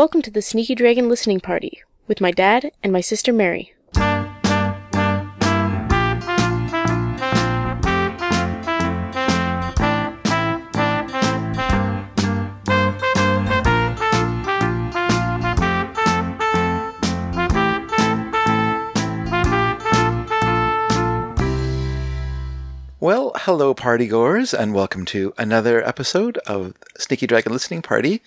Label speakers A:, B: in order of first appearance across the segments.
A: Welcome to the Sneaky Dragon listening party with my dad and my sister Mary.
B: Well, hello, partygoers, and welcome to another episode of Sneaky Dragon Listening Party.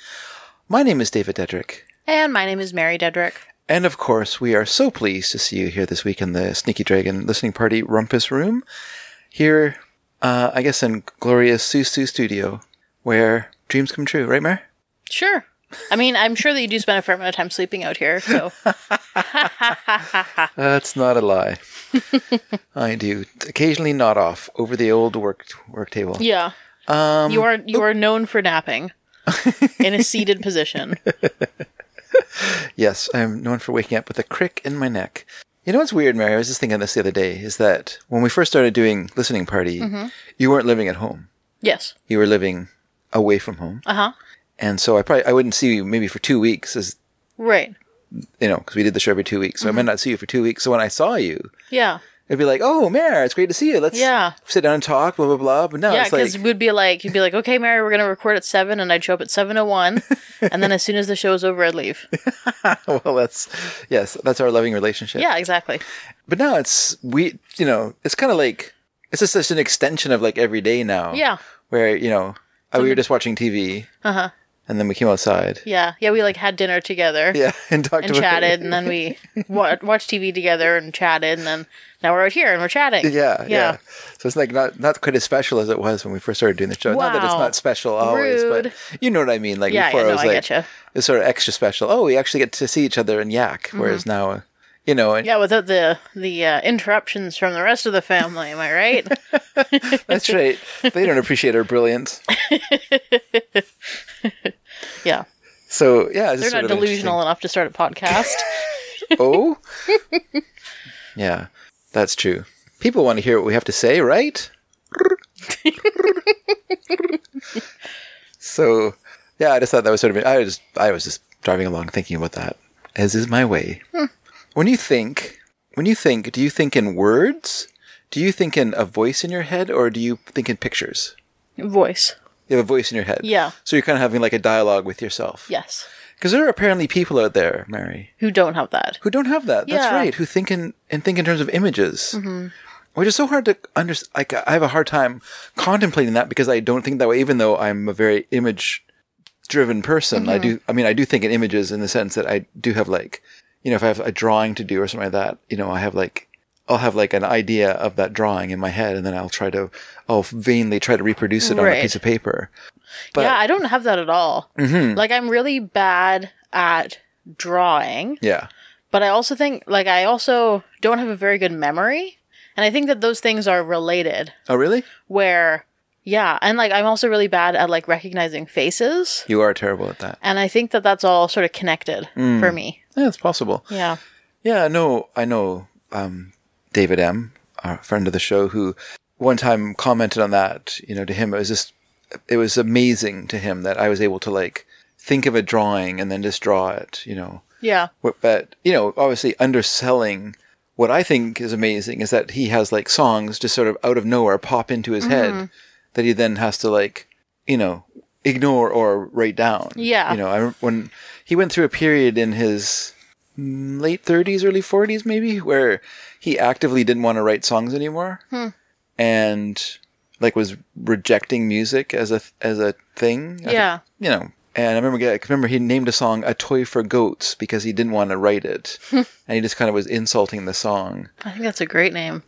B: My name is David Dedrick,
C: And my name is Mary Dedrick.
B: and of course, we are so pleased to see you here this week in the Sneaky Dragon Listening Party Rumpus Room. Here, uh, I guess, in glorious Susu Studio, where dreams come true, right, Mare?
C: Sure. I mean, I'm sure that you do spend a fair amount of time sleeping out here, so
B: That's not a lie. I do occasionally nod off over the old work work table.
C: yeah.
B: Um,
C: You are you are known for napping in a seated position.
B: Yes, I'm known for waking up with a crick in my neck. You know what's weird, Mary? I was just thinking this the other day. Is that when we first started doing listening party, you weren't living at home.
C: Yes.
B: You were living away from home,
C: Uh huh.
B: and so I probably I wouldn't see you maybe for two weeks, as
C: Right.
B: you know, because we did the show every two weeks. So I might not see you for two weeks. So when I saw you,
C: Yeah.
B: It'd be like, "Oh, Mary, it's great to see you. Let's
C: Yeah.
B: sit down and talk." Blah blah blah. But now
C: Yeah,
B: it's
C: because
B: like,
C: we'd be like, you'd be like, okay, Mary, we're gonna record at seven, and I'd show up at seven o one, and then as soon as the show's over, I'd leave.
B: well, that's yes, that's our loving relationship.
C: Yeah, exactly.
B: But now it's we, you know, it's kind of like it's just such an extension of like every day now.
C: Yeah.
B: Where you know, we were just watching TV,
C: Uh huh.
B: And then we came outside.
C: Yeah. Yeah. We like had dinner together.
B: Yeah, and talked
C: And chatted, and then we wa- watched TV together and chatted, and then now we're out here and we're chatting.
B: Yeah, yeah,
C: Yeah.
B: So it's like not not quite as special as it was when we first started doing the show. Not that it's not special always,
C: Rude.
B: but you know what I mean. Like
C: Yeah,
B: before,
C: yeah,
B: it was
C: I
B: like it's sort of extra special. Oh, we actually get to see each other and yak. Mm-hmm. Whereas now, you know, and.
C: Yeah, without the the uh, interruptions from the rest of the family, am I right?
B: that's right. They don't appreciate our brilliance.
C: yeah,
B: So yeah,
C: they're not delusional enough to start a podcast.
B: Oh, yeah, that's true. People want to hear what we have to say, right? so yeah, I just thought that was sort of. I was I was just driving along thinking about that, as is my way. When you think, when you think, do you think in words? Do you think in a voice in your head, or do you think in pictures?
C: Voice.
B: You have a voice in your head.
C: Yeah.
B: So you're kind of having like a dialogue with yourself.
C: Yes.
B: Because there are apparently people out there, Mary,
C: Who don't have that?
B: who don't have that. That's
C: Yeah.
B: right. Who think in and think in terms of images, mm-hmm. which is so hard to understand. Like I have a hard time contemplating that because I don't think that way. Even though I'm a very image-driven person, mm-hmm. I do. I mean, I do think in images in the sense that I do have like, you know, if I have a drawing to do or something like that, you know, I have like. I'll have like an idea of that drawing in my head, and then I'll try to, I'll vainly try to reproduce it on a piece of paper. But
C: yeah, I don't have that at all.
B: Mhm.
C: Like I'm really bad at drawing,
B: yeah,
C: but I also think like I also don't have a very good memory, and I think that those things are related.
B: oh really?
C: Where yeah, and like I'm also really bad at like recognizing faces,
B: You are terrible at that.
C: and I think that that's all sort of connected
B: Mm.
C: for me.
B: Yeah, it's possible.
C: Yeah.
B: Yeah, no, I know um, David M, our friend of the show, who one time commented on that. You know, to him it was just it was amazing to him that I was able to like think of a drawing and then just draw it. You know,
C: Yeah.
B: But you know, obviously underselling. What I think is amazing is that he has like songs just sort of out of nowhere pop into his head that he then has to like, you know, ignore or write down.
C: Yeah.
B: You know, I when he went through a period in his late 30s, early 40s, maybe, where he actively didn't want to write songs anymore, hmm. and like was rejecting music as a as a thing.
C: Yeah.
B: you know. And I remember, I remember he named a song "A Toy for Goats" because he didn't want to write it, and he just kind of was insulting the song.
C: I think that's a great name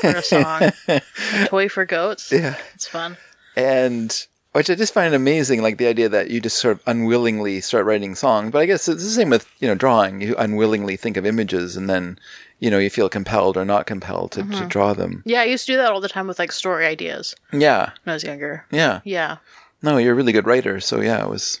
C: for a song. a toy for goats.
B: Yeah,
C: It's fun.
B: and which I just find amazing, like the idea that you just sort of unwillingly start writing songs. But I guess it's the same with you know drawing. You unwillingly think of images, and then you know you feel compelled or not compelled to, to mm-hmm. draw them.
C: Yeah, I used to do that all the time with like story ideas
B: Yeah,
C: when I was younger.
B: yeah.
C: Yeah.
B: No, you're a really good writer. So yeah, it was.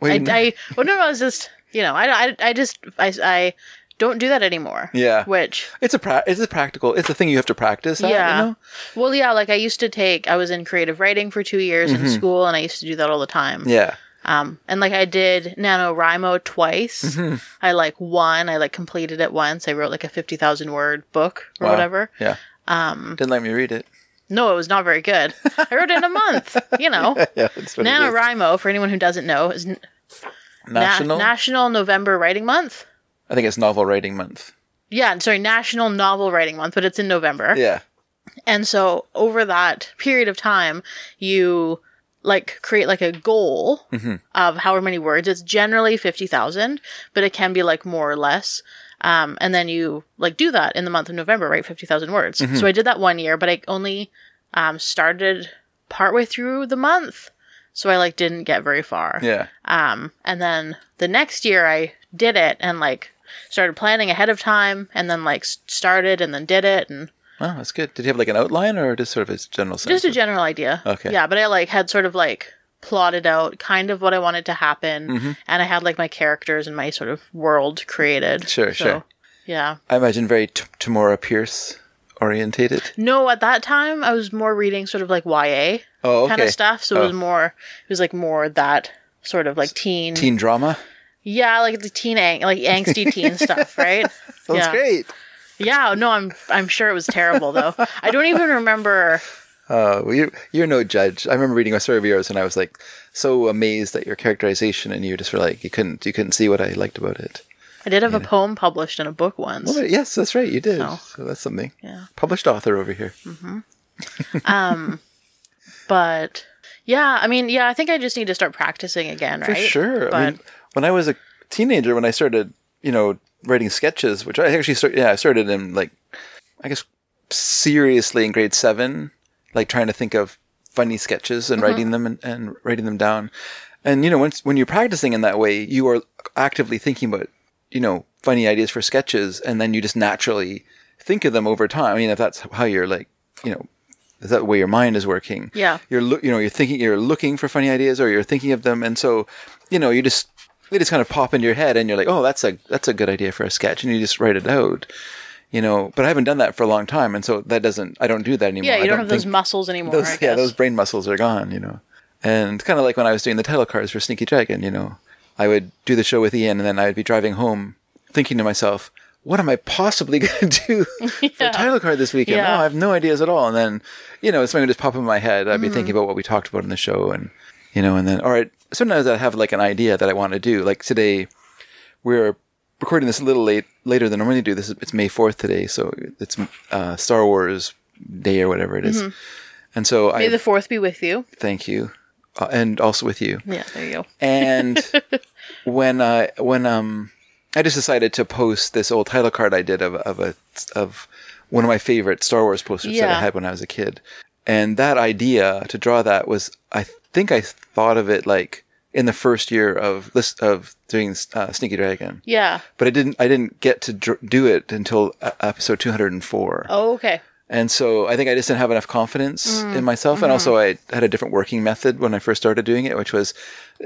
B: Wait,
C: I, I well no, I was just you know I, I, I just I, I don't do that anymore.
B: Yeah.
C: Which
B: it's a pra- it's a practical. It's a thing you have to practice. At,
C: yeah.
B: You know?
C: Well, yeah, like I used to take I was in creative writing for two years in school, and I used to do that all the time.
B: Yeah.
C: Um, and like I did NaNoWriMo twice.
B: Mm-hmm.
C: I like won. I like completed it once. I wrote like a 50,000 word book or
B: Wow.
C: whatever.
B: Yeah. Um, Didn't let me read it.
C: No, it was not very good. I wrote it in a month, you know.
B: Yeah, that's what it is.
C: NaNoWriMo, for anyone who doesn't know, is n- Na-
B: National.
C: National November Writing Month.
B: I think it's Novel Writing Month.
C: Yeah, sorry, National Novel Writing Month, but it's in November.
B: Yeah.
C: And so over that period of time, you like create like a goal mm-hmm. of however many words. It's generally 50,000, but it can be like more or less. Um, and then you like do that in the month of November, right? 50,000 words. So I did that one year, but I only um, started partway through the month. So I like didn't get very far.
B: Yeah.
C: Um, and then the next year I did it and like started planning ahead of time and then like started and then did it and
B: Oh, that's good. Did you have like an outline or just sort of a general sense?
C: just a general idea.
B: Okay.
C: Yeah, but I like had sort of like plotted out kind of what I wanted to happen,
B: Mm-hmm.
C: and I had like my characters and my sort of world created.
B: Sure, sure.
C: Yeah.
B: I imagine very t- Tamora Pierce orientated.
C: No, at that time I was more reading sort of like YA
B: Oh, okay.
C: kind of stuff, so it was
B: Oh.
C: more it was like more that sort of like teen.
B: Teen drama.
C: Yeah, like the teen ang- like angsty teen stuff, right?
B: Sounds
C: yeah.
B: great.
C: Yeah, no, I'm I'm sure it was terrible though. I don't even remember.
B: Uh, well, you're, you're no judge. I remember reading a story of yours and I was like so amazed at your characterization and you just were like, you couldn't, you couldn't see what I liked about it.
C: I did have a poem published in a book once.
B: Well, yes, that's right. You did.
C: Oh.
B: So that's something.
C: Yeah.
B: Published author over here.
C: Um, But yeah, I mean, yeah, I think I just need to start practicing again,
B: For
C: right?
B: sure. I mean, when I was a teenager, when I started, you know, writing sketches, which I actually started, yeah, I started in like, I guess, seriously in grade seven, like trying to think of funny sketches and mm-hmm. writing them and, and writing them down. And, you know, once, when you're practicing in that way, you are actively thinking about, you know, funny ideas for sketches and then you just naturally think of them over time. I mean, if that's how you're like, you know, is that the way your mind is working?
C: Yeah.
B: You're look, you know, you're thinking, you're looking for funny ideas, or you're thinking of them, and so, you know, you just they just kind of pop into your head, and you're like, oh, that's a that's a good idea for a sketch, and you just write it out. You know, but I haven't done that for a long time, and so that doesn't. I don't do that anymore.
C: yeah, you
B: I
C: don't, have those muscles anymore.
B: those
C: I guess.
B: yeah, those brain muscles are gone. You know, and kind of like when I was doing the title cards for Sneaky Dragon. You know, I would do the show with Ian, and then I would be driving home, thinking to myself. What am I possibly going to do for a title card this weekend?
C: Yeah.
B: Oh, I have no ideas at all. And then, you know, something would just pop in my head. I'd
C: Mm-hmm.
B: be thinking about what we talked about in the show, and you know, and then, all right. Sometimes I have like an idea that I want to do. Like today, we're recording this a little late, later than I normally do. This is it's May fourth today, so it's uh, Star Wars Day or whatever it is. And so
C: Mm-hmm. May
B: I
C: the fourth be with you.
B: thank you, uh, and also with you.
C: Yeah, there you go.
B: And when uh, when um, I just decided to post this old title card I did of of a of one of my favorite Star Wars posters that I had when I was a kid, and that idea to draw that was I think I thought of it like in the first year of this of doing uh, Sneaky Dragon,
C: Yeah.
B: but I didn't I didn't get to dr- do it until uh, episode two hundred and four.
C: Oh, okay.
B: And so I think I just didn't have enough confidence
C: Mm,
B: in myself. And
C: mm-hmm.
B: also I had a different working method when I first started doing it, which was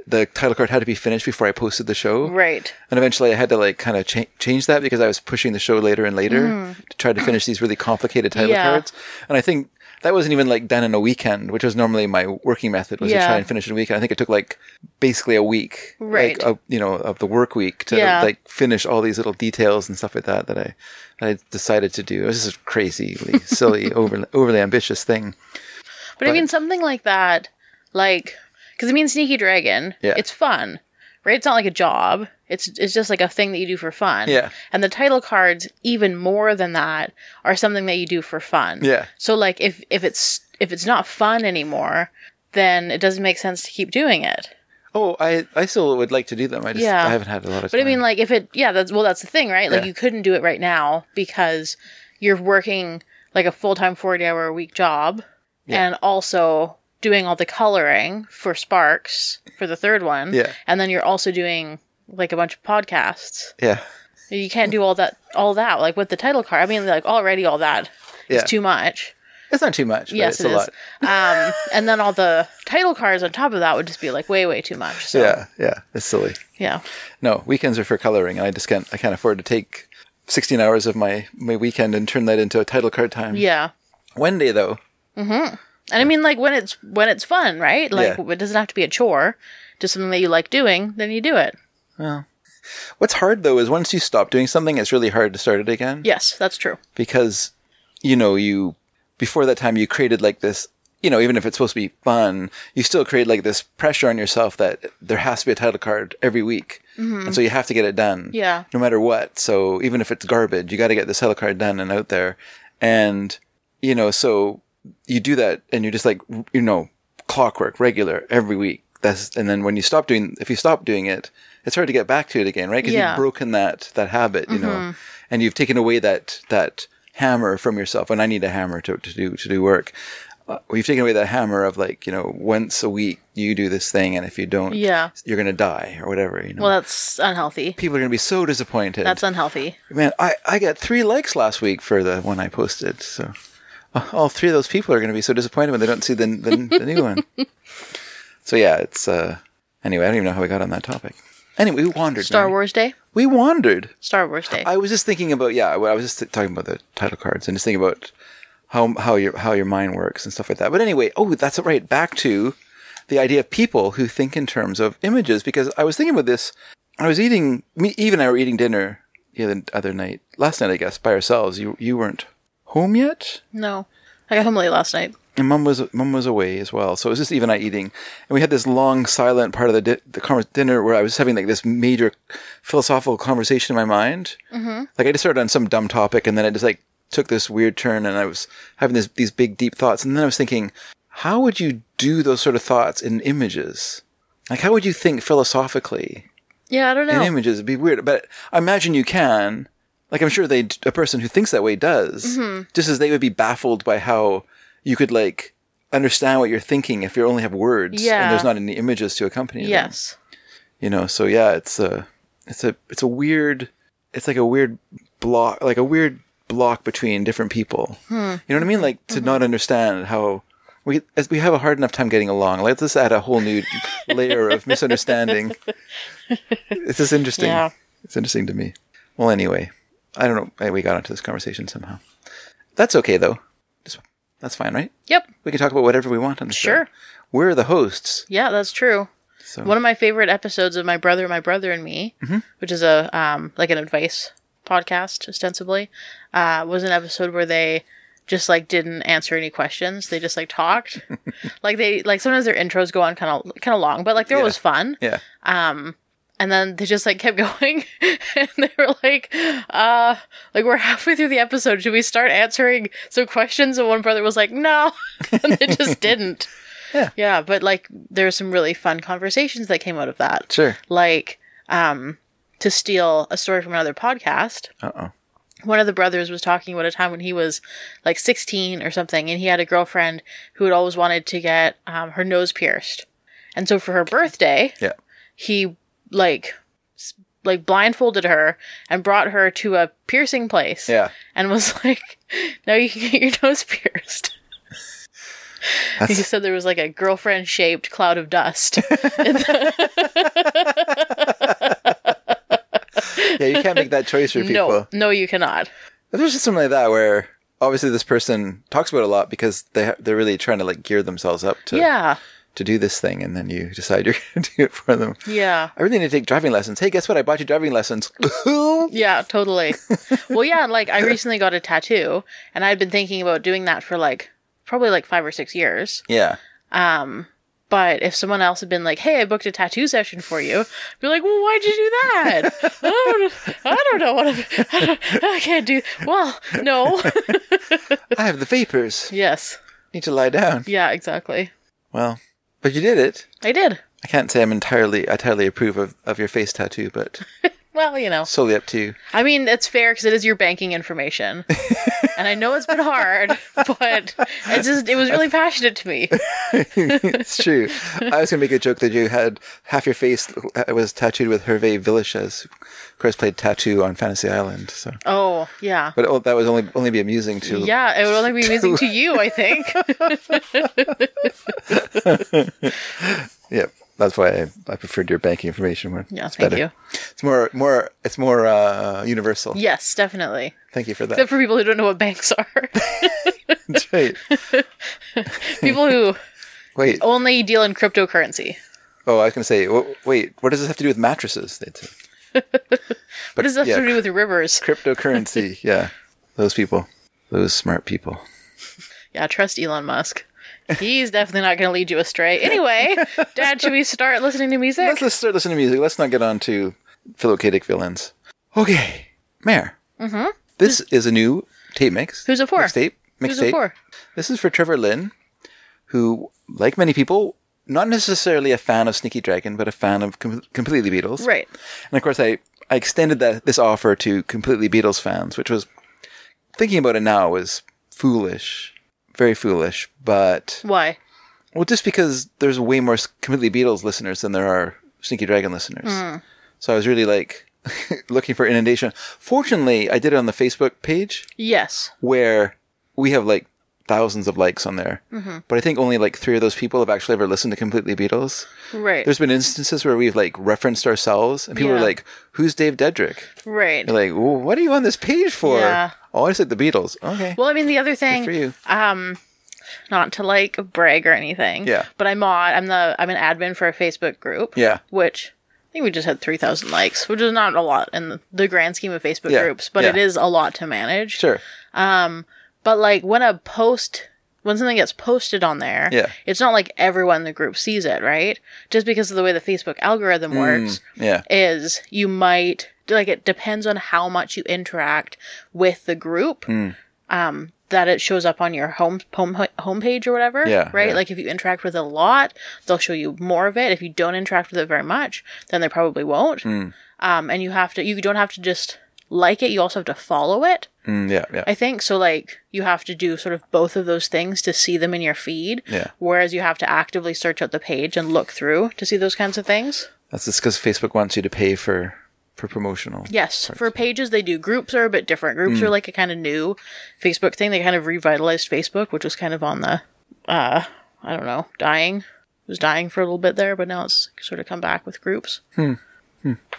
B: the title card had to be finished before I posted the show.
C: Right.
B: And eventually I had to like kind of cha- change that because I was pushing the show later and later to try to finish these really complicated title
C: Mm. Yeah.
B: cards. And I think that wasn't even like done in a weekend, which was normally my working method was to try and finish in a weekend. I think it took like basically a week,
C: Right.
B: Like, of, you know, of the work week to
C: Yeah.
B: like finish all these little details and stuff like that that I, that I decided to do. It was just a crazily silly, overly, overly ambitious thing.
C: But, I mean, something like that, like, because I mean, Sneaky Dragon,
B: Yeah.
C: it's fun, right? It's not like a job. It's it's just like a thing that you do for fun.
B: Yeah.
C: And the title cards, even more than that, are something that you do for fun.
B: Yeah.
C: So like, if if it's if it's not fun anymore, then it doesn't make sense to keep doing it.
B: Oh, I, I still would like to do them. I just
C: Yeah.
B: I haven't had a lot of time.
C: But
B: time.
C: I mean, like, if it, yeah, that's well, that's the thing, right? Like,
B: Yeah.
C: you couldn't do it right now because you're working like a full time forty hour a week job, and also doing all the coloring for Sparks for the third one.
B: Yeah.
C: and then you're also doing like a bunch of podcasts.
B: yeah.
C: You can't do all that, all that, like with the title card. I mean, like already all that is
B: Yeah.
C: too much.
B: It's not too much, but
C: Yes,
B: it's
C: it
B: a
C: is.
B: lot.
C: Um, and then all the title cards on top of that would just be like way, way too much. So,
B: Yeah, yeah. It's silly.
C: yeah.
B: No, weekends are for coloring, and I just can't. I can't afford to take sixteen hours of my my weekend and turn that into a title card time.
C: Yeah.
B: One day though,
C: And I mean, like when it's when it's fun, right? Like
B: Yeah.
C: it doesn't have to be a chore. Just something that you like doing, then you do it.
B: Well, what's hard though is once you stop doing something, it's really hard to start it again.
C: Yes, that's true.
B: because you know you before that time you created like this you know even if it's supposed to be fun you still create like this pressure on yourself that there has to be a title card every week mm-hmm. and so you have to get it done
C: Yeah.
B: no matter what so even if it's garbage you got to get this title card done and out there and you know so you do that and you're just like you know clockwork regular every week that's and then when you stop doing if you stop doing it it's hard to get back to it again right because
C: Yeah.
B: you've broken that that habit you know and you've taken away that that hammer from yourself when i need a hammer to, to do to do work uh, we've taken away that hammer of like you know once a week you do this thing and if you don't
C: Yeah.
B: you're gonna die or whatever you know
C: Well, that's unhealthy.
B: people are gonna be so disappointed
C: That's unhealthy.
B: Man, I, I got three likes last week for the one I posted. So uh, all three of those people are going to be so disappointed when they don't see the, the, the new one. So yeah, it's uh. Anyway, I don't even know how we got on that topic. Anyway, we wandered.
C: Star
B: Mary.
C: Wars Day.
B: We wandered.
C: Star Wars Day.
B: I was just thinking about yeah. I was just talking about the title cards and just thinking about how how your how your mind works and stuff like that. But anyway, oh, that's right. Back to the idea of people who think in terms of images because I was thinking about this. I was eating. Me, Eve and I were eating dinner the other, other night, last night, I guess, by ourselves. You you weren't home yet,
C: no, I got home late last night.
B: And mum was mum was away as well. So it was just Eve and I eating, and we had this long, silent part of the di- the conver- dinner where I was having like this major philosophical conversation in my mind. Mm-hmm. Like I just started on some dumb topic, and then it just like took this weird turn, and I was having this these big deep thoughts, and then I was thinking, how would you do those sort of thoughts in images? Like how would you think philosophically?
C: Yeah, I don't know.
B: in images it'd be weird but i imagine you can like i'm sure they a person who thinks that way does
C: Mm-hmm.
B: just as they would be baffled by how you could like understand what you're thinking if you only have words
C: Yeah.
B: and there's not any images to accompany them
C: Yes.
B: you know so yeah it's a it's a it's a weird it's like a weird block like a weird block between different people
C: Hmm.
B: you know what i mean like to
C: Mm-hmm.
B: not understand how we as we have a hard enough time getting along let's just add a whole new layer of misunderstanding it's just interesting
C: Yeah.
B: it's interesting to me well anyway i don't know we got into this conversation somehow that's okay though that's fine right
C: Yep.
B: we can talk about whatever we want on the
C: Sure.
B: show we're the hosts
C: Yeah, that's true.
B: so
C: One of my favorite episodes of My Brother, My Brother and Me, which is a um like an advice podcast ostensibly, uh, was an episode where they just like didn't answer any questions. They just like talked. like they like sometimes their intros go on kind of kind of long, but like they're
B: Yeah.
C: always fun.
B: yeah
C: And then they just like kept going and they were like, uh, like we're halfway through the episode. Should we start answering some questions? And one brother was like, no. and they just didn't.
B: Yeah.
C: Yeah. But like there's some really fun conversations that came out of that.
B: sure
C: Like, um, to steal a story from another podcast,
B: uh-oh
C: one of the brothers was talking about a time when he was like 16 or something and he had a girlfriend who had always wanted to get um, her nose pierced. And so for her birthday,
B: yeah
C: he like like blindfolded her and brought her to a piercing place
B: yeah.
C: and was like now you can get your nose pierced. He said there was like a girlfriend shaped cloud of dust.
B: Yeah, you can't make that choice for people.
C: no no you cannot.
B: There's just something like that where obviously this person talks about it a lot because they ha- they're really trying to like gear themselves up to
C: yeah
B: to do this thing, and then you decide you're going to do it for them.
C: yeah
B: I really need to take driving lessons. Hey, guess what? I bought you driving lessons.
C: yeah totally well yeah like i recently got a tattoo and i'd been thinking about doing that for like probably like five or six years
B: yeah,
C: Um, but if someone else had been like, "Hey, I booked a tattoo session for you," I'd be like, "Well, why'd you do that? I don't, I don't know what don't, I can't do." Well, no.
B: I have the vapors.
C: yes.
B: Need to lie down.
C: Yeah. Exactly.
B: Well, but you did it.
C: I did.
B: I can't say I'm entirely entirely approve of, of your face tattoo, but
C: Well, you know.
B: solely up to you.
C: I mean, it's fair because it is your banking information, and I know it's been hard, but it's just it was really passionate to me.
B: it's true. I was gonna make a joke that you had half your face was tattooed with Hervé Villechaize, who of course played tattoo on Fantasy Island. So,
C: Oh, yeah.
B: but oh, that would only only be amusing to
C: Yeah, it would only be amusing to you, I think.
B: Yeah, that's why I, I preferred your banking information one.
C: Yeah,
B: It's
C: thank
B: better.
C: you.
B: It's more more it's more uh, universal.
C: Yes, definitely.
B: Thank you for that.
C: Except for people who don't know what banks are.
B: That's right.
C: People who
B: Wait.
C: only deal in cryptocurrency.
B: Oh, I was going to say, w- wait, what does this have to do with mattresses? They'd say.
C: What does that
B: yeah.
C: have to do with rivers?
B: Cryptocurrency. yeah. Those people. Those smart people.
C: Yeah, trust Elon Musk. He's definitely not going to lead you astray. Anyway, Dad, should we start listening to music?
B: Let's, let's start listening to music. Let's not get on to Philocadic villains. Okay. Mayor. Mm-hmm. This is a new tape mix.
C: Who's it for?
B: Mixtape.
C: Who's it
B: Mixtape.
C: for?
B: This is for Trevor Lynn, who, like many people, not necessarily a fan of Sneaky Dragon, but a fan of com- Completely Beatles.
C: Right.
B: And of course, I, I extended that this offer to Completely Beatles fans, which was, thinking about it now, was foolish. Very foolish. But,
C: Why?
B: well, just because there's way more Completely Beatles listeners than there are Sneaky Dragon listeners. So I was really like looking for inundation. Fortunately, I did it on the Facebook page
C: Yes.
B: where we have like thousands of likes on there.
C: Mm-hmm.
B: But I think only like three of those people have actually ever listened to Completely Beatles.
C: Right.
B: There's been instances where we've like referenced ourselves and people
C: Yeah.
B: are like, who's Dave Dedrick?
C: right.
B: They're like, well, what are you on this page for?
C: Yeah.
B: Oh, I like the Beatles. Okay.
C: Well, I mean, the other
B: Good
C: thing,
B: for you.
C: um, not to like brag or anything.
B: Yeah.
C: But I'm on. I'm the. I'm an admin for a Facebook group.
B: Yeah.
C: Which I think we just had three thousand likes, which is not a lot in the, the grand scheme of Facebook
B: Yeah.
C: groups, but
B: Yeah.
C: it is a lot to manage.
B: Sure.
C: Um, but like when a post. When something gets posted on there,
B: Yeah.
C: it's not like everyone in the group sees it, right? Just because of the way the Facebook algorithm works,
B: Yeah.
C: is you might like it depends on how much you interact with the group
B: Hmm.
C: um that it shows up on your home home homepage or whatever
B: Yeah,
C: right
B: yeah.
C: like if you interact with it a lot they'll show you more of it if you don't interact with it very much then they probably won't
B: Hmm.
C: um and you have to you don't have to just like it you also have to follow it
B: Mm, yeah. Yeah.
C: I think so. Like you have to do sort of both of those things to see them in your feed.
B: Yeah.
C: Whereas you have to actively search out the page and look through to see those kinds of things.
B: That's just because Facebook wants you to pay for for promotional.
C: Yes, for pages they do. Groups are a bit different. Groups
B: Hmm.
C: are like a kind of new Facebook thing. They kind of revitalized Facebook, which was kind of on the, uh, I don't know, dying. It was dying for a little bit there, but now it's sort of come back with groups. Hmm.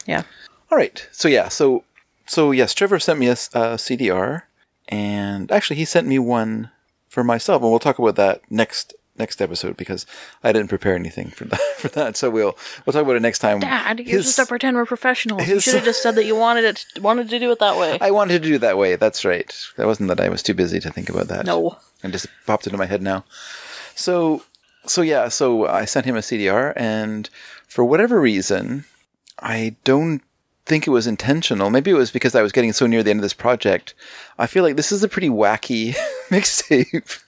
C: Yeah.
B: All right. So yeah. So so yes, Trevor sent me a CDR, and actually he sent me one for myself, and we'll talk about that next next episode because I didn't prepare anything for that. For that, so we'll we'll talk about it next time.
C: Dad,
B: His-
C: just to pretend we're professionals. you should have just said that you wanted it, wanted to do it that way.
B: I wanted to do it that way. That's right. That wasn't that I was too busy to think about that.
C: no.
B: and just popped into my head now. So, so yeah, so I sent him a CDR, and for whatever reason, I don't think it was intentional. Maybe it was because I was getting so near the end of this project. I feel like this is a pretty wacky mixtape.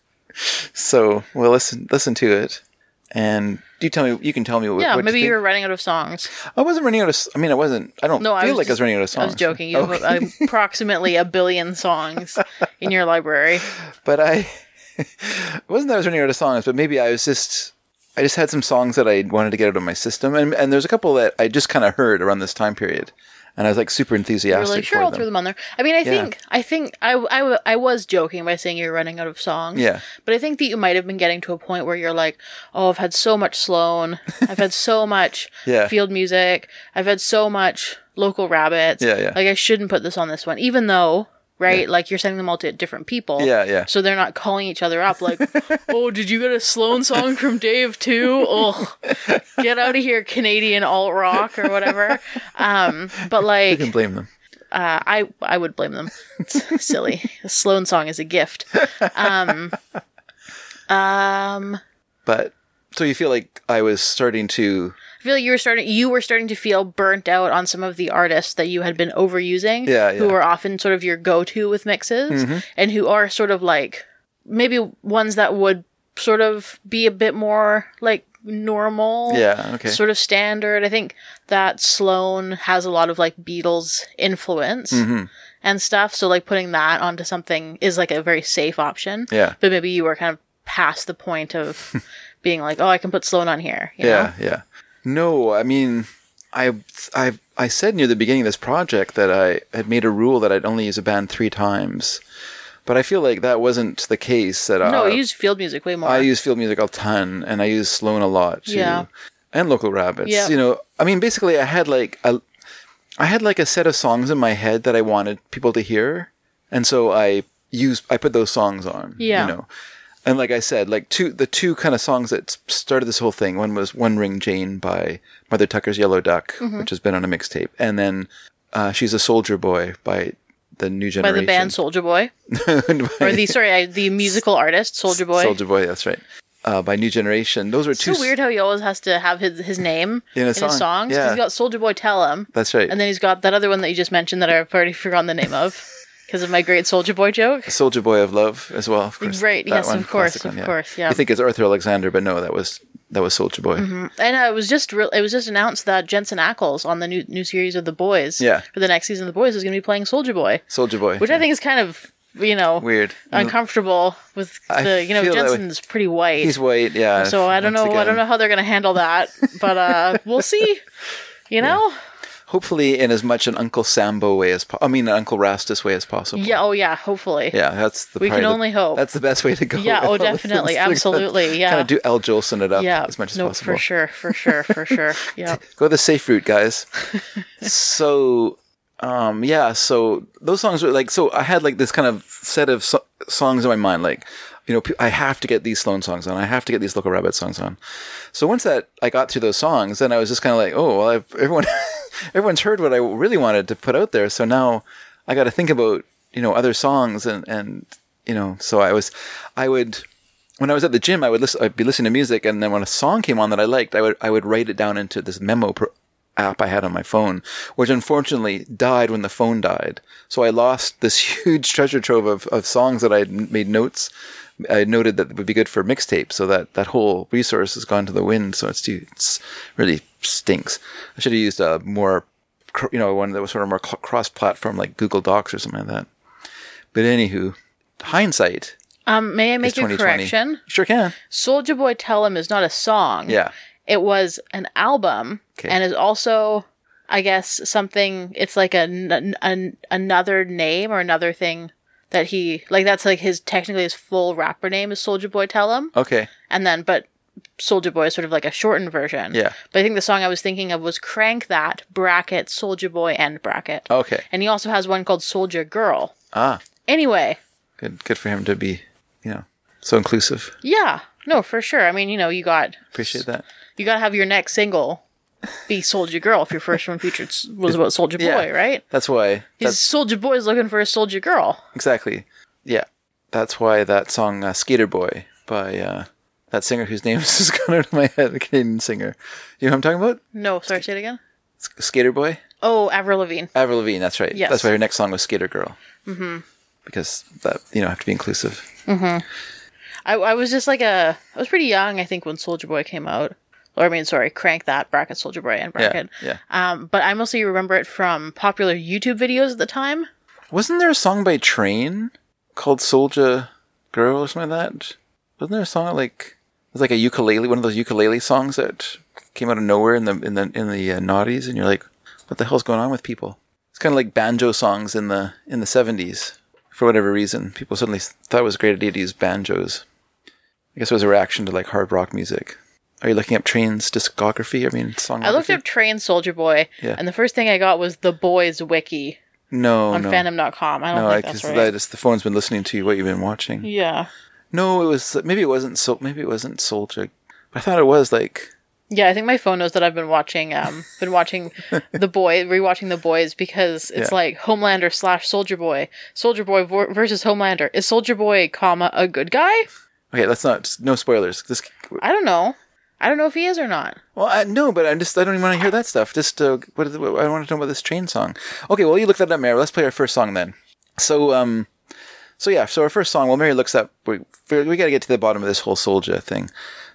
B: So we'll listen listen to it, and do you tell me. You can tell me what.
C: Yeah,
B: what
C: maybe
B: you
C: you were running out of songs.
B: I wasn't running out of. I mean, I wasn't. I don't
C: No,
B: feel
C: I
B: like I was
C: just-
B: running out of songs.
C: I was joking. You
B: Okay.
C: have approximately a billion songs in your library.
B: but I wasn't that I was running out of songs, but maybe I was just I just had some songs that I wanted to get out of my system, and and there's a couple that I just kind of heard around this time period, and I was like super
C: You're
B: enthusiastic
C: like, sure, I'll
B: them.
C: throw them on there. I mean, I
B: Yeah.
C: think, I think, I, I, I was joking by saying you're running out of songs.
B: Yeah.
C: But I think that you might have been getting to a point where you're like, oh, I've had so much Sloan. I've had so much
B: Yeah.
C: field music. I've had so much local rabbits.
B: Yeah, yeah.
C: Like, I shouldn't put this on this one, even though, right? Like, you're sending them all to different people.
B: Yeah, yeah.
C: So they're not calling each other up like, oh, did you get a Sloan song from Dave too? Oh, get out of here, Canadian alt rock or whatever. Um, but like, You
B: can blame them.
C: uh, I I would blame them. It's silly. A Sloan song is a gift. Um, um,
B: But so you feel like I was starting to
C: feel like you were starting. You were starting to feel burnt out on some of the artists that you had been overusing.
B: Yeah,
C: Who are often sort of your go-to with mixes, and who are sort of like maybe ones that would sort of be a bit more like normal.
B: yeah okay
C: Sort of standard. I think that Sloan has a lot of like Beatles influence
B: Mm-hmm.
C: and stuff. So like putting that onto something is like a very safe option.
B: yeah
C: But maybe you were kind of past the point of being like, oh, I can put Sloan on here. You
B: yeah
C: Know?
B: yeah no I mean I I I said near the beginning of this project that I had made a rule that I'd only use a band three times. But I feel like that wasn't the case. That
C: No,
B: I,
C: you use field music way more.
B: I use field music a ton, and I use Sloan a lot too,
C: Yeah.
B: and local rabbits.
C: Yeah.
B: You know, I mean, basically, I had like a, I had like a set of songs in my head that I wanted people to hear, and so I use I put those songs on.
C: Yeah.
B: You know. And like I said, like two the two kind of songs that started this whole thing. One was One Ring Jane by Mother Tucker's Yellow Duck,
C: Mm-hmm.
B: which has been on a mixtape. And then uh, She's a Soldier Boy by the new generation By
C: the band Soulja Boy. or the sorry, I- the musical artist Soulja Boy.
B: Soulja Boy, that's right. Uh, by New Generation. Those were two
C: It's so weird how he always has to have his his name
B: In a
C: his
B: song,
C: songs. 'cause
B: yeah.
C: He's got Soulja Boy Tell 'Em,
B: That's right.
C: and then he's got that other one that you just mentioned that I've already forgotten the name of because of my great Soulja Boy joke.
B: Soldier Boy of Love as well, of course.
C: Right,
B: That
C: yes,
B: one,
C: of course,
B: classic
C: of course, yeah.
B: You think it's Arthur Alexander, but no, that was that was Soulja Boy.
C: And uh, it was just re- it was just announced that Jensen Ackles on the new new series of The Boys,
B: Yeah.
C: for the next season of The Boys is going to be playing Soldier Boy,
B: Soldier Boy.
C: which I think is kind of you know
B: weird.
C: uncomfortable with
B: I
C: the you know. Jensen's pretty white.
B: He's white, yeah.
C: so I don't know. I don't know how they're going to handle that, but uh, we'll see. You know,
B: Hopefully, in as much an Uncle Sambo way as po- I mean, an Uncle Rastus way as possible.
C: yeah. Oh yeah. Hopefully.
B: Yeah, that's the.
C: We can
B: the-
C: only hope.
B: That's the best way to go.
C: Yeah, oh, definitely, absolutely, yeah.
B: Kind of do Al Jolson it up
C: Yeah.
B: as much as
C: no,
B: possible.
C: for sure. For sure. For sure. Yeah.
B: Go the safe route, guys. so, um, yeah. So those songs were like. So I had like this kind of set of so- songs in my mind, like. You know, I have to get these Sloan songs on. I have to get these Local Rabbit songs on. So once that I got through those songs, then I was just kind of like, oh, well, I've, everyone, everyone's heard what I really wanted to put out there. So now I got to think about you know other songs and and you know. So I was, I would when I was at the gym, I would listen, I'd be listening to music, and then when a song came on that I liked, I would I would write it down into this memo pro- app I had on my phone, which unfortunately died when the phone died. So I lost this huge treasure trove of, of songs that I had made notes. I noted that would be good for mixtape, so that that whole resource has gone to the wind. So it's it's really stinks. I should have used a more, you know, one that was sort of more cross-platform like Google Docs or something like that. But anywho, hindsight,
C: Um, may I make a correction?
B: sure can.
C: Soulja Boy Tell 'Em is not a song.
B: Yeah.
C: It was an album
B: Okay.
C: and is also, I guess, something. It's like a, an- another name or another thing that he like. That's like his technically his full rapper name is Soulja Boy Tell 'Em,
B: Okay.
C: and then but Soulja Boy is sort of like a shortened version.
B: Yeah.
C: But I think the song I was thinking of was Crank That bracket Soulja Boy end bracket.
B: Okay.
C: And he also has one called Soulja Girl.
B: Ah,
C: Anyway,
B: good. Good for him to be, you know, so inclusive.
C: yeah, no, for sure. I mean, you know, you got
B: Appreciate that.
C: you got to have your next single be Soulja Girl if your first one featured was about Soldier
B: Yeah.
C: Boy, right?
B: That's why.
C: His Soulja Boy is looking for a Soulja Girl.
B: exactly. Yeah. That's why that song uh, "Skater Boy" by uh, that singer whose name has gone out of my head, a Canadian singer. You know who I'm talking about?
C: No, sorry, say it again.
B: Skater Boy.
C: Oh, Avril Lavigne.
B: Avril Lavigne. That's right.
C: Yes.
B: That's why her next song was "Skater Girl." Mm-hmm. Because that you know have to be inclusive. Mm-hmm.
C: I, I was just like a, I was pretty young, I think, when Soulja Boy came out. Or I mean, sorry, Crank That bracket Soulja Boy and bracket.
B: Yeah.
C: Um, but I mostly remember it from popular YouTube videos at the time.
B: Wasn't there a song by Train called "Soldier Girl" or something like that? Wasn't there a song like was like a ukulele, one of those ukulele songs that came out of nowhere in the in the in the uh, noughties, and you're like, what the hell's going on with people? It's kind of like banjo songs in the in the seventies. For whatever reason, people suddenly thought it was a great idea to use banjos. I guess it was a reaction to like hard rock music. Are you looking up Train's discography? I mean, song.
C: I looked up Train Soldier Boy,
B: Yeah.
C: and the first thing I got was the Boys Wiki
B: no,
C: on
B: no,
C: fandom.com. I don't
B: no,
C: think
B: because
C: that's right.
B: that is the phone's been listening to you what you've been watching.
C: yeah.
B: No, it was maybe it wasn't so maybe it wasn't Soldier. I thought it was like
C: Yeah, I think my phone knows that I've been watching um been watching the boy rewatching the boys because it's
B: Yeah.
C: like Homelander slash Soldier Boy, Soldier Boy vor- versus Homelander. Is Soldier Boy, comma a good guy?
B: okay. Let's not no spoilers. This
C: I don't know. I don't know if he is or not.
B: well, I, no, but I'm just I don't even want to hear that stuff. Just uh, what, what I want to know about this train song. Okay, well you look that up, Mary. Let's play our first song then. So um, so yeah, so our first song. Well, Mary looks up. We we got to get to the bottom of this whole Soldier thing.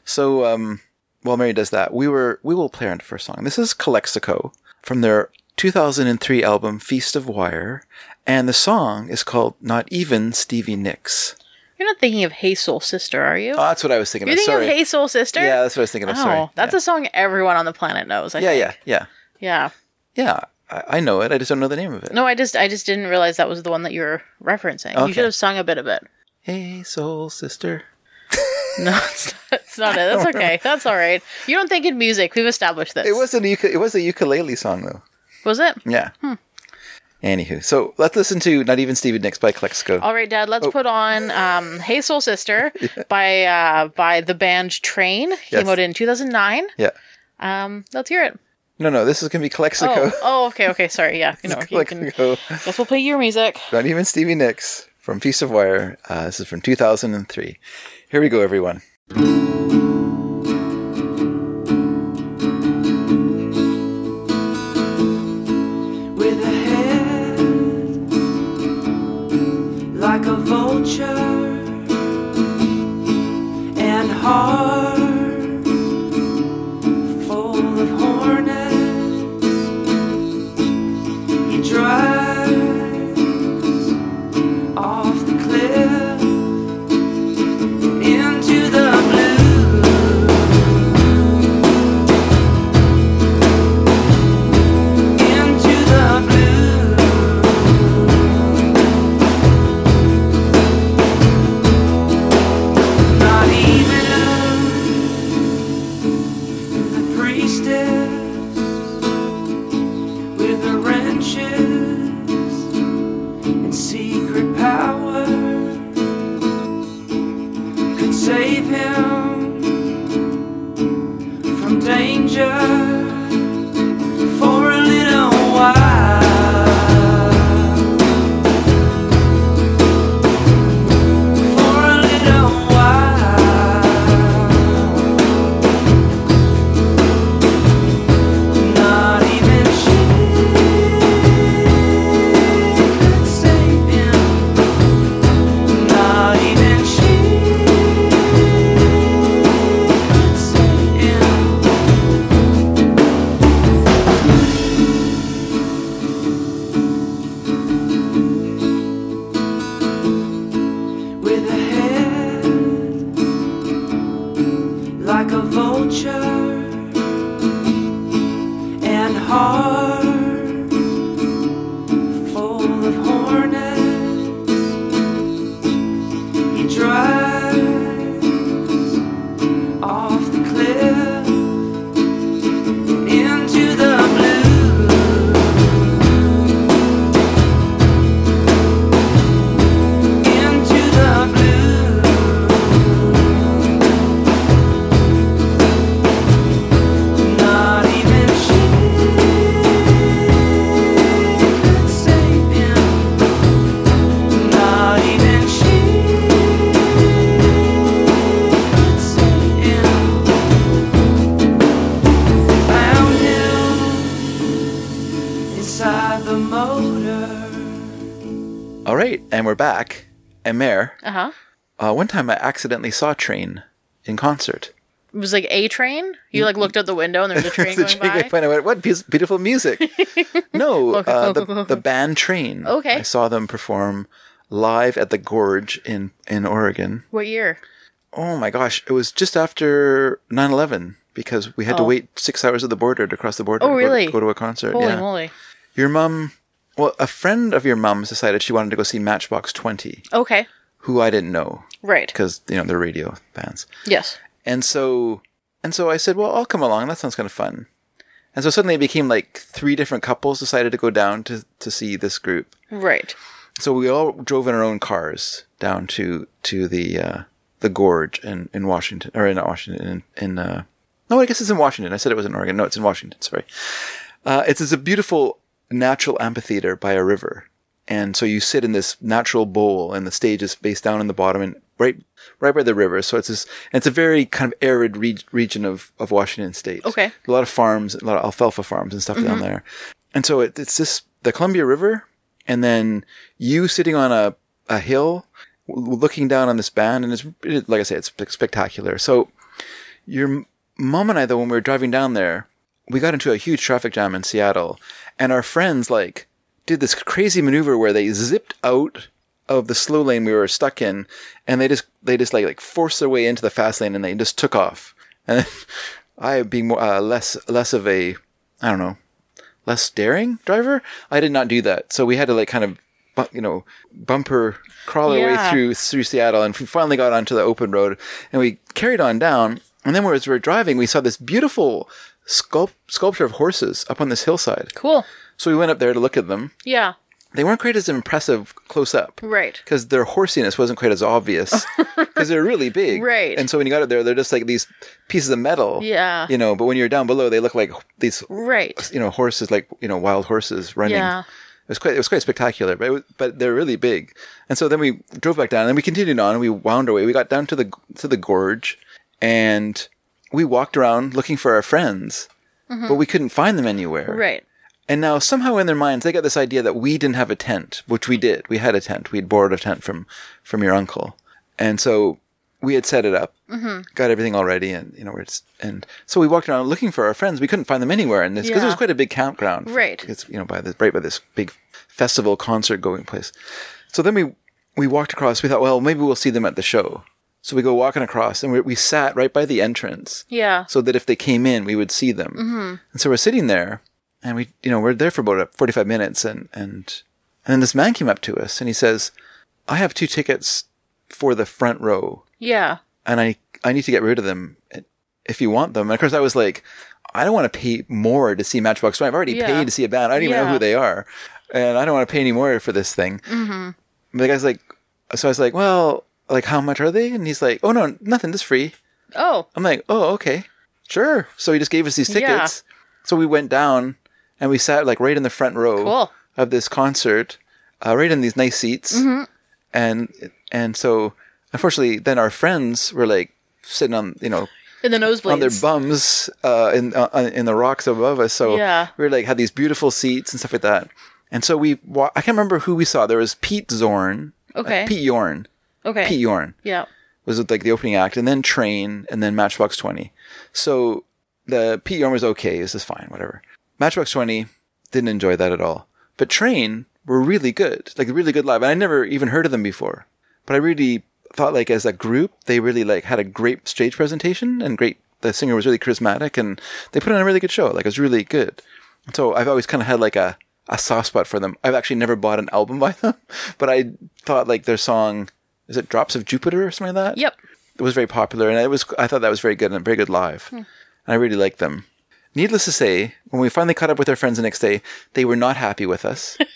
B: So um, while Mary does that, we were we will play our first song. This is Calexico from their 2003 album Feast of Wire, and the song is called Not Even Stevie Nicks.
C: You're not thinking of Hey Soul Sister, are you?
B: Oh, that's what I was thinking
C: You're
B: of.
C: thinking
B: Sorry.
C: of Hey Soul Sister?
B: yeah, that's what I was thinking of.
C: Oh,
B: Sorry.
C: that's
B: yeah.
C: a song everyone on the planet knows. I
B: yeah,
C: think.
B: yeah, yeah,
C: yeah.
B: yeah. I, I know it. I just don't know the name of it.
C: No, I just I just didn't realize that was the one that you were referencing.
B: Okay.
C: You should have sung a bit of it.
B: Hey, soul sister.
C: No, it's not, it's not it. That's okay. That's all right. You don't think in music. We've established this.
B: It was a it was a ukulele song though.
C: Was it?
B: Yeah. Anywho, so let's listen to Not Even Stevie Nicks by Calexico.
C: All right, Dad. Let's
B: Oh.
C: put on um, "Hey Soul Sister" by uh, by the band Train. Came
B: Yes.
C: out in 2009.
B: Yeah.
C: Um, let's hear it.
B: No, no, this is going to be Calexico.
C: Oh, oh, okay, okay. Sorry. Yeah, you know, you can, guess we'll play your music.
B: Not Even Stevie Nicks from Feast of Wire. Uh, this is from 2003. Here we go, everyone. Back. And Mare,
C: Uh
B: one time I accidentally saw Train in concert.
C: It was like a train. You like looked out the window and there was a train going
B: train
C: by.
B: I went, what beautiful music. no, uh, the, the band Train.
C: Okay.
B: I saw them perform live at the Gorge in, in Oregon.
C: What year?
B: Oh my gosh, it was just after 9 11 because we had to
C: Oh.
B: wait six hours at the border to cross the border.
C: Oh,
B: to go to-
C: really?
B: Go to, a concert.
C: Holy
B: yeah.
C: moly.
B: Your mum, well, a friend of your mum's decided she wanted to go see Matchbox 20,
C: Okay.
B: who I didn't know
C: Right.
B: because, you know, they're radio bands.
C: Yes.
B: And so, and so I said, well, I'll come along. That sounds kind of fun. And so suddenly it became like three different couples decided to go down to, to see this group.
C: Right.
B: So we all drove in our own cars down to, to the, uh, the gorge in, in Washington, or not Washington, in, in, uh, no, I guess it's in Washington. I said it was in Oregon. No, it's in Washington. Sorry. Uh, it's, it's a beautiful natural amphitheater by a river. And so you sit in this natural bowl and the stage is based down in the bottom and right, right by the river. So it's this, and it's a very kind of arid re- region of, of Washington state.
C: Okay.
B: A lot of farms, a lot of alfalfa farms and stuff down mm-hmm. there. And so it, it's this, the Columbia River and then you sitting on a, a hill looking down on this band and it's, it, like I say, it's spectacular. So your mom and I, though, when we were driving down there, we got into a huge traffic jam in Seattle, and our friends like did this crazy maneuver where they zipped out of the slow lane we were stuck in, and they just they just like like forced their way into the fast lane, and they just took off. And I, being more uh, less less of a I don't know less daring driver, I did not do that. So we had to like kind of you know bumper crawl our way through through Seattle, and we finally got onto the open road, and we carried on down. And then as we were driving, we saw this beautiful sculpt- sculpture of horses up on this hillside.
C: Cool.
B: So we went up there to look at them,
C: Yeah.
B: they weren't quite as impressive close up.
C: Right.
B: Because their horsiness wasn't quite as obvious because they're really big.
C: Right.
B: And so when you got up there, they're just like these pieces of metal.
C: Yeah.
B: You know, but when you're down below, they look like these,
C: Right.
B: you know, horses, like, you know, wild horses running.
C: Yeah.
B: It was quite, it was quite spectacular, but it was, but they're really big. And so then we drove back down and we continued on and we wound our way. We got down to the, to the gorge and we walked around looking for our friends, but we couldn't find them anywhere.
C: Mm-hmm. Right.
B: And now somehow in their minds they got this idea that we didn't have a tent, which we did. We had a tent. We'd borrowed a tent from from your uncle, and so we had set it up,
C: Mm-hmm.
B: got everything all ready, and you know, we're just, and so we walked around looking for our friends. We couldn't find them anywhere, and this because it was quite a big campground,
C: Right.
B: It's you know by this right by this big festival concert going place. So then we we walked across. We thought, well, maybe we'll see them at the show. So we go walking across, and we, we sat right by the entrance
C: Yeah.
B: so that if they came in, we would see them. Mm-hmm. And so we're sitting there, and we, you know, we're there for about forty-five minutes, and and and then this man came up to us, and he says, "I have two tickets for the front row,
C: Yeah.
B: and I I need to get rid of them if you want them." And of course, I was like, "I don't want to pay more to see Matchbox Twenty. I've already
C: Yeah.
B: paid to see a band. I don't even know who they are, and I don't want to pay any more for this thing." Mm-hmm. But the guy's like, so I was like, "Well." Like how much are they? And he's like, "Oh no, nothing, just free."
C: Oh.
B: I'm like, oh, okay, sure. So he just gave us these
C: Yeah.
B: tickets. So we went down and we sat like right in the front row
C: Cool.
B: of this concert, uh, right in these nice seats.
C: Mm-hmm.
B: And and so unfortunately, then our friends were like sitting on you know
C: In the nosebleeds.
B: on their bums uh, in uh, in the rocks above us. So
C: Yeah.
B: we were like had these beautiful seats and stuff like that. And so we, wa- I can't remember who we saw. There was Pete Zorn, uh,
C: Okay.
B: Pete Yorn,
C: okay.
B: Pete Yorn
C: Yeah.
B: was it like the opening act, and then Train, and then Matchbox Twenty. So the Pete Yorn was okay, this is fine, whatever. Matchbox Twenty didn't enjoy that at all, but Train were really good, like really good live, and I never even heard of them before. But I really thought, like as a group, they really like had a great stage presentation and great. The singer was really charismatic, and they put on a really good show. Like it was really good. So I've always kind of had like a a soft spot for them. I've actually never bought an album by them, but I thought like their song is it Drops of Jupiter or something like that?
C: Yep.
B: It was very popular, and it was I thought that was very good and very good live.
C: Hmm.
B: And I really liked them. Needless to say, when we finally caught up with our friends the next day, they were not happy with us.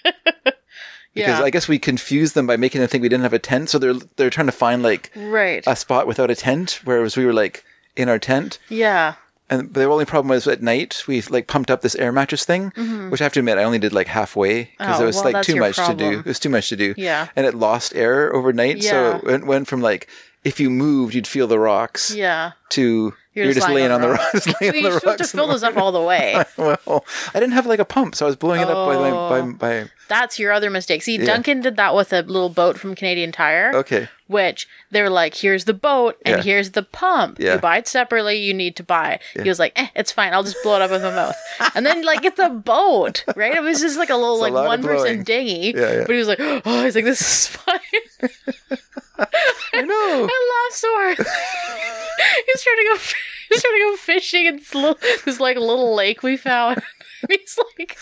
B: Because
C: Yeah.
B: I guess we confused them by making them think we didn't have a tent, so they're they're trying to find like
C: Right.
B: a spot without a tent, whereas we were like in our tent.
C: yeah.
B: And the only problem was at night we like pumped up this air mattress thing, which I have to admit I only did like halfway because
C: Mm-hmm. Oh,
B: it was
C: well,
B: like too much to do. It was too much to do.
C: Yeah.
B: and it lost air overnight, so it went, went from like if you moved you'd feel the rocks
C: Yeah.
B: to
C: You're,
B: you're, just laying on the
C: rock.
B: rocks. just laying
C: So
B: on
C: you're
B: the
C: supposed to fill those up all the way.
B: well, I didn't have like a pump, so I was blowing it up by, my, by,
C: Oh.
B: by
C: That's your other mistake. See, Duncan did that with a little boat from Canadian Tire.
B: okay.
C: Which they're like, here's the boat and
B: Yeah.
C: here's the pump.
B: Yeah.
C: You buy it separately, you need to buy. He was like, eh, it's fine. I'll just blow it up with my mouth. And then, like, it's a boat, right? It was just like a little,
B: It's
C: like, one person dinghy.
B: Yeah, yeah.
C: But he was like, oh, he's like, this is fine.
B: I know.
C: I laughed so hard. he's trying to go. He's trying to go fishing in this, little, this like little lake we found. He's like,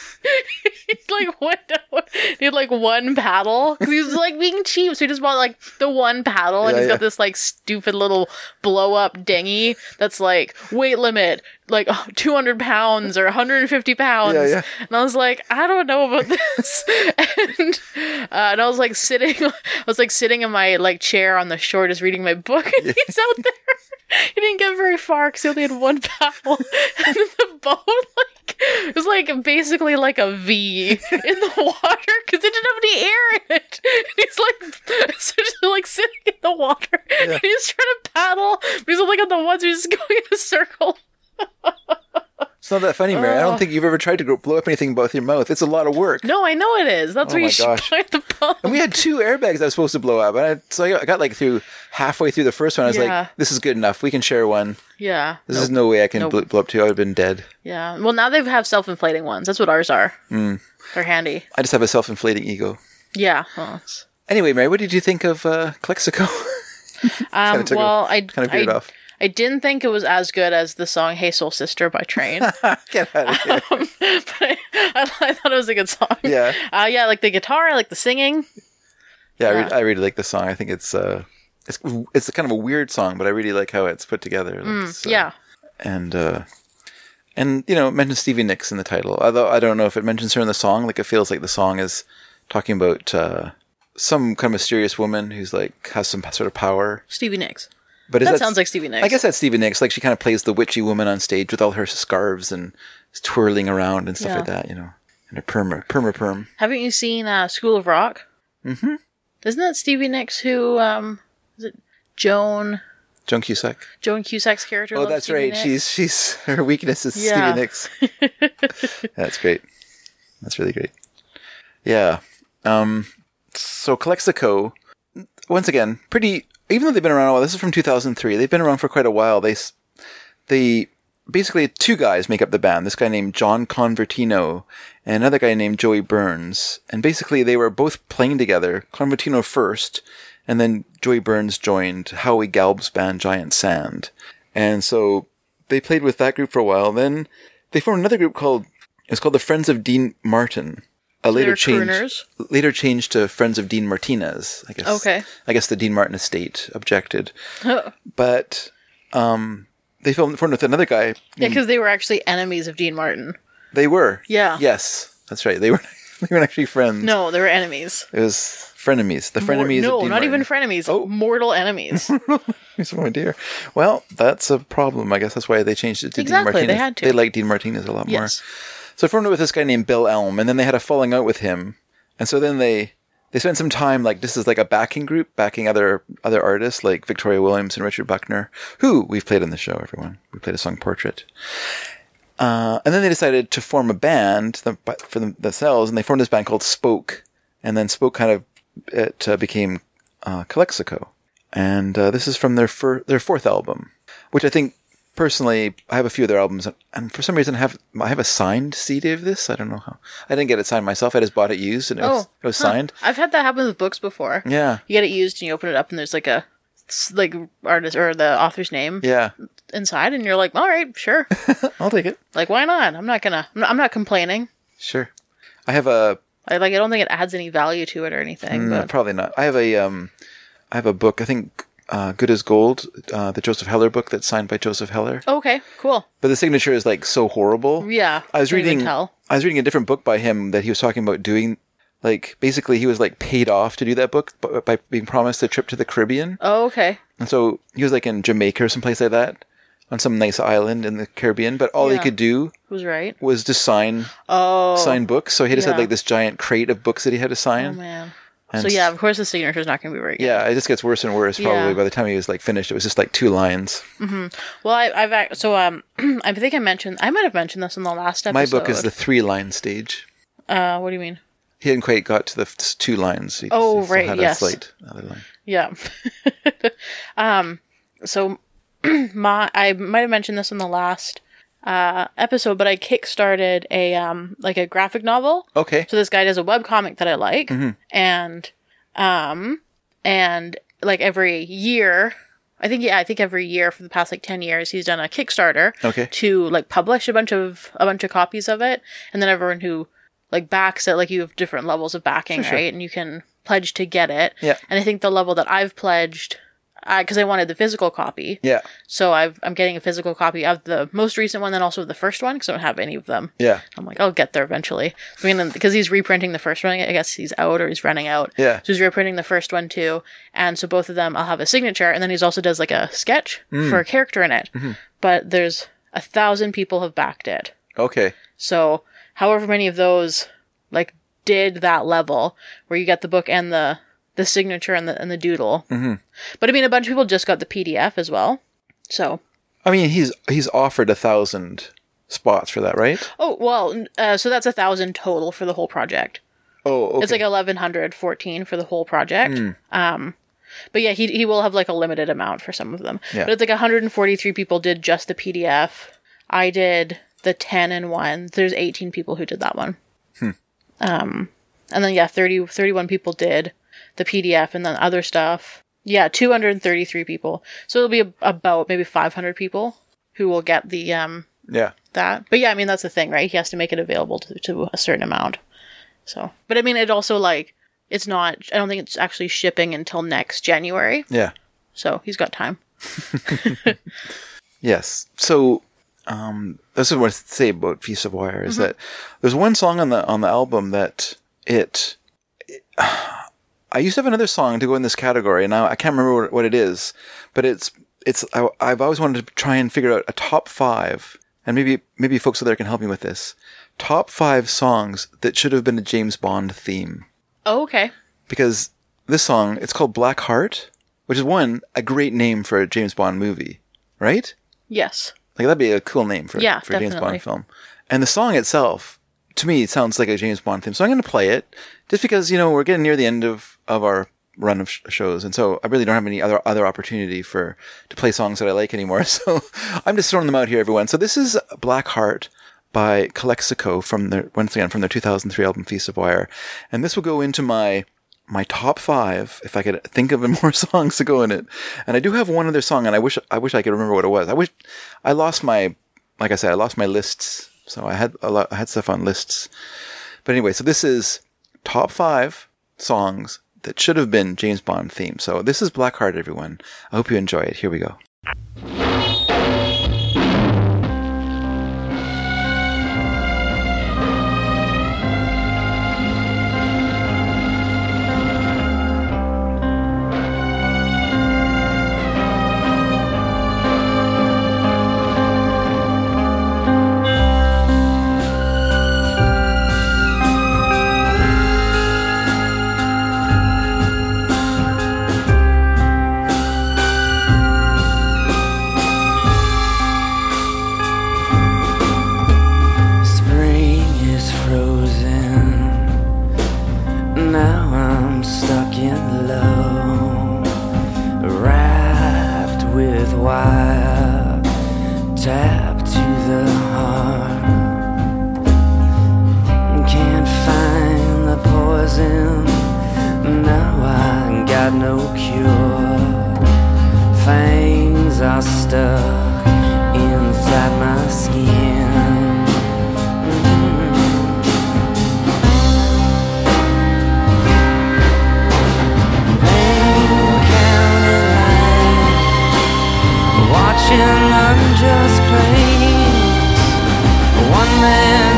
C: he's like out. He had like one paddle because he was like being cheap, so he just bought like the one paddle, and
B: Yeah,
C: he's got this like stupid little blow up dinghy that's like weight limit like 200 pounds or 150 pounds.
B: Yeah, yeah.
C: And I was like, I don't know about this. and, uh, and I was like sitting, I was like sitting in my like chair on the shore, just reading my book, and he's out there. He didn't get very far because he only had one paddle, and then the boat like it was like basically like a V in the water because it didn't have any air in it. And he's like, so just like sitting in the water, and he's trying to paddle, but he's only got the ones who's going in a circle.
B: It's not that funny, Mary. I
C: Oh.
B: don't think you've ever tried to go blow up anything with your mouth. It's a lot of work.
C: No, I know it is. That's
B: Oh
C: where you should
B: gosh.
C: the pump.
B: And we had two airbags that was supposed to blow up, and I, so I got, I got like through halfway through the first one. I was
C: Yeah.
B: like, "This is good enough. We can share one.
C: Yeah.
B: This is no way I can
C: Nope.
B: bl- blow up two. I would have been dead."
C: Yeah. Well, now they have self-inflating ones. That's what ours are.
B: Hmm.
C: They're handy.
B: I just have a self-inflating ego.
C: Yeah. Well,
B: Anyway, Mary, what did you think of uh, Calexico?
C: um, well, I
B: kind of veered
C: I,
B: off.
C: I didn't think it was as good as the song "Hey Soul Sister" by Train,
B: Get out of here.
C: I, I thought it was a good song.
B: Yeah.
C: Uh, yeah, I like the guitar. I like the singing.
B: Yeah, I,
C: Yeah.
B: re- I really like the song. I think it's uh, it's it's kind of a weird song, but I really like how it's put together. Uh,
C: Mm, yeah.
B: and uh, and you know, it mentions Stevie Nicks in the title. Although I don't know if it mentions her in the song. Like it feels like the song is talking about uh, some kind of mysterious woman who's like has some sort of power.
C: Stevie Nicks.
B: But is
C: That sounds like Stevie Nicks.
B: I guess that's Stevie Nicks. Like she kind of plays the witchy woman on stage with all her scarves and twirling around and stuff
C: Yeah.
B: like that. You know, and her perma perma perm.
C: Haven't you seen uh, School of Rock? Mm-hmm. Isn't that Stevie Nicks who um is it Joan
B: Joan Cusack.
C: Joan Cusack's character?
B: Oh, that's
C: Stevie
B: right.
C: Nicks?
B: She's she's her weakness is
C: Yeah.
B: Stevie Nicks. that's great. That's really great. Yeah. Um. So Calexico, once again, pretty. Even though they've been around a while, this is from 2003. They've been around for quite a while. They, they basically two guys make up the band. This guy named John Convertino and another guy named Joey Burns. And basically, they were both playing together. Convertino first, and then Joey Burns joined Howe Gelb's band Giant Sand. And so they played with that group for a while. Then they formed another group called it's called the Friends of Dean Martin. A later change
C: crooners?
B: later changed to Friends of Dean Martinez. I guess.
C: Okay.
B: I guess the Dean Martin estate objected, but um, they filmed formed with another guy.
C: Yeah, because they were actually enemies of Dean Martin.
B: They were.
C: Yeah.
B: Yes, that's right. They were. They weren't actually friends.
C: No, they were enemies.
B: It was frenemies. The frenemies.
C: no,
B: of Dean
C: not even frenemies.
B: Oh.
C: Mortal enemies.
B: Oh dear. Well, that's a problem. I guess that's why they changed it to
C: Exactly,
B: Dean
C: they
B: Martinez.
C: had to.
B: They like Dean Martinez a lot more. So formed it with this guy named Bill Elm, and then they had a falling out with him, and so then they they spent some time like this is like a backing group, backing other other artists like Victoria Williams and Richard Buckner, who we've played on the show. Everyone, we played a song Portrait. Uh, and then they decided to form a band for them, themselves, and they formed this band called Spoke. And then Spoke kind of it uh, became uh, Calexico, and uh, this is from their fir- their fourth album, which I think personally I have a few of their albums, and for some reason I have I have a signed CD of this. I don't know how. I didn't get it signed myself. I just bought it used, and it was,
C: Oh,
B: it was
C: huh.
B: signed.
C: I've had that happen with books before.
B: Yeah,
C: You get it used and you open it up and there's like a like artist or the author's name
B: yeah.
C: inside and you're like, all right, sure.
B: I'll take it.
C: like, why not? I'm not gonna. I'm not, I'm not complaining.
B: Sure. I have a
C: I like. I don't think it adds any value to it or anything.
B: No,
C: but
B: probably not. I have a um, I have a book. I think uh, "Good as Gold," uh, the Joseph Heller book that's signed by Joseph Heller.
C: okay, cool.
B: But the signature is like so horrible.
C: Yeah,
B: I was reading. I was reading a different book by him that he was talking about doing. Like basically, he was like paid off to do that book by, by being promised a trip to the Caribbean,
C: Oh, okay.
B: and so he was like in Jamaica or someplace like that, on some nice island in the Caribbean. But all he could do
C: Was right.
B: was just sign
C: Oh,
B: sign books. So he just
C: yeah.
B: had like this giant crate of books that he had to sign.
C: oh man.
B: And
C: So yeah, of course the signature is not going to be very good.
B: Yeah, it just gets worse and worse. Probably
C: Yeah.
B: by the time he was like finished, it was just like two lines.
C: Well, I, I've ac- so um, I think I mentioned I might have mentioned this in the last episode.
B: My book is the three line stage.
C: Uh, what do you mean?
B: He hadn't quite got to the f- two lines. He
C: Oh,
B: still
C: right,
B: Had
C: yes.
B: a slight other line.
C: Yeah. um. So, my I might have mentioned this in the last uh episode, but I kickstarted a um like a graphic novel.
B: Okay.
C: So this guy does a web comic that I like,
B: Mm-hmm.
C: and um, and like every year, I think yeah, I think every year for the past like ten years, he's done a Kickstarter
B: Okay.
C: to like publish a bunch of a bunch of copies of it, and then everyone who like backs it, like you have different levels of backing,
B: Sure, sure.
C: right? And you can pledge to get it.
B: Yeah.
C: And I think the level that I've pledged, because I wanted the physical copy,
B: Yeah.
C: so I've I'm getting a physical copy of the most recent one, then also the first one, because I don't have any of them.
B: Yeah.
C: I'm like, I'll get there eventually. I mean, because he's reprinting the first one. I guess he's out or he's running out.
B: Yeah.
C: So he's reprinting the first one too. And so both of them, I'll have a signature. And then he's also does like a sketch
B: Mm.
C: for a character in it.
B: Mm-hmm.
C: But there's a thousand people have backed it.
B: Okay.
C: So however many of those like did that level where you get the book and the the signature and the and the doodle. Mm-hmm. But I mean, a bunch of people just got the PDF as well. So
B: I mean, he's he's offered a thousand spots for that, right?
C: oh well, uh, so that's a thousand total for the whole project.
B: Oh, okay.
C: It's like eleven hundred fourteen for the whole project.
B: Hmm.
C: Um, but yeah, he he will have like a limited amount for some of them.
B: Yeah.
C: But it's like one hundred and forty three people did just the PDF. I did the ten and one. There's eighteen people who did that one.
B: Hmm.
C: Um, and then yeah, 30, 31 people did the PDF, and then other stuff. Yeah, two hundred and thirty three people. So it'll be a, about maybe five hundred people who will get the um
B: yeah.
C: that. But yeah, I mean that's the thing, right? He has to make it available to, to a certain amount. So, but I mean, it also like it's not. I don't think it's actually shipping until next January.
B: Yeah.
C: So he's got time.
B: Yes. So, um, this is what I say about Feast of Wire
C: Mm-hmm.
B: is that there's one song on the on the album that it I used to have another song to go in this category, and now I can't remember what, what it is, but it's it's I, I've always wanted to try and figure out a top five, and maybe maybe folks out there can help me with this. Top five songs that should have been a James Bond theme,
C: Oh, okay.
B: because this song it's called Black Heart, which is one a great name for a James Bond movie, right?
C: Yes.
B: Like that'd be a cool name for,
C: Yeah,
B: for a James. Bond film. And the song itself, to me, it sounds like a James Bond theme. So I'm going to play it just because you know we're getting near the end of, of our run of sh- shows, and so I really don't have any other other opportunity for to play songs that I like anymore. So I'm just throwing them out here, everyone. So this is Black Heart by Calexico from their once again from their 2003 album Feast of Wire, and this will go into my my top five if I could think of more songs to go in it. And I do have one other song, and I wish I wish I could remember what it was. I wish I lost my like I said, I lost my lists, so I had a lot I had stuff on lists. But anyway, so this is top five songs that should have been James Bond theme. So this is Blackheart, everyone. I hope you enjoy it. Here we go.
D: Wire, tapped to the heart. Can't find the poison. Now I got no cure. Fangs are stuck unjust claims. One man's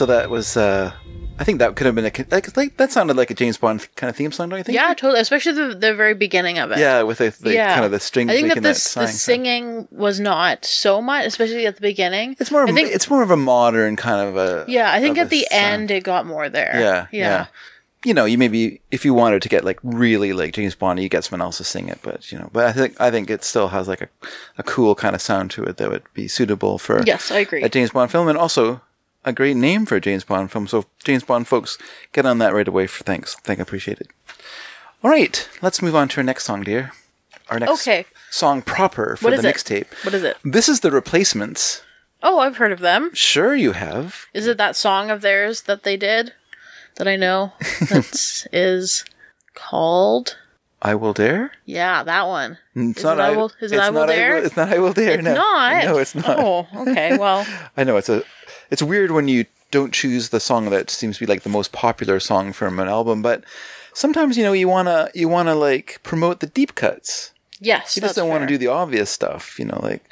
B: so that was. uh I think that could have been a like, that sounded like a James Bond kind of theme song, don't you think?
C: Yeah, totally. Especially the, the very beginning of it.
B: Yeah, with the, the kind of the strings
C: I think that this
B: that
C: the singing was not so much, especially at the beginning.
B: It's more.
C: I think.
B: it's more of a modern kind of a.
C: yeah, I think at the
B: sound.
C: end it got more there.
B: Yeah,
C: yeah.
B: yeah. You know, you maybe if you wanted to get like really like James Bond, you get someone else to sing it. But you know, but I think I think it still has like a, a cool kind of sound to it that would be suitable for
C: Yes, I agree.
B: a James Bond film, and also a great name for a James Bond film. So James Bond folks, get on that right away. For thanks, thank I appreciate it. All right, let's move on to our next song, dear. Our next
C: Okay.
B: song proper for the mixtape.
C: What is it?
B: This is the Replacements.
C: Oh, I've heard of them.
B: Sure, you have.
C: Is it that song of theirs that they did that I know? That is called.
B: I will dare.
C: Yeah, that one.
B: It's
C: Is it I Will- is it
B: it's
C: I Will
B: not
C: Dare?
B: it's not I will dare.
C: It's
B: no.
C: not.
B: No, it's not.
C: Oh, okay. Well,
B: I know it's a. It's weird when you don't choose the song that seems to be like the most popular song from an album, but sometimes you know you wanna you wanna like promote the deep cuts.
C: yes.
B: You just don't want to do the obvious stuff, you know, like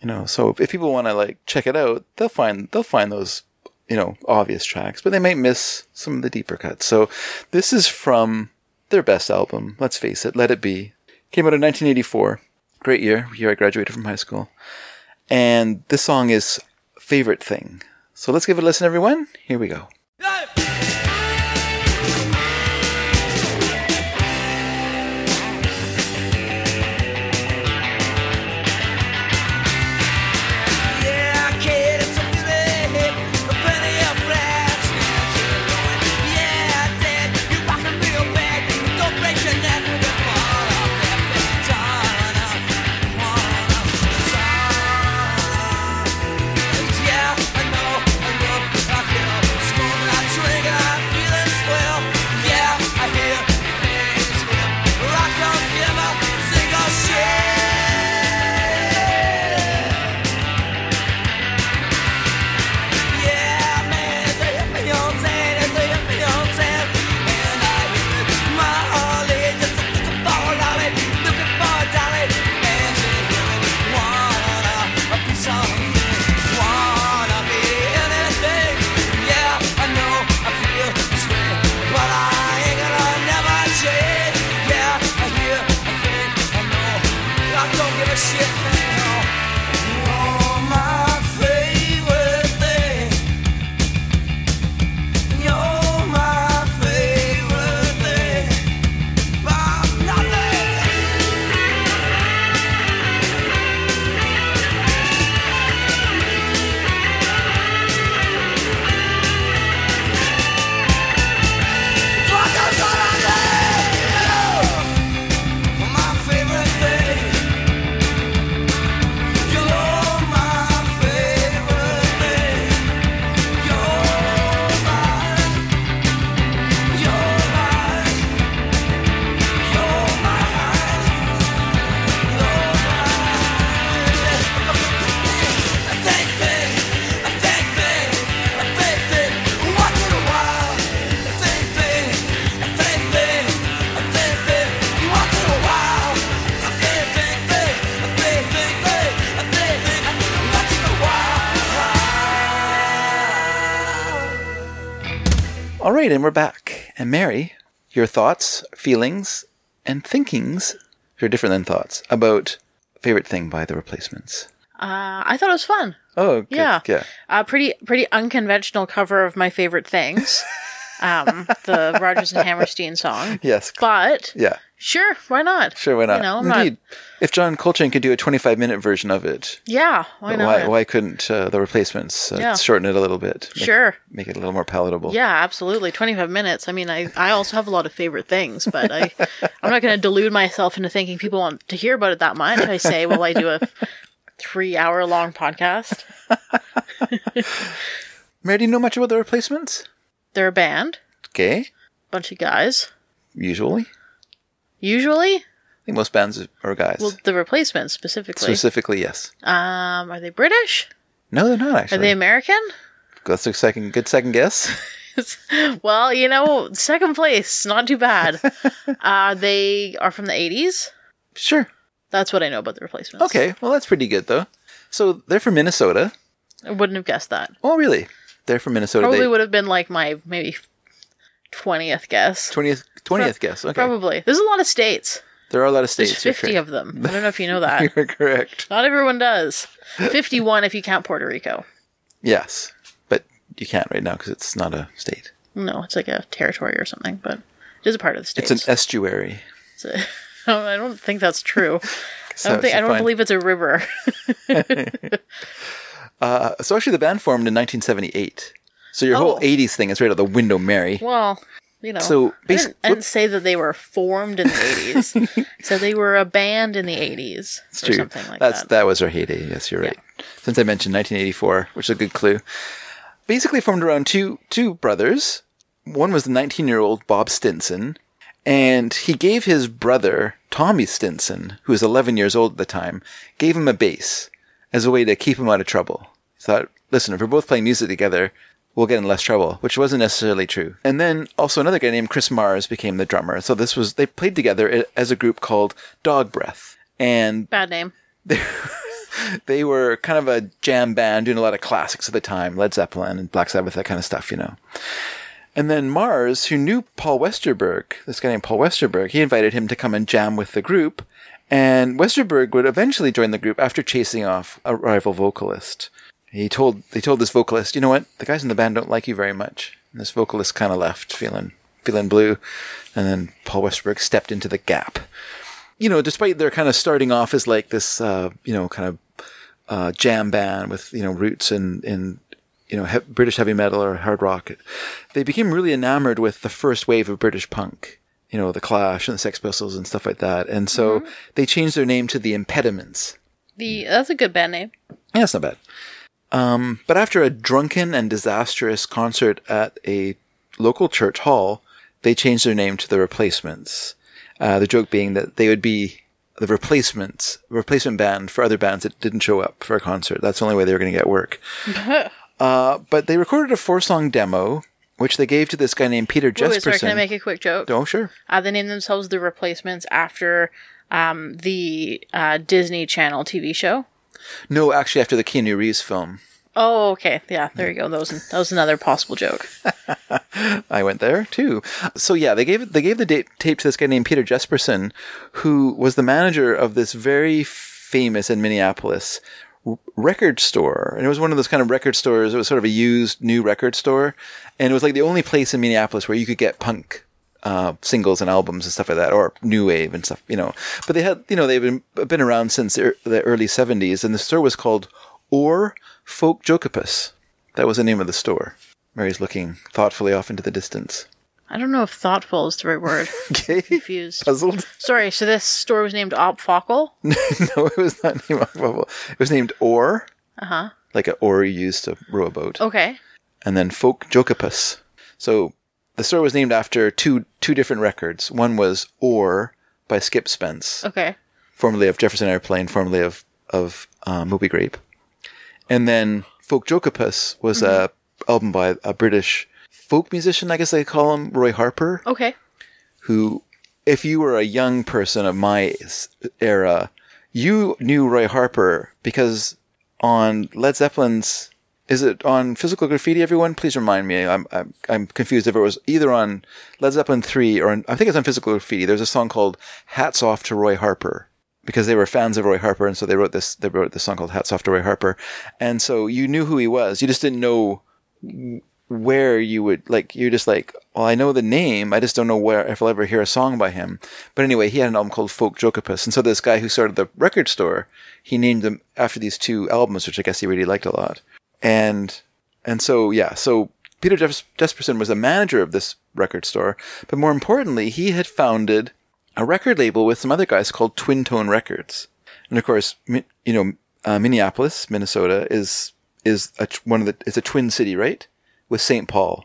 B: you know. So if people want to like check it out, they'll find they'll find those you know obvious tracks, but they might miss some of the deeper cuts. So this is from their best album. Let's face it, Let It Be came out in 1984. Great year, year I graduated from high school, and this song is favorite thing. So let's give it a listen, everyone. Here we go. Right, and we're back. And Mary, your thoughts, feelings, and thinkings are different than thoughts about favorite thing by the replacements.
C: uh, I thought it was fun.
B: Oh, good.
C: Yeah.
B: yeah.
C: A pretty pretty unconventional cover of my favorite things. um, the Rodgers and Hammerstein song.
B: Yes.
C: But
B: Yeah.
C: Sure, why not?
B: Sure, why not?
C: You know, I'm not-
B: Indeed. If John Coltrane could do a 25 minute version of it,
C: Yeah, why not?
B: why, why couldn't uh, the replacements uh,
C: Yeah.
B: shorten it a little bit? Make,
C: Sure.
B: Make it a little more palatable.
C: Yeah, absolutely. 25 minutes. I mean, I, I also have a lot of favorite things, but I, I'm not going to delude myself into thinking people want to hear about it that much. I say, while I do a three hour long podcast.
B: Mary, do you know much about the replacements?
C: They're a band,
B: Okay.
C: bunch of guys.
B: Usually.
C: Usually,
B: I think most bands are guys.
C: well, the replacements specifically.
B: Specifically, yes.
C: um, are they British?
B: No, they're not actually.
C: Are they American?
B: That's a second, good second guess.
C: well, you know, second place, not too bad. uh, they are from the 80s.
B: sure.
C: That's what I know about the replacements.
B: Okay. Well, that's pretty good though. So they're from Minnesota.
C: I wouldn't have guessed that.
B: Oh, really? they're from Minnesota.
C: Probably
B: They,
C: would have been like my maybe twentieth guess.
B: 20th, 20th guess. Okay.
C: Probably. There's a lot of states.
B: There are a lot of states.
C: There's
B: you're
C: fifty
B: correct.
C: of them. I don't know if you know that.
B: You're correct.
C: Not everyone does. Fifty-one if you count Puerto Rico.
B: Yes, but you can't right now because it's not a state.
C: No, it's like a territory or something, but it is a part of the states.
B: It's an estuary.
C: It's a- I don't think that's true. I don't think. I don't believe it's a river.
B: Uh, so actually, the band formed in 1978. So your whole
C: Oh.
B: 80s thing is right out the window, Mary.
C: Well, you know.
B: So,
C: I
B: basi-
C: didn't, I didn't say that they were formed in the 80s. so they were a band in the 80s
B: It's
C: or
B: true.
C: something like
B: That's
C: that.
B: that was our heyday. Yes, you're right. Since I mentioned 1984, which is a good clue. Basically formed around two two brothers. One was the 19-year-old Bob Stinson, and he gave his brother Tommy Stinson, who was 11 years old at the time, gave him a bass as a way to keep him out of trouble. He thought, listen, if we're both playing music together, we'll get in less trouble, which wasn't necessarily true. And then also another guy named Chris Mars became the drummer. So this was they played together as a group called Dog Breath. And
C: Bad name.
B: they were kind of a jam band doing a lot of classics at the time, Led Zeppelin and Black Sabbath, that kind of stuff, you know. And then Mars, who knew Paul Westerberg, this guy named Paul Westerberg, he invited him to come and jam with the group. And Westerberg would eventually join the group after chasing off a rival vocalist. He told they told this vocalist, you know what, the guys in the band don't like you very much. And this vocalist kind of left, feeling feeling blue. And then Paul Westerberg stepped into the gap you know, despite their kind of starting off as like this, uh, you know, kind of uh, jam band with you know roots in in you know he- British heavy metal or hard rock, they became really enamored with the first wave of British punk. You know, the Clash and the Sex Pistols and stuff like that, and so they changed their name to the Impediments.
C: The That's a good band name.
B: Yeah, that's not bad. Um, but after a drunken and disastrous concert at a local church hall, they changed their name to the Replacements. Uh, the joke being that they would be the replacements, replacement band for other bands that didn't show up for a concert. That's the only way they were going to get work. uh, but they recorded a four-song demo, which they gave to this guy named Peter
C: Wait, wait, sorry,
B: Jesperson.
C: can I make a quick joke?
B: oh, sure.
C: Uh, they named themselves the Replacements after um, the uh, Disney Channel TV show.
B: No, actually, after the Keanu Reeves film.
C: Oh, okay. Yeah, there you go. That was, that was another possible joke.
B: I went there too. So yeah, they gave they gave the date, tape to this guy named Peter Jesperson, who was the manager of this very famous in Minneapolis r- record store, and it was one of those kind of record stores. It was sort of a used new record store, and it was like the only place in Minneapolis where you could get punk. Uh, singles and albums and stuff like that, or new wave and stuff, you know. But they had, you know, they've been been around since the early '70s, and the store was called Oar Folk Jokopus. That was the name of the store. Mary's looking thoughtfully off into the distance.
C: I don't know if thoughtful is the right word.
B: Okay.
C: Confused.
B: Puzzled?
C: Sorry, so this store was named Op Fockel?
B: no, it was not named Bubble. It was named Or.
C: Uh huh.
B: like an oar you use to row a boat.
C: Okay.
B: And then Folkjokeopus. So the store was named after two two different records. One was Oar by Skip Spence,
C: Okay.
B: formerly of Jefferson Airplane, formerly of of uh, Moby Grape. And then Folkjokeopus was a album by a British folk musician, I guess they call him, Roy Harper.
C: Okay.
B: who, if you were a young person of my era, you knew Roy Harper because on Led Zeppelin's, is it on Physical Graffiti? Everyone, please remind me. I'm I'm, I'm confused if it was either on Led Zeppelin three or on, I think it's on Physical Graffiti. There's a song called "Hats Off to Roy Harper." Because they were fans of Roy Harper, and so they wrote this. They wrote this song called "Hats Off to Roy Harper," and so you knew who he was. You just didn't know where you would like you're just like well i know the name i just don't know where if i'll ever hear a song by him but anyway he had an album called folk jokopus and so this guy who started the record store he named them after these two albums which i guess he really liked a lot and and so yeah so peter Jes- jesperson was a manager of this record store but more importantly he had founded a record label with some other guys called twin tone records and of course you know uh, minneapolis minnesota is is a, one of the it's a twin city right with St. Paul.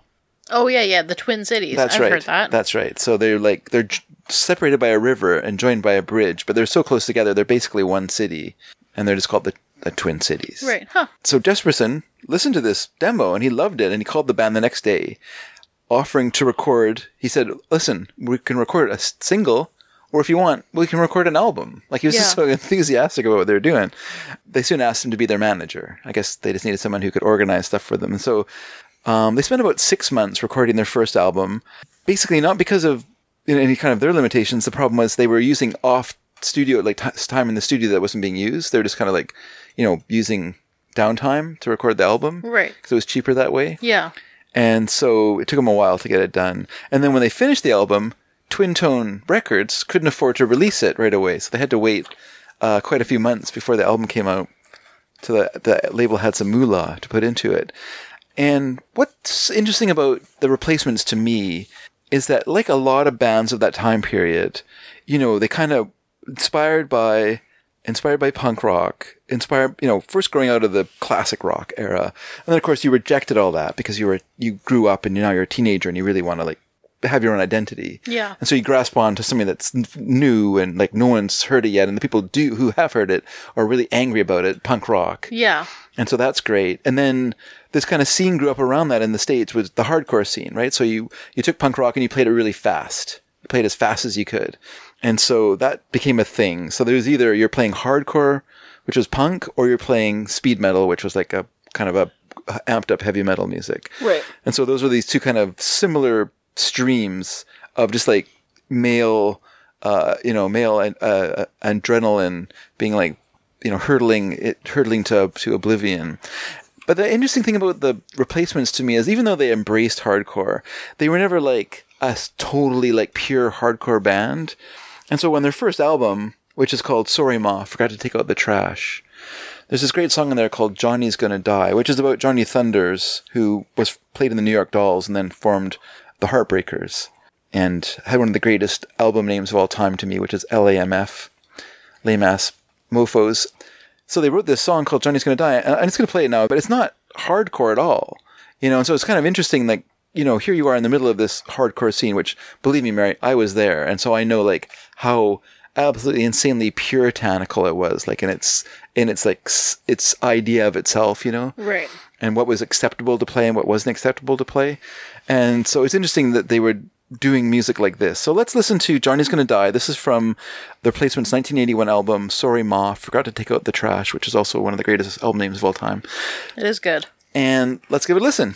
C: Oh, yeah, yeah. The Twin Cities.
B: That's
C: I've
B: right.
C: heard that.
B: That's right. So they're like they're j- separated by a river and joined by a bridge, but they're so close together they're basically one city, and they're just called the, the Twin Cities.
C: right. Huh.
B: So Jesperson listened to this demo and he loved it, and he called the band the next day, offering to record. He said, "Listen, we can record a single." Or if you want, we can record an album. Like he was just so enthusiastic about what they were doing. They soon asked him to be their manager. I guess they just needed someone who could organize stuff for them. And so Um, they spent about six months recording their first album, basically not because of you know, any kind of their limitations. The problem was they were using off studio, like t- time in the studio that wasn't being used. They're just kind of like, you know, using downtime to record the album.
C: Right.
B: Because it was cheaper that way.
C: Yeah.
B: And so it took them a while to get it done. And then when they finished the album, Twin Tone Records couldn't afford to release it right away. So they had to wait uh, quite a few months before the album came out. So the, the label had some moolah to put into it. And what's interesting about the replacements to me is that, like a lot of bands of that time period, you know, they kind of inspired by inspired by punk rock, inspired, you know, first growing out of the classic rock era. And then of course you rejected all that because you were, you grew up and now you're a teenager and you really want to like have your own identity.
C: Yeah.
B: And so you grasp on to something that's new and like no one's heard it yet. And the people do, who have heard it are really angry about it, punk rock.
C: Yeah.
B: And so that's great. And then this kind of scene grew up around that in the States was the hardcore scene, right? So you, you took punk rock and you played it really fast. You played as fast as you could. And so that became a thing. So there was either you're playing hardcore, which was punk, or you're playing speed metal, which was like a kind of a amped up heavy metal music.
C: Right.
B: And so those were these two kind of similar streams of just like male, uh, you know, male and uh, adrenaline being like, you know, hurtling it, hurtling to to oblivion. But the interesting thing about the replacements to me is even though they embraced hardcore, they were never like a totally like pure hardcore band. And so when their first album, which is called Sorry Ma, forgot to take out the trash. There's this great song in there called Johnny's Gonna Die, which is about Johnny Thunders, who was played in the New York Dolls and then formed the Heartbreakers and had one of the greatest album names of all time to me, which is LAMF, Lame Ass Mofos. So they wrote this song called Johnny's Gonna Die, and I'm just gonna play it now, but it's not hardcore at all. You know, and so it's kind of interesting, like, you know, here you are in the middle of this hardcore scene, which, believe me, Mary, I was there, and so I know, like, how absolutely insanely puritanical it was, like, in its, in its, like, its idea of itself, you know?
C: Right.
B: and what was acceptable to play and what wasn't acceptable to play. And so it's interesting that they were doing music like this. So let's listen to Johnny's Gonna Die. This is from the replacement's 1981 album, Sorry Ma, Forgot to Take Out the Trash, which is also one of the greatest album names of all time.
C: It is good.
B: And let's give it a listen.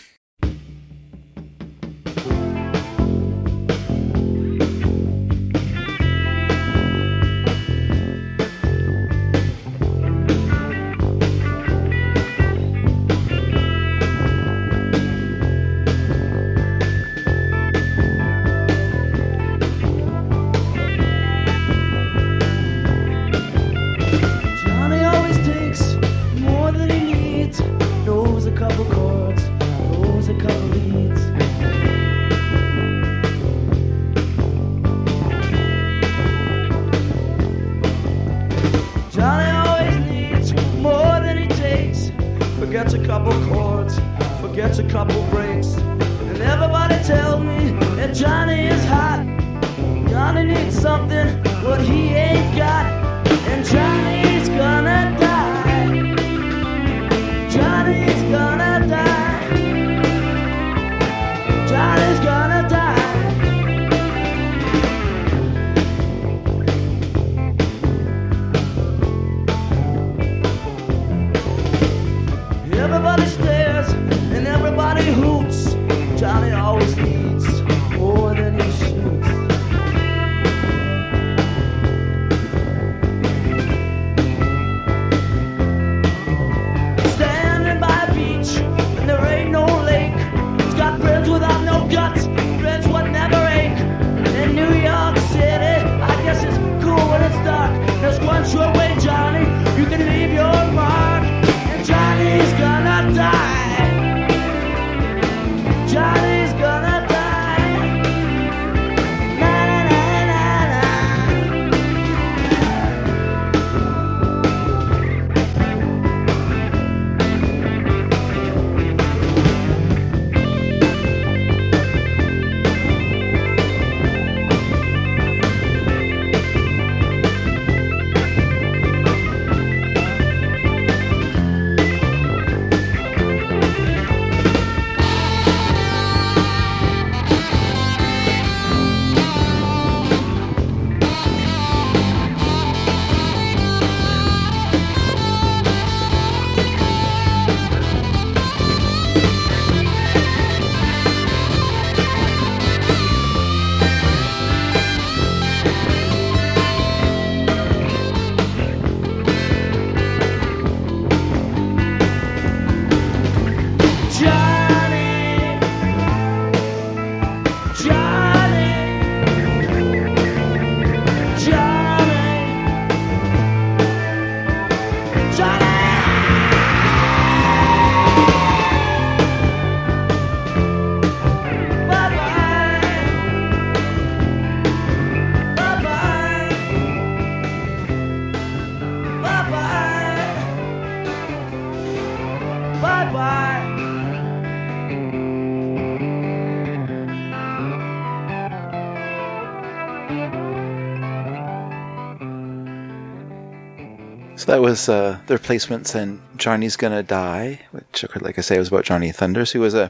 B: So that was uh, the replacements and Johnny's Gonna Die, which, like I say, was about Johnny Thunders, who was a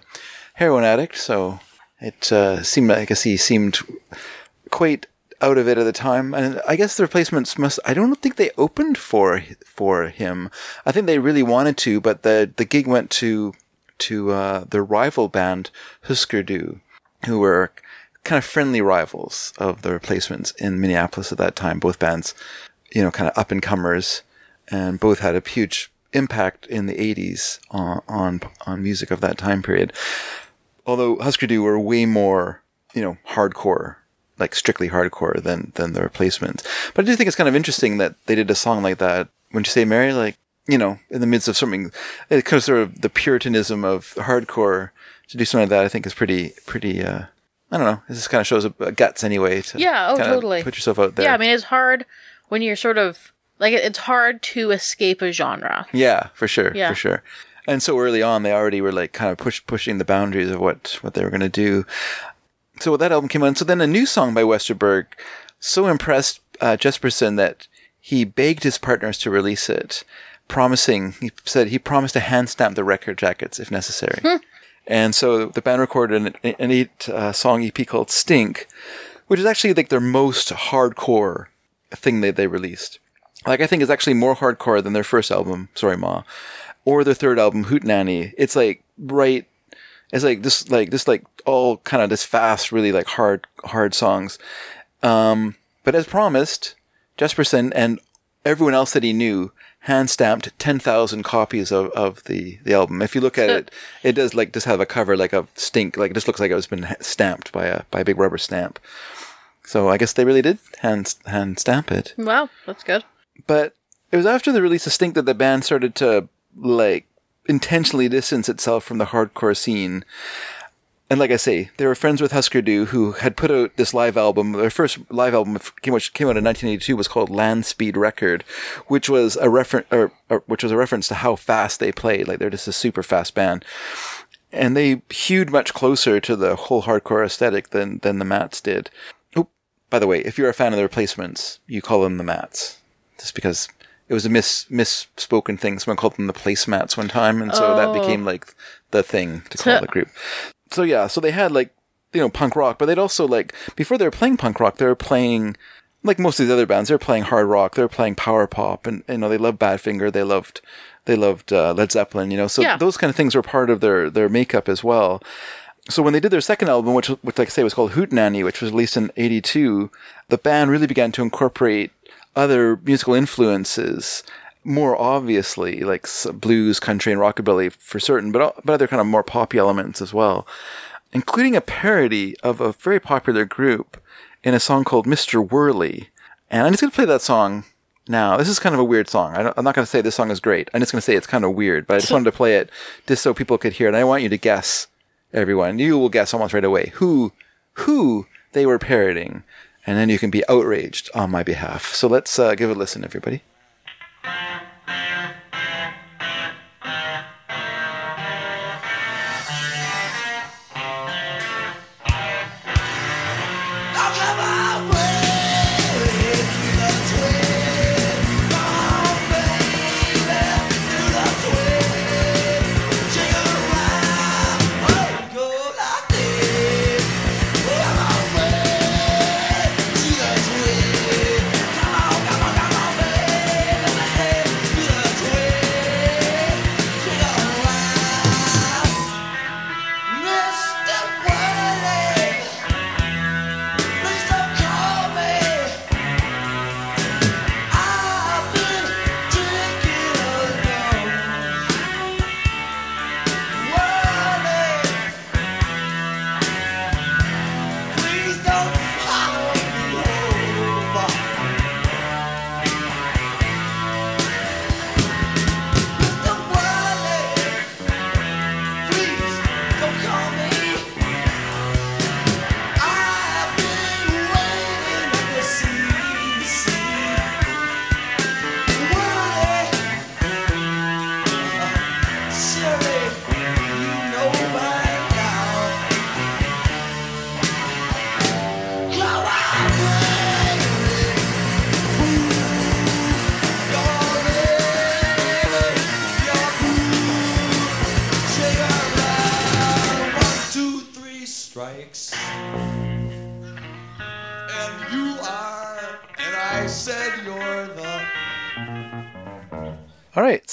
B: heroin addict. So it uh, seemed, like, I guess he seemed quite out of it at the time. And I guess the replacements must, I don't think they opened for for him. I think they really wanted to, but the, the gig went to to uh, the rival band Husker Du, who were kind of friendly rivals of the replacements in Minneapolis at that time. Both bands, you know, kind of up and comers, and both had a huge impact in the 80s on, on, on music of that time period. Although Husker Du were way more, you know, hardcore, like strictly hardcore than, than the replacements. But I do think it's kind of interesting that they did a song like that. Wouldn't you say, Mary? Like, you know, in the midst of something, it kind of sort of the puritanism of hardcore to do something like that, I think is pretty, pretty, uh, I don't know. This just kind of shows a, a guts anyway to
C: Yeah, oh, totally.
B: put yourself out there.
C: Yeah, I mean, it's hard when you're sort of like it's hard to escape a genre.
B: Yeah, for sure,
C: Yeah.
B: for sure. And so early on, they already were like kind of push pushing the boundaries of what what they were going to do. So that album came out, so then a new song by Westerberg so impressed uh, Jesperson that he begged his partners to release it, promising he said he promised to hand stamp the record jackets if necessary. And so the band recorded an, an eight uh, song EP called Stink, which is actually like their most hardcore thing that they released. Like I think it's actually more hardcore than their first album, Sorry Ma, or their third album, Hootenanny. It's like right, it's like this, like this, like all kind of this fast, really like hard, hard songs. Um, but as promised, Jesperson and everyone else that he knew hand stamped 10,000 copies of, of the, the album. If you look at it, it does like just have a cover like a stink, like it just looks like it was been stamped by a, by a big rubber stamp. So I guess they really did hand, hand stamp it.
C: Wow, that's good.
B: But it was after the release of Stink that the band started to like intentionally distance itself from the hardcore scene. And like I say, they were friends with Husker Du, who had put out this live album. Their first live album, which came out in 1982, was called Land Speed Record, which was a reference, or, or which was a reference to how fast they played. Like they're just a super fast band, and they hewed much closer to the whole hardcore aesthetic than than the Mats did. Oh, by the way, if you're a fan of the Replacements, you call them the Mats, just because it was a mis misspoken thing. Someone called them the placemats one time, and so that became like the thing to call the group. So yeah, so they had like you know punk rock, but they'd also like before they were playing punk rock, they were playing like most of these other bands. They were playing hard rock, they were playing power pop, and you know they loved Badfinger, they loved they loved uh, Led Zeppelin, you know. So
C: Yeah.
B: those kind of things were part of their their makeup as well. So when they did their second album, which, which like I say was called Hootenanny, which was released in '82, the band really began to incorporate other musical influences more obviously, like blues, country, and rockabilly for certain, but uh, but other kind of more poppy elements as well, including a parody of a very popular group in a song called "Mr. Whirly." And I'm just gonna play that song now. This is kind of a weird song. I don't, I'm not gonna say this song is great. I'm just gonna say it's kind of weird, but I just wanted to play it just so people could hear it. And I want you to guess, everyone. You will guess almost right away who who they were parodying, and then you can be outraged on my behalf. So let's uh, give a listen, everybody.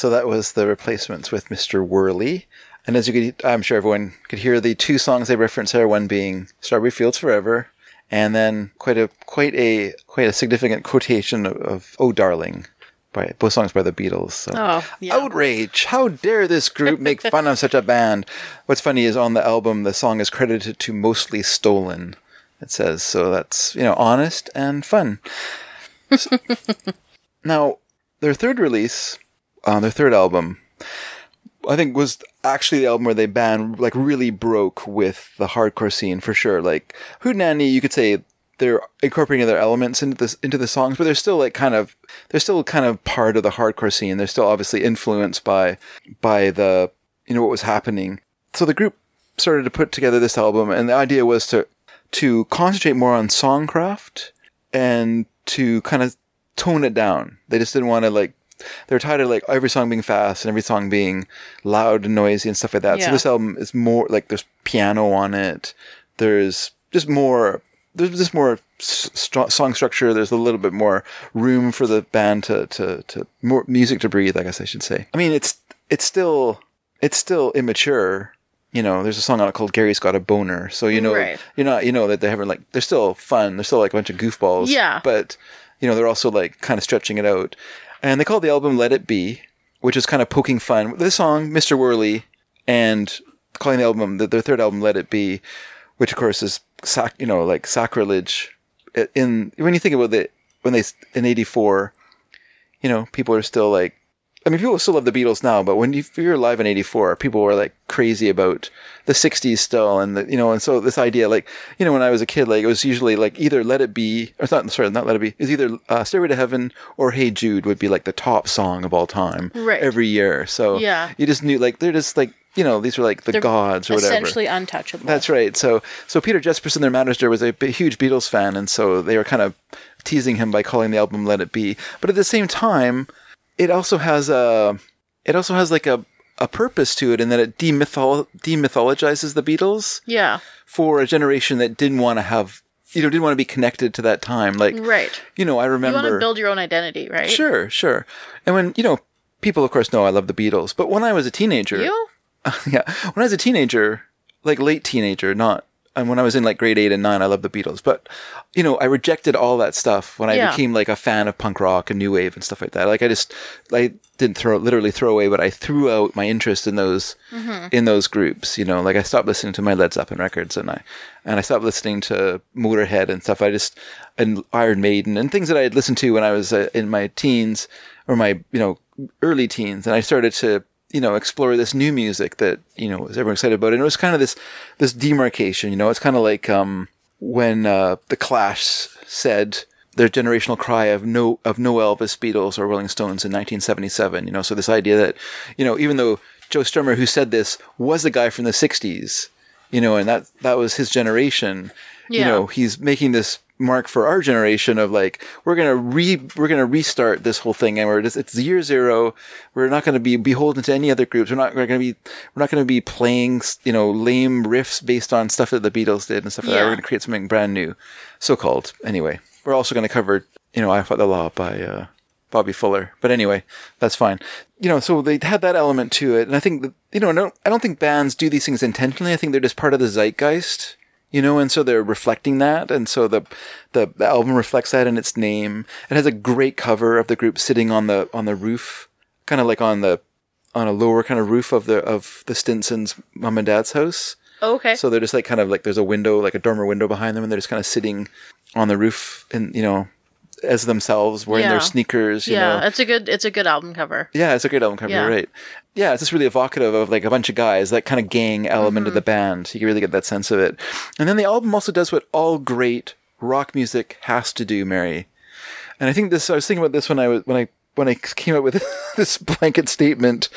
B: So that was the replacements with Mr. Whirly. And as you could, I'm sure everyone could hear the two songs they reference there. One being "Strawberry Fields Forever," and then quite a quite a quite a significant quotation of, of "Oh Darling," by both songs by the Beatles. So.
C: Oh, yeah.
B: Outrage! How dare this group make fun of such a band? What's funny is on the album, the song is credited to "Mostly Stolen." It says so. That's you know honest and fun. Now, their third release, uh, their third album, I think was actually the album where they band like really broke with the hardcore scene for sure. Like Hootenanny, you could say they're incorporating their elements into this into the songs, but they're still like kind of they're still kind of part of the hardcore scene. They're still obviously influenced by by the you know what was happening. So the group started to put together this album, and the idea was to to concentrate more on songcraft and to kind of tone it down. They just didn't want to like they're tired of like every song being fast and every song being loud and noisy and stuff like that. So this album is more like there's piano on it. There's just more. There's just more s- stro- song structure. There's a little bit more room for the band to to to more music to breathe. I guess I should say. I mean, it's it's still it's still immature. You know, there's a song on it called "Gary's Got a Boner," so you know
C: Right.
B: you know you know that they haven't like they're still fun. They're still like a bunch of goofballs.
C: Yeah.
B: but you know they're also like kind of stretching it out. And they called the album "Let It Be," which is kind of poking fun. This song, "Mr. Whirly," and calling the album the, their third album "Let It Be," which of course is sac you know like sacrilege. In when you think about it, when they in '84, you know people are still like. I mean, people still love the Beatles now, but when you, if you're alive in '84, people were like crazy about the '60s still, and the, you know, and so this idea, like, you know, when I was a kid, like it was usually like either "Let It Be" or not sorry, not "Let It Be." It's either uh, "Stairway to Heaven" or "Hey Jude" would be like the top song of all time
C: Right.
B: every year. So
C: Yeah.
B: you just knew like they're just like you know these are like the
C: They're
B: gods or whatever.
C: Essentially untouchable.
B: That's right. So so Peter Jesperson, their manager, was a huge Beatles fan, and so they were kind of teasing him by calling the album "Let It Be." But at the same time, it also has a it also has like a a purpose to it in that it demythol- demythologizes the Beatles
C: Yeah.
B: for a generation that didn't want to have you know didn't want to be connected to that time. Like
C: Right.
B: you know, I
C: You
B: remember
C: want to build your own identity, right?
B: Sure, sure. And when you know, people of course know I love the Beatles, but when I was a teenager,
C: You?
B: yeah, when I was a teenager, like late teenager, not and when I was in like grade eight and nine, I loved the Beatles. But you know, I rejected all that stuff when I
C: Yeah.
B: became like a fan of punk rock and new wave and stuff like that. Like I just, I didn't throw literally throw away, but I threw out my interest in those in those groups. You know, like I stopped listening to my Led Zeppelin records and I and I stopped listening to Motorhead and stuff. I just and Iron Maiden and things that I had listened to when I was uh, in my teens or my you know early teens, and I started to you know explore this new music that you know was everyone excited about, and it was kind of this this demarcation. You know, it's kind of like um, when uh, the Clash said their generational cry of no of no Elvis, Beatles, or Rolling Stones in 1977. You know, so this idea that you know even though Joe Strummer, who said this, was a guy from the 60s, you know, and that that was his generation. You know, he's making this mark for our generation of like we're gonna re we're gonna restart this whole thing and we're just it's year zero we're not gonna be beholden to any other groups we're not we're gonna be we're not gonna be playing you know lame riffs based on stuff that the beatles did and stuff like that we're gonna create something brand new so called anyway we're also gonna cover you know i fought the law by uh Bobby Fuller. But anyway, that's fine. You know, so they had that element to it. And I think that, you know, I don't, I don't think bands do these things intentionally. I think they're just part of the zeitgeist, you know, and so they're reflecting that. And so the, the, the album reflects that in its name. It has a great cover of the group sitting on the, on the roof, kind of like on the, on a lower kind of roof of the, of the Stinsons' mom and dad's house.
C: Oh, okay.
B: So they're just like kind of like there's a window, like a dormer window behind them, and they're just kind of sitting on the roof and, you know, as themselves wearing
C: Yeah.
B: their sneakers, you
C: yeah,
B: know.
C: it's a good it's a good album cover.
B: Yeah, it's a great album cover,
C: Yeah.
B: right. Yeah, it's just really evocative of like a bunch of guys, that kind of gang element
C: Mm-hmm.
B: of the band. You can really get that sense of it. And then the album also does what all great rock music has to do, Mary. And I think this I was thinking about this when I was when I when I came up with this blanket statement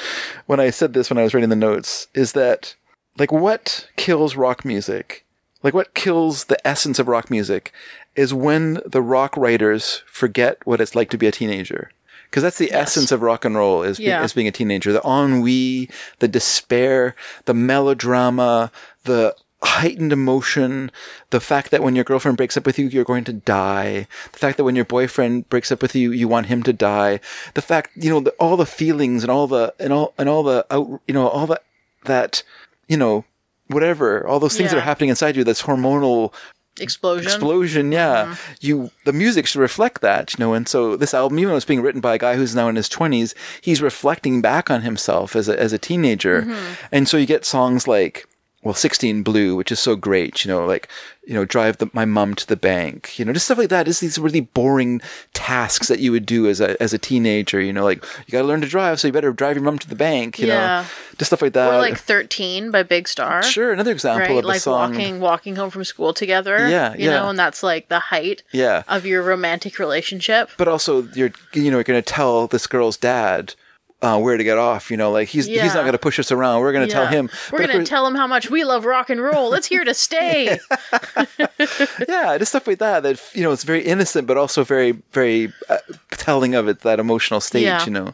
B: when I said this when I was writing the notes is that like what kills rock music? Like what kills the essence of rock music is when the rock writers forget what it's like to be a teenager. Because that's the essence of rock and roll is, be-
C: Yeah.
B: is being a teenager. The ennui, the despair, the melodrama, the heightened emotion, the fact that when your girlfriend breaks up with you, you're going to die, the fact that when your boyfriend breaks up with you, you want him to die, the fact, you know, the, all the feelings and all the, and all, and all the out, you know, all that, that, you know, whatever, all those things that are happening inside you, that's hormonal
C: Explosion.
B: explosion yeah. Mm-hmm. You the music should reflect that you know and so this album even though it's being written by a guy who's now in his 20s he's reflecting back on himself as a, as a teenager. Mm-hmm. And so you get songs like well 16 blue which is so great you know like you know drive the, my mom to the bank you know just stuff like that just these really boring tasks that you would do as a as a teenager you know like you got to learn to drive so you better drive your mom to the bank you
C: Yeah.
B: know just stuff like that
C: or like 13 by Big Star.
B: sure another example
C: Right,
B: of a
C: like
B: song
C: walking, walking home from school together.
B: Yeah,
C: you
B: yeah.
C: know, and that's like the height
B: yeah
C: of your romantic relationship.
B: but also you're you know you're going to tell this girl's dad uh, where to get off. You know, like he's he's not going to push us around. We're going to tell him.
C: We're gonna tell him how much we love rock and roll. It's here to stay.
B: yeah, just stuff like that. That you know, it's very innocent, but also very very uh, telling of it that emotional state.
C: Yeah.
B: You know,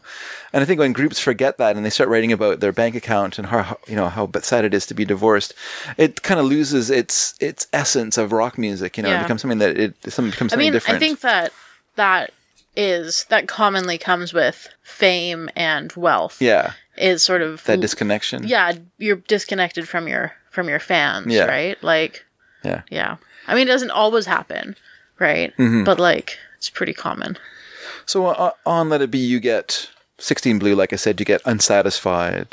B: and I think when groups forget that and they start writing about their bank account and how you know how sad it is to be divorced, it kind of loses its its essence of rock music. You know, it becomes something that it something becomes
C: I mean,
B: different.
C: I think that that is that commonly comes with fame and wealth.
B: yeah,
C: is sort of
B: that disconnection.
C: yeah, you're disconnected from your from your fans,
B: Yeah.
C: right? Like,
B: yeah.
C: yeah. I mean, it doesn't always happen, right?
B: Mm-hmm.
C: But like, it's pretty common.
B: So uh, on Let It Be, you get 16 Blue, like I said, you get Unsatisfied,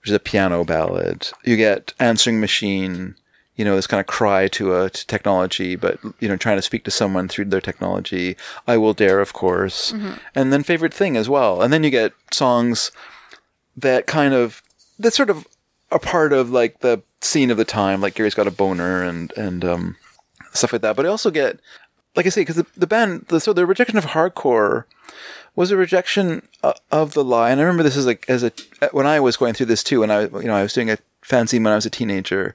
B: which is a piano ballad. You get Answering Machine, you know, this kind of cry to a to technology, but, you know, trying to speak to someone through their technology. I Will Dare, of course. And then Favorite Thing as well. And then you get songs that kind of, that sort of a part of like the scene of the time, like Gary's Got a Boner and, and, um, stuff like that. But I also get, like I say, because the, the band, the, so the rejection of hardcore was a rejection uh, of the lie. And I remember this as like as a when I was going through this too. When I you know I was doing a fanzine when I was a teenager.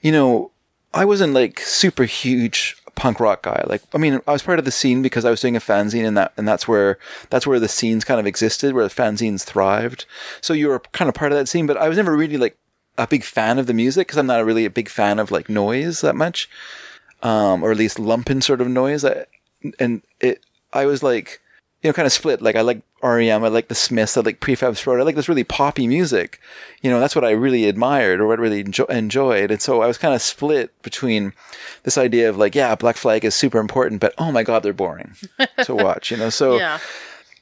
B: You know, I wasn't like super huge punk rock guy. Like I mean, I was part of the scene because I was doing a fanzine, and that and that's where that's where the scenes kind of existed, where the fanzines thrived. So you were kind of part of that scene, but I was never really like a big fan of the music because I'm not really a big fan of like noise that much um, or at least lumpen sort of noise. I, and it, I was like, you know, kind of split. Like I like REM, I like the Smiths, I like Prefab Sprout, I like this really poppy music. You know, that's what I really admired or what I really enjo- enjoyed. And so I was kind of split between this idea of like, yeah, Black Flag is super important, but oh my god, they're boring to watch. You know, so
C: Yeah.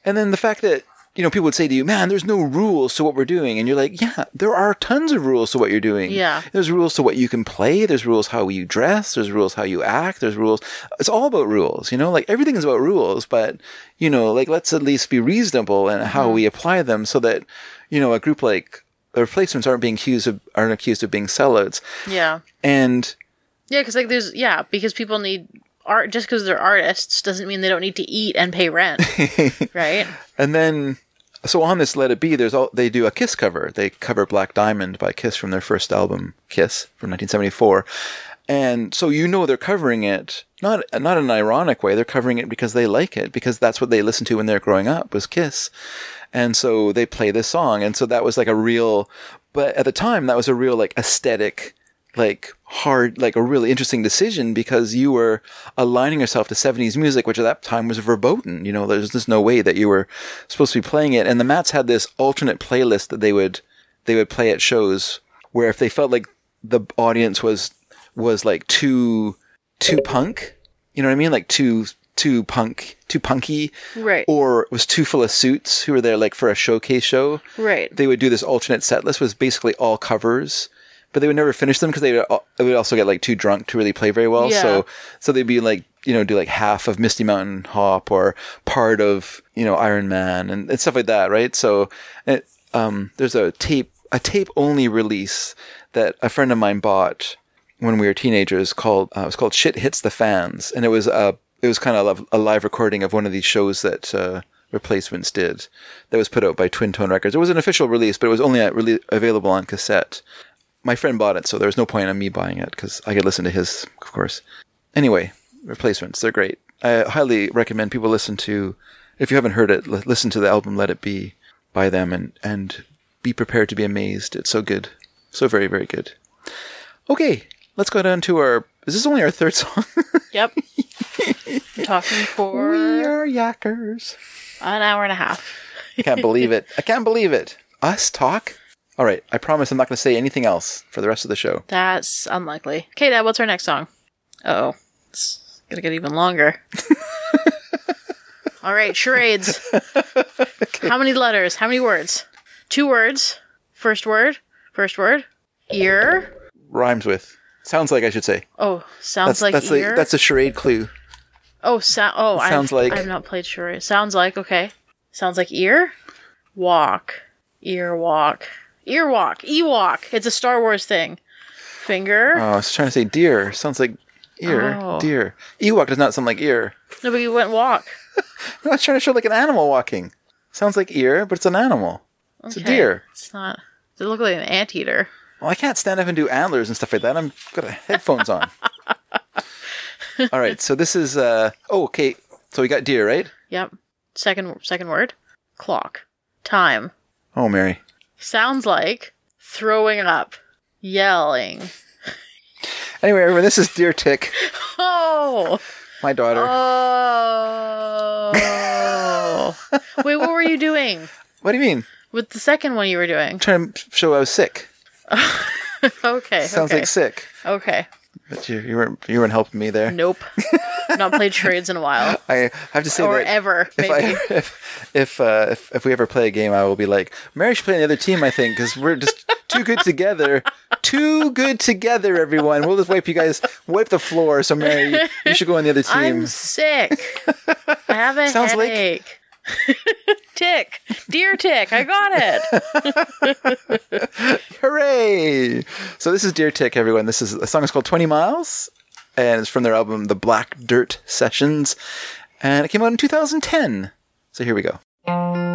B: and then the fact that, you know, people would say to you, man, there's no rules to what we're doing. And you're like, yeah, there are tons of rules to what you're doing.
C: Yeah.
B: There's rules to what you can play. There's rules how you dress. There's rules how you act. There's rules. It's all about rules, you know, like everything is about rules, but, you know, like let's at least be reasonable in how mm-hmm. we apply them so that, you know, a group like the replacements aren't being accused of, aren't accused of being sellouts.
C: Yeah.
B: And
C: Yeah, because like there's yeah, because people need art just because they're artists doesn't mean they don't need to eat and pay rent, right?
B: And then, so on this Let It Be, there's all they do a Kiss cover. They cover Black Diamond by Kiss from their first album, Kiss, from 1974. And so you know they're covering it not not in an ironic way. They're covering it because they like it because that's what they listened to when they were growing up was Kiss. And so they play this song, and so that was like a real. But at the time, that was a real like aesthetic like hard, like a really interesting decision because you were aligning yourself to 70s music, which at that time was verboten. You know, there's just no way that you were supposed to be playing it. And the Mats had this alternate playlist that they would, they would play at shows where if they felt like the audience was, was like too, too punk, you know what I mean? Like too, too punk, too punky.
C: Right.
B: Or was too full of suits who were there like for a showcase show
C: Right.
B: they would do this alternate set list was basically all covers but they would never finish them because they would, they would also get like too drunk to really play very well.
C: Yeah.
B: so so they'd be like you know do like half of misty mountain hop or part of you know iron man and, and stuff like that right? So it, um, there's a tape a tape only release that a friend of mine bought when we were teenagers called uh, it was called shit hits the fans. And it was a it was kind of a live recording of one of these shows that uh, replacements did that was put out by twin tone records. It was an official release but it was only rele- available on cassette my friend bought it so there was no point in me buying it because i could listen to his of course anyway replacements they're great i highly recommend people listen to if you haven't heard it li- listen to the album let it be by them and and be prepared to be amazed it's so good so very very good Okay, let's go down to our. Is this only our third song?
C: Yep. I'm talking for.
B: we are yackers.
C: an hour and a half.
B: I can't believe it. I can't believe it. Us talk? All right. I promise I'm not going to say anything else for the rest of the show.
C: That's unlikely. Okay, Dad, what's our next song? Oh, it's gonna get even longer. All right, charades. How many letters? How many words? Two words. First word. First word. Ear.
B: Rhymes with. Sounds like I should say.
C: Oh, sounds
B: That's
C: like
B: that's
C: ear.
B: a that's a charade clue.
C: oh, so- oh, I've-
B: sounds like-
C: I've not played charade. Sounds like okay. Sounds like ear. Walk. Ear walk. Ear walk. Ewok. It's a Star Wars thing. Finger.
B: Oh, I was trying to say deer. Sounds like ear.
C: Oh.
B: Deer. Ewok does not sound like ear.
C: Nobody went walk.
B: I'm not trying to show like an animal walking. Sounds like ear, but it's an animal. It's a deer.
C: It's not. Does it look like an anteater?
B: Well, I can't stand up and do antlers and stuff like that. I'm got headphones on. All right, so this is uh oh okay. So we got deer, right?
C: Yep. Second second word. Clock. Time.
B: Oh, Mary.
C: Sounds like throwing up. Yelling.
B: Anyway, everyone, this is Deer Tick,
C: Oh.
B: my daughter.
C: Oh. Wait, what were you doing?
B: what do you mean?
C: With the second one you were doing.
B: I'm trying to show I was sick.
C: Okay.
B: Sounds
C: okay.
B: like sick.
C: Okay.
B: But you, you weren't you weren't helping me there.
C: Nope. Not played charades in a while.
B: I have to say
C: Or ever,
B: if
C: maybe.
B: I if if, uh, if if we ever play a game, I will be like, Mary should play on the other team. I think because we're just too good together, too good together. Everyone, we'll just wipe you guys, wipe the floor. So Mary, you, should go on the other team.
C: I'm sick. I have a
B: Sounds like-
C: headache. tick. Dear tick. I got it.
B: Hooray! So this is Deer Tick, everyone. This is the song is called Twenty Miles, and it's from their album The Black Dirt Sessions, and it came out in 2010. So here we go.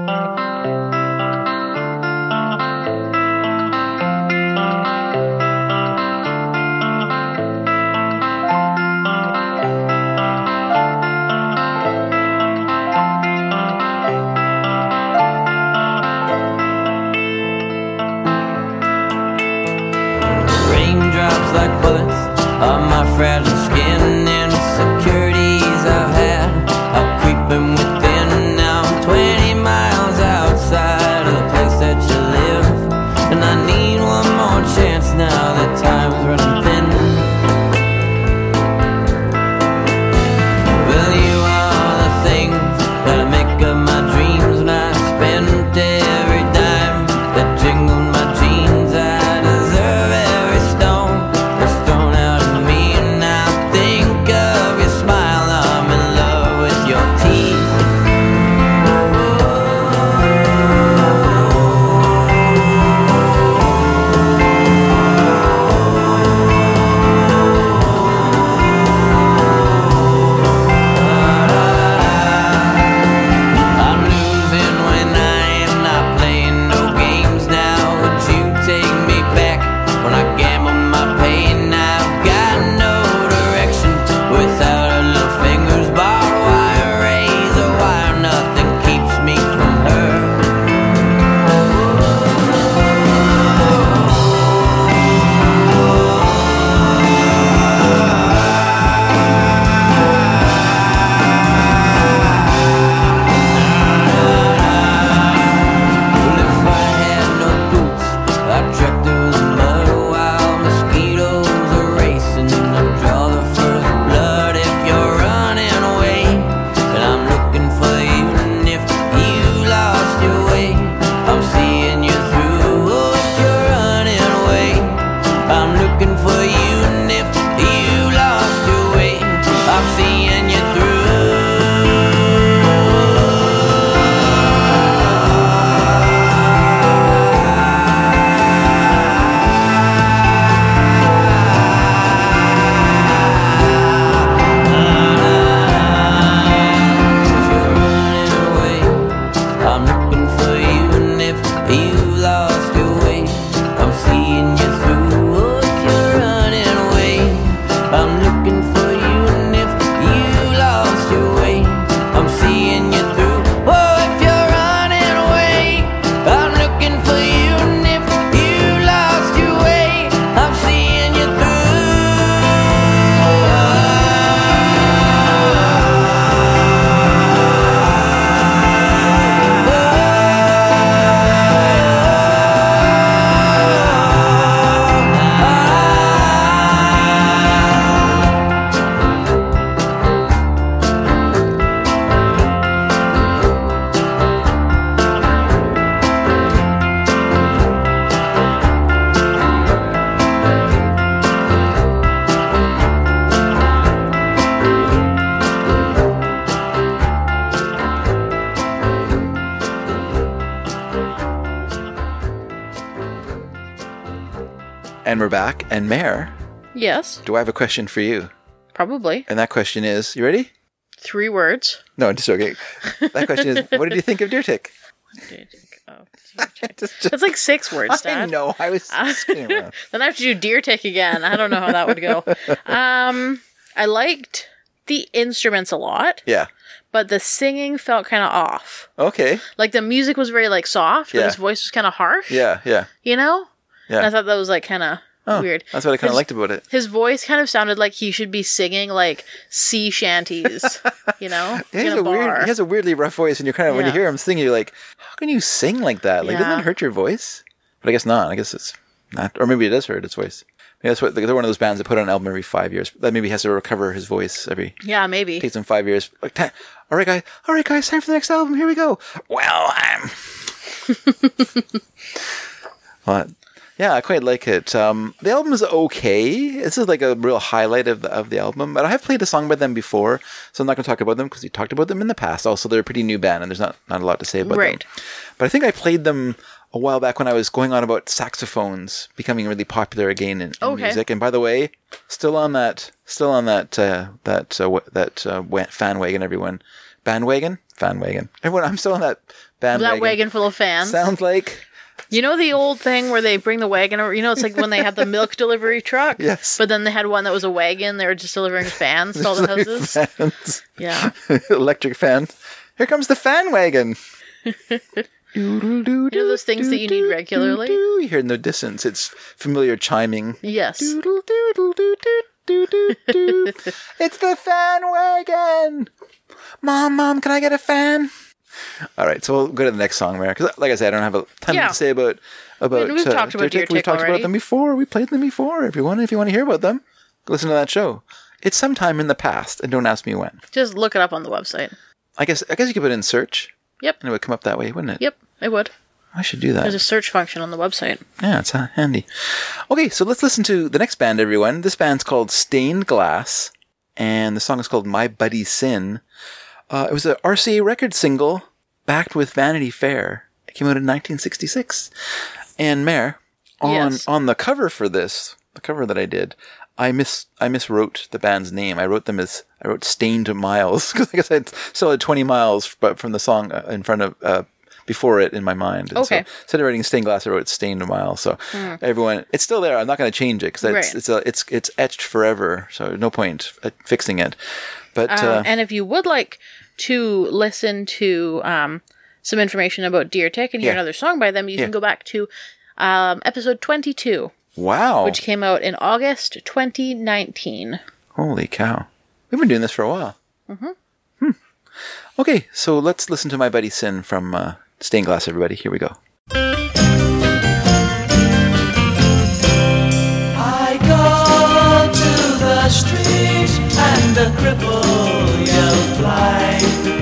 B: Do I have a question for you?
C: probably.
B: And that question is, you ready?
C: Three words.
B: No, just joking. That question is, what did you think of Deer Tick?
C: Oh,
B: Just- just-
C: That's like six words,
B: I
C: Dad.
B: know. I was around.
C: Then I have to do deer tick again. I don't know how that would go. Um, I liked the instruments a lot,
B: Yeah.
C: but the singing felt kind of off.
B: Okay.
C: Like the music was very like soft, but his voice was kind of harsh.
B: Yeah. Yeah.
C: You know?
B: Yeah.
C: And I thought that was like kind of
B: Oh,
C: weird.
B: That's what I kind of liked about it.
C: His voice kind of sounded like he should be singing like sea shanties, you know,
B: he, has
C: a,
B: a weird, he has a weirdly rough voice, and you're kind of when you
C: Yeah.
B: hear him sing, you're like, "How can you sing like that? Like, doesn't
C: Yeah.
B: it hurt your voice?" But I guess not. I guess it's not, or maybe it does hurt its voice. Maybe that's what they're one of those bands that put out an album every five years. That maybe has to recover his voice every
C: yeah, maybe.
B: takes him five years. Like, "Ta- all right, guys, all right, guys, time for the next album. Here we go. Well, I'm. but yeah, I quite like it. Um, the album is okay. This is like a real highlight of the of the album. But I have played a song by them before, so I'm not going to talk about them because we talked about them in the past. Also, they're a pretty new band, and there's not not a lot to say about
C: Right.
B: them. But I think I played them a while back when I was going on about saxophones becoming really popular again in, in
C: Okay.
B: music. And by the way, still on that, still on that uh, that uh, that uh, fan wagon. Everyone, bandwagon, fan wagon. Everyone, I'm still on that bandwagon.
C: that wagon full of fans.
B: sounds like
C: You know the old thing where they bring the wagon over? You know, it's like when they had the milk delivery truck.
B: Yes.
C: But then they had one that was a wagon. They were just delivering fans to all the houses.
B: fans,
C: Yeah.
B: electric fan. Here comes the fan wagon. you
C: know those things that you need regularly?
B: You hear in the distance, it's familiar chiming.
C: Yes.
B: Doodle doodle doo doo doo doo doo. It's the fan wagon. Mom, mom, can I get a fan? All right, so we'll go to the next song, Mary. Because, like I said, I don't have a ton
C: Yeah.
B: to say about about.
C: we've talked about
B: Deer Tick. We've talked about them before. We played them before. Everyone, if you want to hear about them, listen to that show. It's sometime in the past, and don't ask me when.
C: Just look it up on the website.
B: I guess I guess you could put in search,
C: Yep.
B: and it would come up that way, wouldn't it?
C: Yep. It would.
B: I should do that.
C: There's a search function on the website.
B: Yeah, it's uh, handy. Okay, so let's listen to the next band, everyone. This band's called Stained Glass, and the song is called My Buddy Sin. Uh, it was a RCA record single backed with Vanity Fair. It came out in 1966. And Mare, on
C: Yes.
B: on the cover for this, the cover that I did, I mis I miswrote the band's name. I wrote them as I wrote Stained Miles because I guess I still had 20 miles, but from the song uh, in front of. Uh, before it in my mind. And
C: Okay.
B: So instead of writing stained glass, I wrote stained a mile. So everyone, it's still there. I'm not going to change it because it's
C: Right.
B: it's a, it's it's etched forever. So no point fixing it. But
C: Um,
B: uh,
C: and if you would like to listen to um, some information about Deer Tick and hear
B: Yeah.
C: another song by them, you
B: Yeah.
C: can go back to um, episode 22,
B: wow,
C: which came out in August 2019.
B: holy cow, we've been doing this for a while. Mm-hmm. Hmm. Okay, so let's listen to my buddy Sin from uh, Stained Glass. Everybody, here we go.
E: I go to the street and cripple blind.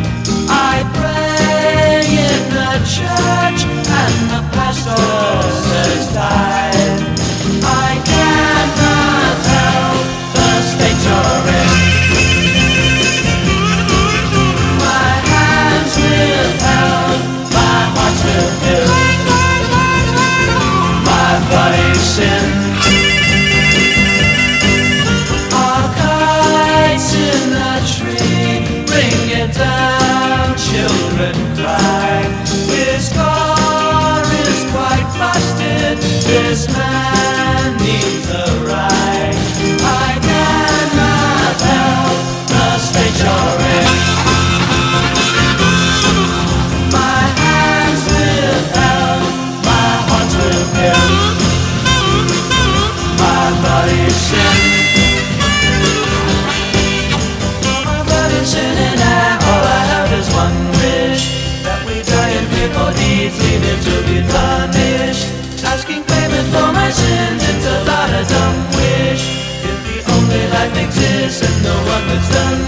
E: And no one that's done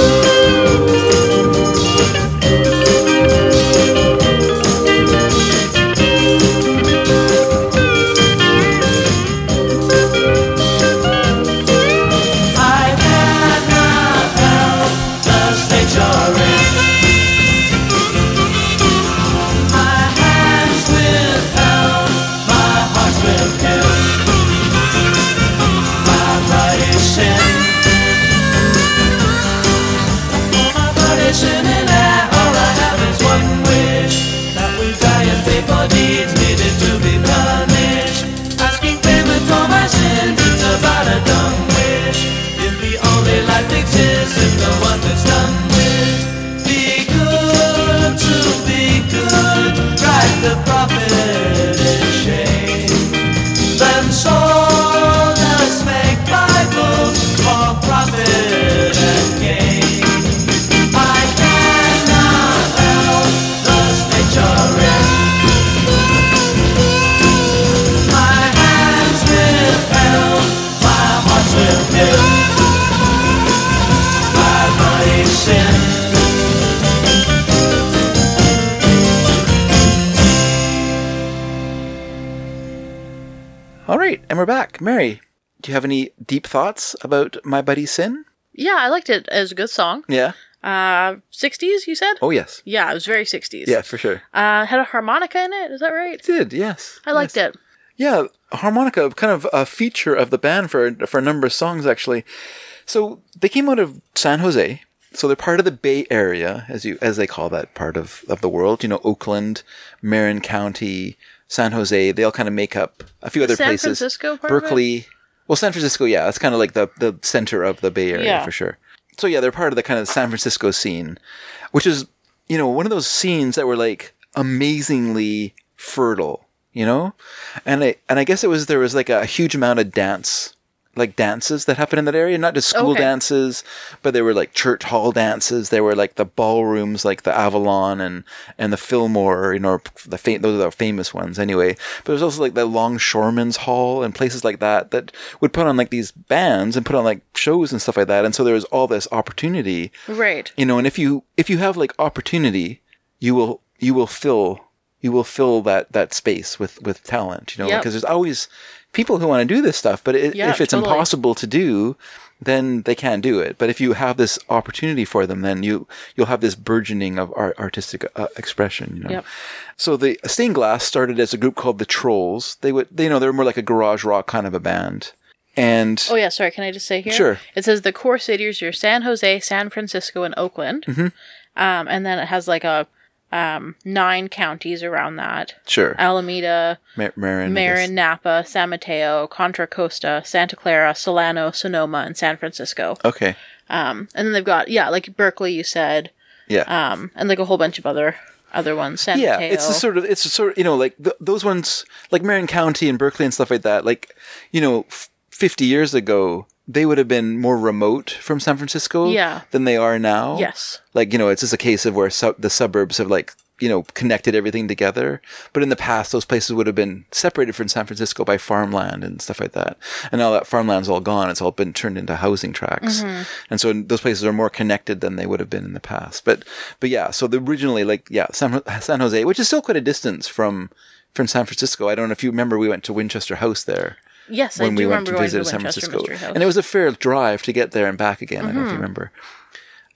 E: with.
B: We're back. Mary, do you have any deep thoughts about My Buddy Sin?
C: Yeah, I liked it as a good song.
B: Yeah.
C: Uh, 60s, you said?
B: Oh, yes.
C: Yeah, it was very 60s.
B: Yeah, for sure.
C: Uh, had a harmonica in it, is that right?
B: It did, yes.
C: I liked it.
B: Yeah, harmonica, kind of a feature of the band for for a number of songs actually. So they came out of San Jose. So they're part of the Bay Area, as you as they call that part of, of the world. You know, Oakland, Marin County, San Jose. They all kind of make up a few other
C: San
B: places.
C: Francisco of it?
B: Berkeley. Well, San Francisco, yeah, that's kind of like the the center of the Bay Area
C: Yeah.
B: for sure. So yeah, they're part of the kind of San Francisco scene, which is you know one of those scenes that were like amazingly fertile, you know, and I and I guess it was there was like a huge amount of dance, like dances that happened in that area, not just school
C: Okay.
B: dances, but there were like church hall dances. There were like the ballrooms, like the Avalon and and the Fillmore, you know, the fa- those are the famous ones anyway. But there's also like the Longshoremen's Hall and places like that that would put on like these bands and put on like shows and stuff like that. And so there was all this opportunity
C: Right.
B: you know and if you if you have like opportunity you will you will fill you will fill that that space with with talent you know
C: Yep.
B: because there's always people who want to do this stuff but it,
C: Yeah,
B: if it's
C: totally.
B: impossible to do then they can't do it but if you have this opportunity for them then you you'll have this burgeoning of art, artistic uh, expression you know
C: Yep.
B: so the stained glass started as a group called the trolls they would they, you know they were more like a garage rock kind of a band and
C: Oh yeah, sorry. Can I just say here?
B: Sure.
C: It says the core cities are San Jose, San Francisco, and Oakland.
B: Mm-hmm.
C: Um, and then it has like a um, nine counties around that:
B: sure
C: Alameda,
B: Mar- Marin,
C: Marin, Napa, San Mateo, Contra Costa, Santa Clara, Solano, Sonoma, and San Francisco.
B: okay
C: Um, and then they've got yeah, like Berkeley, you said,
B: yeah
C: um, and like a whole bunch of other other ones. San
B: yeah,
C: Mateo.
B: it's a sort of it's a sort of you know like th- those ones like Marin County and Berkeley and stuff like that. Like you know, f- fifty years ago, they would have been more remote from San Francisco
C: Yeah.
B: than they are now.
C: Yes.
B: like you know, it's just a case of where the suburbs have like you know connected everything together. But in the past, those places would have been separated from San Francisco by farmland and stuff like that. And now that farmland's all gone, it's all been turned into housing tracts. Mm-hmm. And so those places are more connected than they would have been in the past. But but yeah, so the originally like yeah, San, San Jose, which is still quite a distance from from San Francisco. I don't know if you remember we went to Winchester House there
C: yes,
B: when
C: I
B: we
C: do
B: went
C: remember
B: to visit San Francisco.
C: Mm-hmm.
B: And it was a fair drive to get there and back again. I don't know if you remember.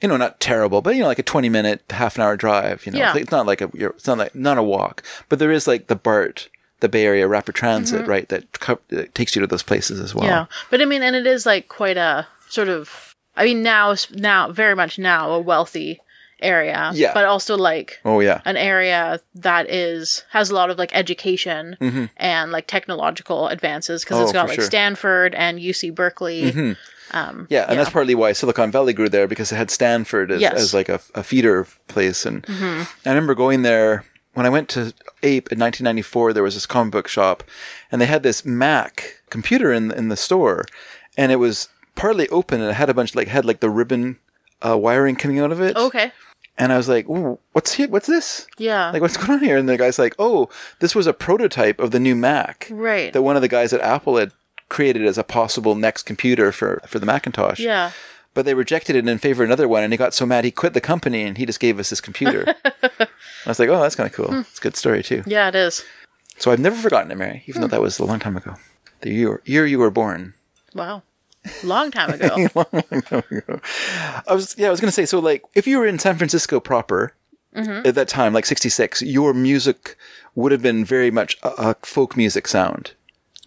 B: You know, not terrible, but you know, like a twenty minute, half an hour drive. You know,
C: Yeah.
B: it's not like a, you're, it's not like not a walk, but there is like the BART, the Bay Area Rapid Transit, right? That, co- that takes you to those places as well.
C: Mm-hmm. Yeah, but I mean, and it is like quite a sort of. I mean, now now very much now a wealthy area.
B: Yeah.
C: but also like
B: Oh yeah.
C: an area that is has a lot of like education and like technological advances because
B: Mm-hmm. Oh,
C: it's got like
B: sure. Mm-hmm.
C: Stanford and UC Berkeley. Um,
B: Yeah, and that's partly why Silicon Valley grew there because it had Stanford as,
C: Yes.
B: as like a, a feeder place. And I remember going there when I went to Ape in 1994. There was this comic book shop, and they had this Mac computer in in the store, and it was partly open and it had a bunch like had like the ribbon uh, wiring coming out of it.
C: Okay.
B: And I was like, "What's here? What's this?
C: Yeah.
B: Like, what's going on here?" And the guy's like, "Oh, this was a prototype of the new Mac
C: right.
B: that one of the guys at Apple had." created as a possible next computer for, for the Macintosh
C: yeah.
B: but they rejected it in favor of another one and he got so mad he quit the company and he just gave us this computer i was like oh that's kind of cool hmm. it's a good story too
C: Yeah, it is.
B: so i've never forgotten it mary even though hmm. that was a long time ago the year, year you were born
C: Wow. Long time ago. Long time ago.
B: i was yeah i was gonna say so like if you were in san francisco proper mm-hmm. at that time like 66 your music would have been very much a, a folk music sound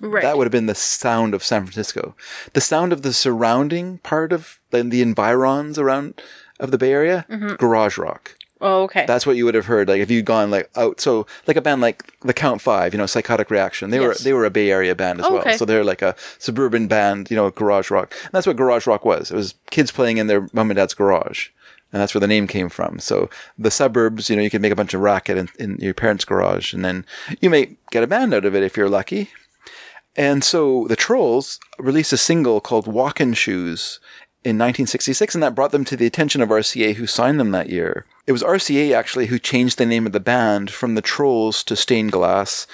C: right.
B: that would have been the sound of San Francisco. The sound of the surrounding part of the, the environs around of the Bay Area, mm-hmm. garage rock.
C: Oh, okay.
B: That's what you would have heard. Like if you'd gone like out, so like a band like the Count Five, you know, Psychotic Reaction. They were they were a Bay Area band as
C: Oh,
B: well.
C: okay.
B: So they're like a suburban band, you know, garage rock. And that's what garage rock was. It was kids playing in their mom and dad's garage. And that's where the name came from. So the suburbs, you know, you can make a bunch of racket in, in your parents' garage, and then you may get a band out of it if you're lucky. And so the Trolls released a single called Walkin' Shoes in 1966, and that brought them to the attention of RCA, who signed them that year. It was RCA actually who changed the name of the band from the Trolls to Stained Glass.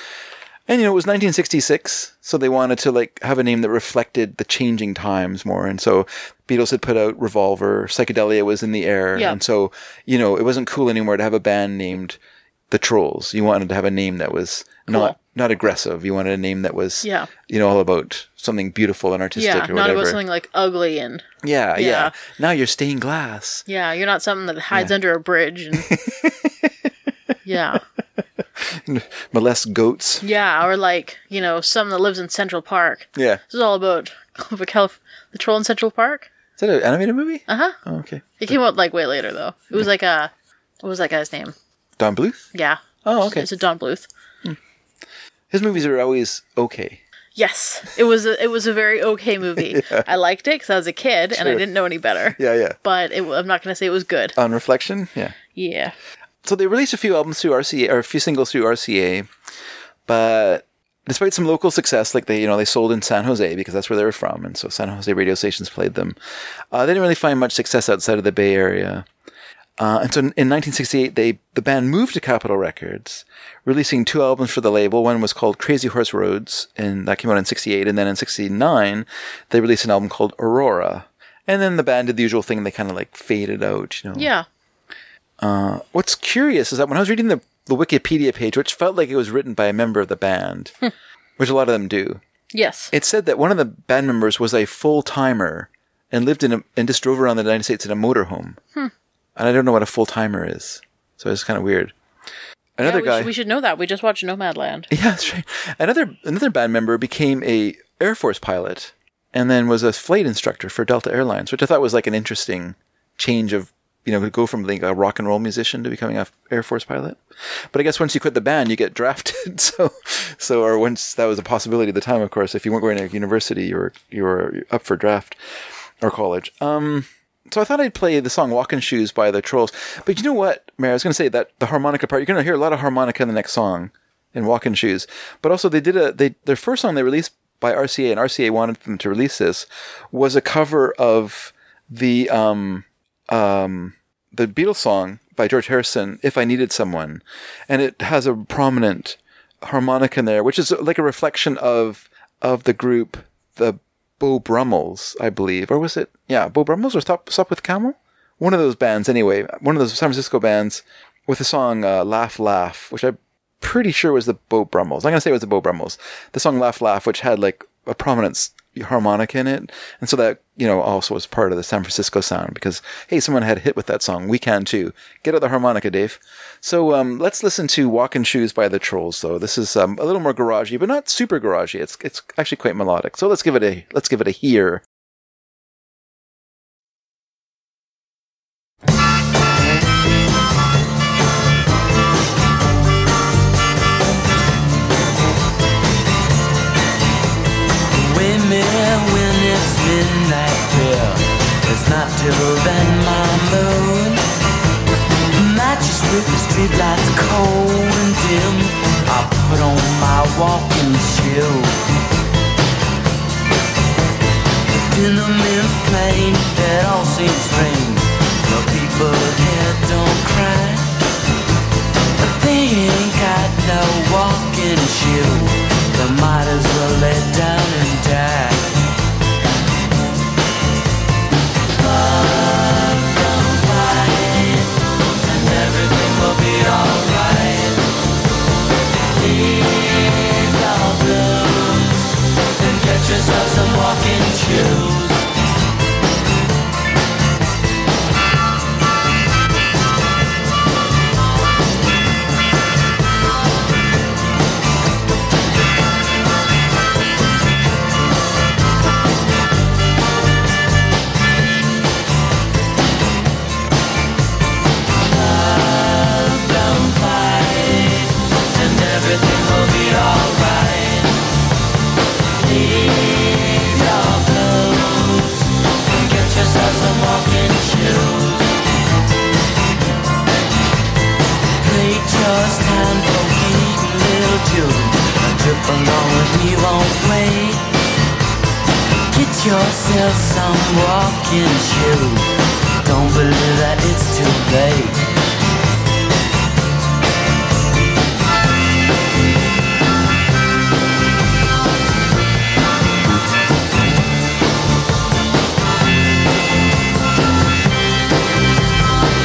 B: And you know, it was 1966, so they wanted to like have a name that reflected the changing times more. And so Beatles had put out Revolver, psychedelia was in the air,
C: Yeah.
B: and so you know, it wasn't cool anymore to have a band named the Trolls. You wanted to have a name that was not
C: Cool.
B: not aggressive. You wanted a name that was
C: Yeah.
B: you know all about something beautiful and artistic
C: Yeah,
B: or
C: not
B: whatever.
C: about something like ugly and
B: yeah, yeah,
C: Yeah.
B: Now you're stained glass.
C: yeah, you're not something that hides under a bridge and yeah,
B: Molest goats.
C: yeah, or like you know, something that lives in Central Park.
B: Yeah.
C: This is all about the the troll in Central Park.
B: Is that an animated movie?
C: Uh huh.
B: Oh, okay.
C: It came out like way later though. It was like a what was that guy's name?
B: Don Bluth?
C: Yeah.
B: Oh, okay.
C: It's a Don Bluth.
B: His movies are always okay.
C: Yes, it was. A, it was a very okay movie. I liked it because I was a kid and I didn't know any better.
B: Yeah, yeah.
C: But it, I'm not going to say it was good.
B: On reflection, yeah.
C: Yeah.
B: So they released a few albums through RCA or a few singles through RCA, but despite some local success, like they you know they sold in San Jose because that's where they were from, and so San Jose radio stations played them. Uh, they didn't really find much success outside of the Bay Area. Uh, and so in, in 1968, they the band moved to Capitol Records, releasing two albums for the label. One was called Crazy Horse Roads, and that came out in '68. And then in '69, they released an album called Aurora. And then the band did the usual thing; they kind of like faded out, you know.
C: Yeah.
B: Uh, what's curious is that when I was reading the, the Wikipedia page, which felt like it was written by a member of the band, hmm. which a lot of them do,
C: Yes.
B: it said that one of the band members was a full timer and lived in a, and just drove around the United States in a motorhome. Hmm. And I don't know what a full timer is, so it's kind of weird. Another
C: yeah, we,
B: guy,
C: should, we should know that. We just watched Nomadland.
B: yeah, that's right. Another another band member became a Air Force pilot, and then was a flight instructor for Delta Airlines, which I thought was like an interesting change of you know to go from being a rock and roll musician to becoming a Air Force pilot. But I guess once you quit the band, you get drafted. So, so or once that was a possibility at the time, of course, if you weren't going to university, you were you were up for draft or college. Um. So I thought I'd play the song "Walking Shoes" by the Trolls. But you know what, Mary? I was going to say that the harmonica part. You're going to hear a lot of harmonica in the next song in "Walking Shoes." But also, they did a they their first song they released by RCA, and RCA wanted them to release this was a cover of the um um the Beatles song by George Harrison, "If I Needed Someone," and it has a prominent harmonica in there, which is like a reflection of of the group, the Beau Brummels, I believe, or was it? Yeah, Beau Brummels or Stop Sopwith Camel. One of those bands, anyway. One of those San Francisco bands with the song uh, "Laugh Laugh," which I'm pretty sure was the Beau Brummels. I'm gonna say it was the Beau Brummels. The song "Laugh Laugh," which had like a prominent harmonica in it, and so that you know also was part of the San Francisco sound because hey, someone had a hit with that song. We can too. Get out the harmonica, Dave. So um, let's listen to "Walking Shoes" by the Trolls. Though this is um, a little more garagey, but not super garagey. It's it's actually quite melodic. So let's give it a let's give it a hear.
D: It's not till then my moon. Matches with the streetlights cold and dim. I put on my walking shoe. Dinnerman's plain, it all seems strange. The people here don't cry. But they ain't got no walking shoe. They might as well let down children trip along with me won't wait. Get yourself some walking shoes. Don't believe that it's too late.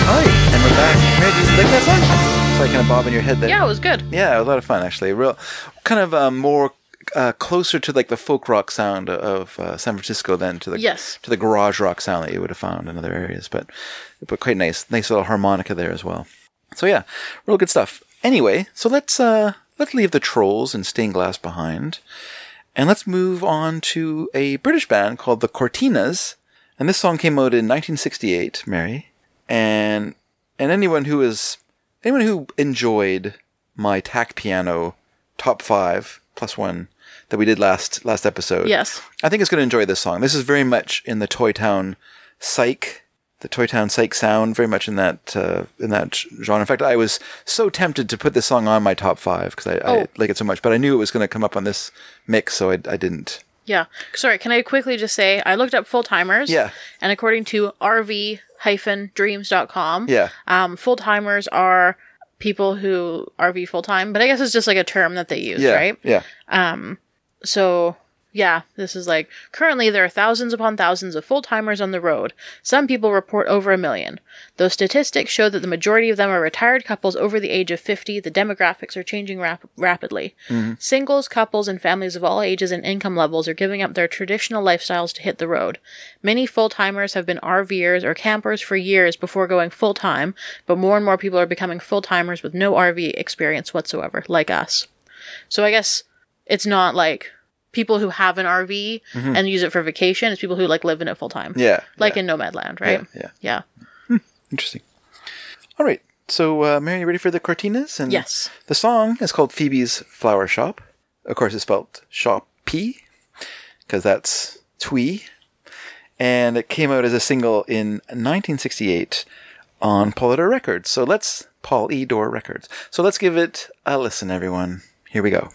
B: Hi, and we're back. Do you like that song? Like kind of bobbing your head there.
C: Yeah, it was good.
B: Yeah, a lot of fun actually. Real, kind of um, more uh, closer to like the folk rock sound of uh, San Francisco than to the
C: Yes.
B: to the garage rock sound that you would have found in other areas. But but quite nice, nice little harmonica there as well. So yeah, real good stuff. Anyway, so let's uh, let's leave the trolls and stained glass behind, and let's move on to a British band called the Cortinas. And this song came out in 1968, Mary, and and anyone who is anyone who enjoyed my tack piano top five plus one that we did last last episode.
C: Yes.
B: I think is going to enjoy this song. This is very much in the Toy Town psych, the Toy Town psych sound, very much in that uh, in that genre. In fact, I was so tempted to put this song on my top five because I, I
C: Oh.
B: like it so much, but I knew it was going to come up on this mix, so I, I didn't.
C: Yeah. Sorry, can I quickly just say I looked up full timers?
B: Yeah.
C: And according to rv-dreams.com,
B: Yeah.
C: um, full timers are people who RV full time, but I guess it's just like a term that they use,
B: Yeah.
C: right?
B: Yeah.
C: Um, so, yeah, this is like currently there are thousands upon thousands of full timers on the road. Some people report over a million. Though statistics show that the majority of them are retired couples over the age of 50, the demographics are changing rap- rapidly. Mm-hmm. Singles, couples, and families of all ages and income levels are giving up their traditional lifestyles to hit the road. Many full timers have been RVers or campers for years before going full time, but more and more people are becoming full timers with no RV experience whatsoever, like us. So I guess it's not like people who have an RV and use it for vacation. It's people who like live in it full time.
B: Mm-hmm. Yeah.
C: Like
B: yeah.
C: in Nomadland, right?
B: Yeah.
C: Yeah.
B: Interesting. All right. So, uh, Mary, you ready for the Cortinas? And
C: Yes.
B: The song is called Phoebe's Flower Shop. Of course, it's spelled shop P because that's twee. And it came out as a single in 1968 on Polydor Records. So let's Paul E. Door Records. So let's give it a listen, everyone. Here we go.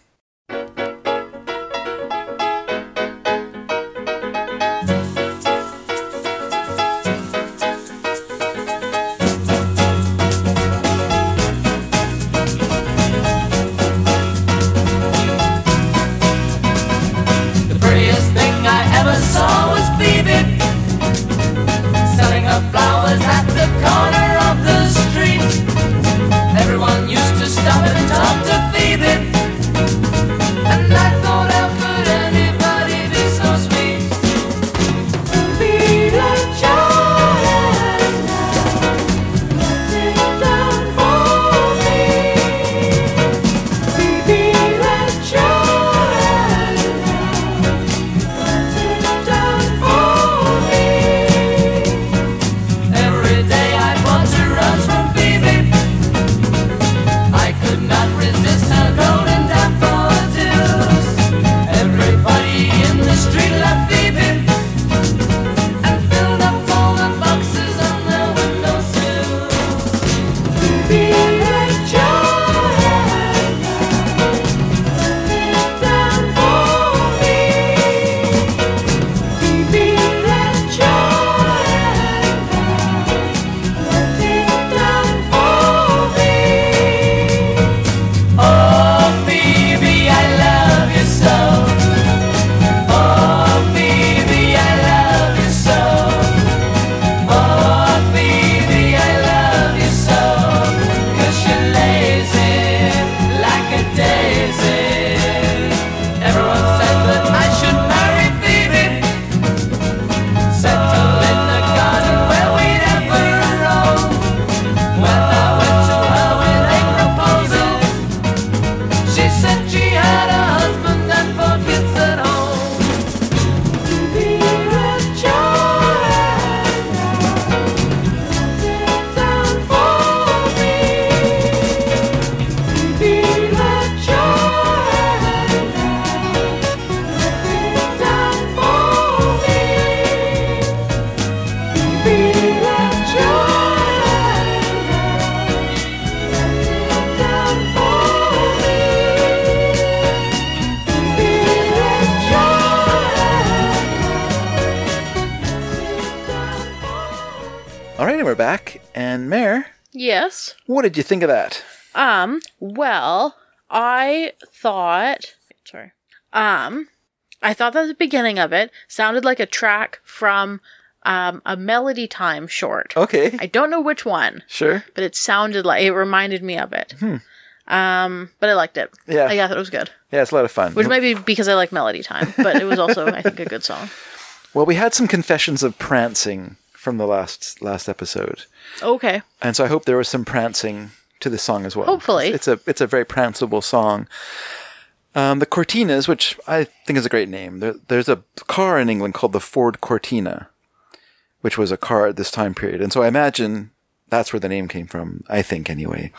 B: What did you think of that?
C: Um, well, I thought sorry. Um, I thought that the beginning of it sounded like a track from um, a Melody Time short.
B: Okay.
C: I don't know which one,
B: sure.
C: but it sounded like it reminded me of it. Hmm. Um, but I liked it.
B: Yeah.
C: I thought it was good,
B: Yeah, it's a lot of fun.
C: which might be because I like Melody Time, but it was also I think a good song.
B: well, we had some confessions of prancing from the last last episode.
C: Okay,
B: And so I hope there was some prancing to this song as well.
C: Hopefully.
B: It's a it's a very pranceable song. Um, the Cortinas, which I think is a great name. There, there's a car in England called the Ford Cortina, which was a car at this time period. And so I imagine that's where the name came from, I think anyway.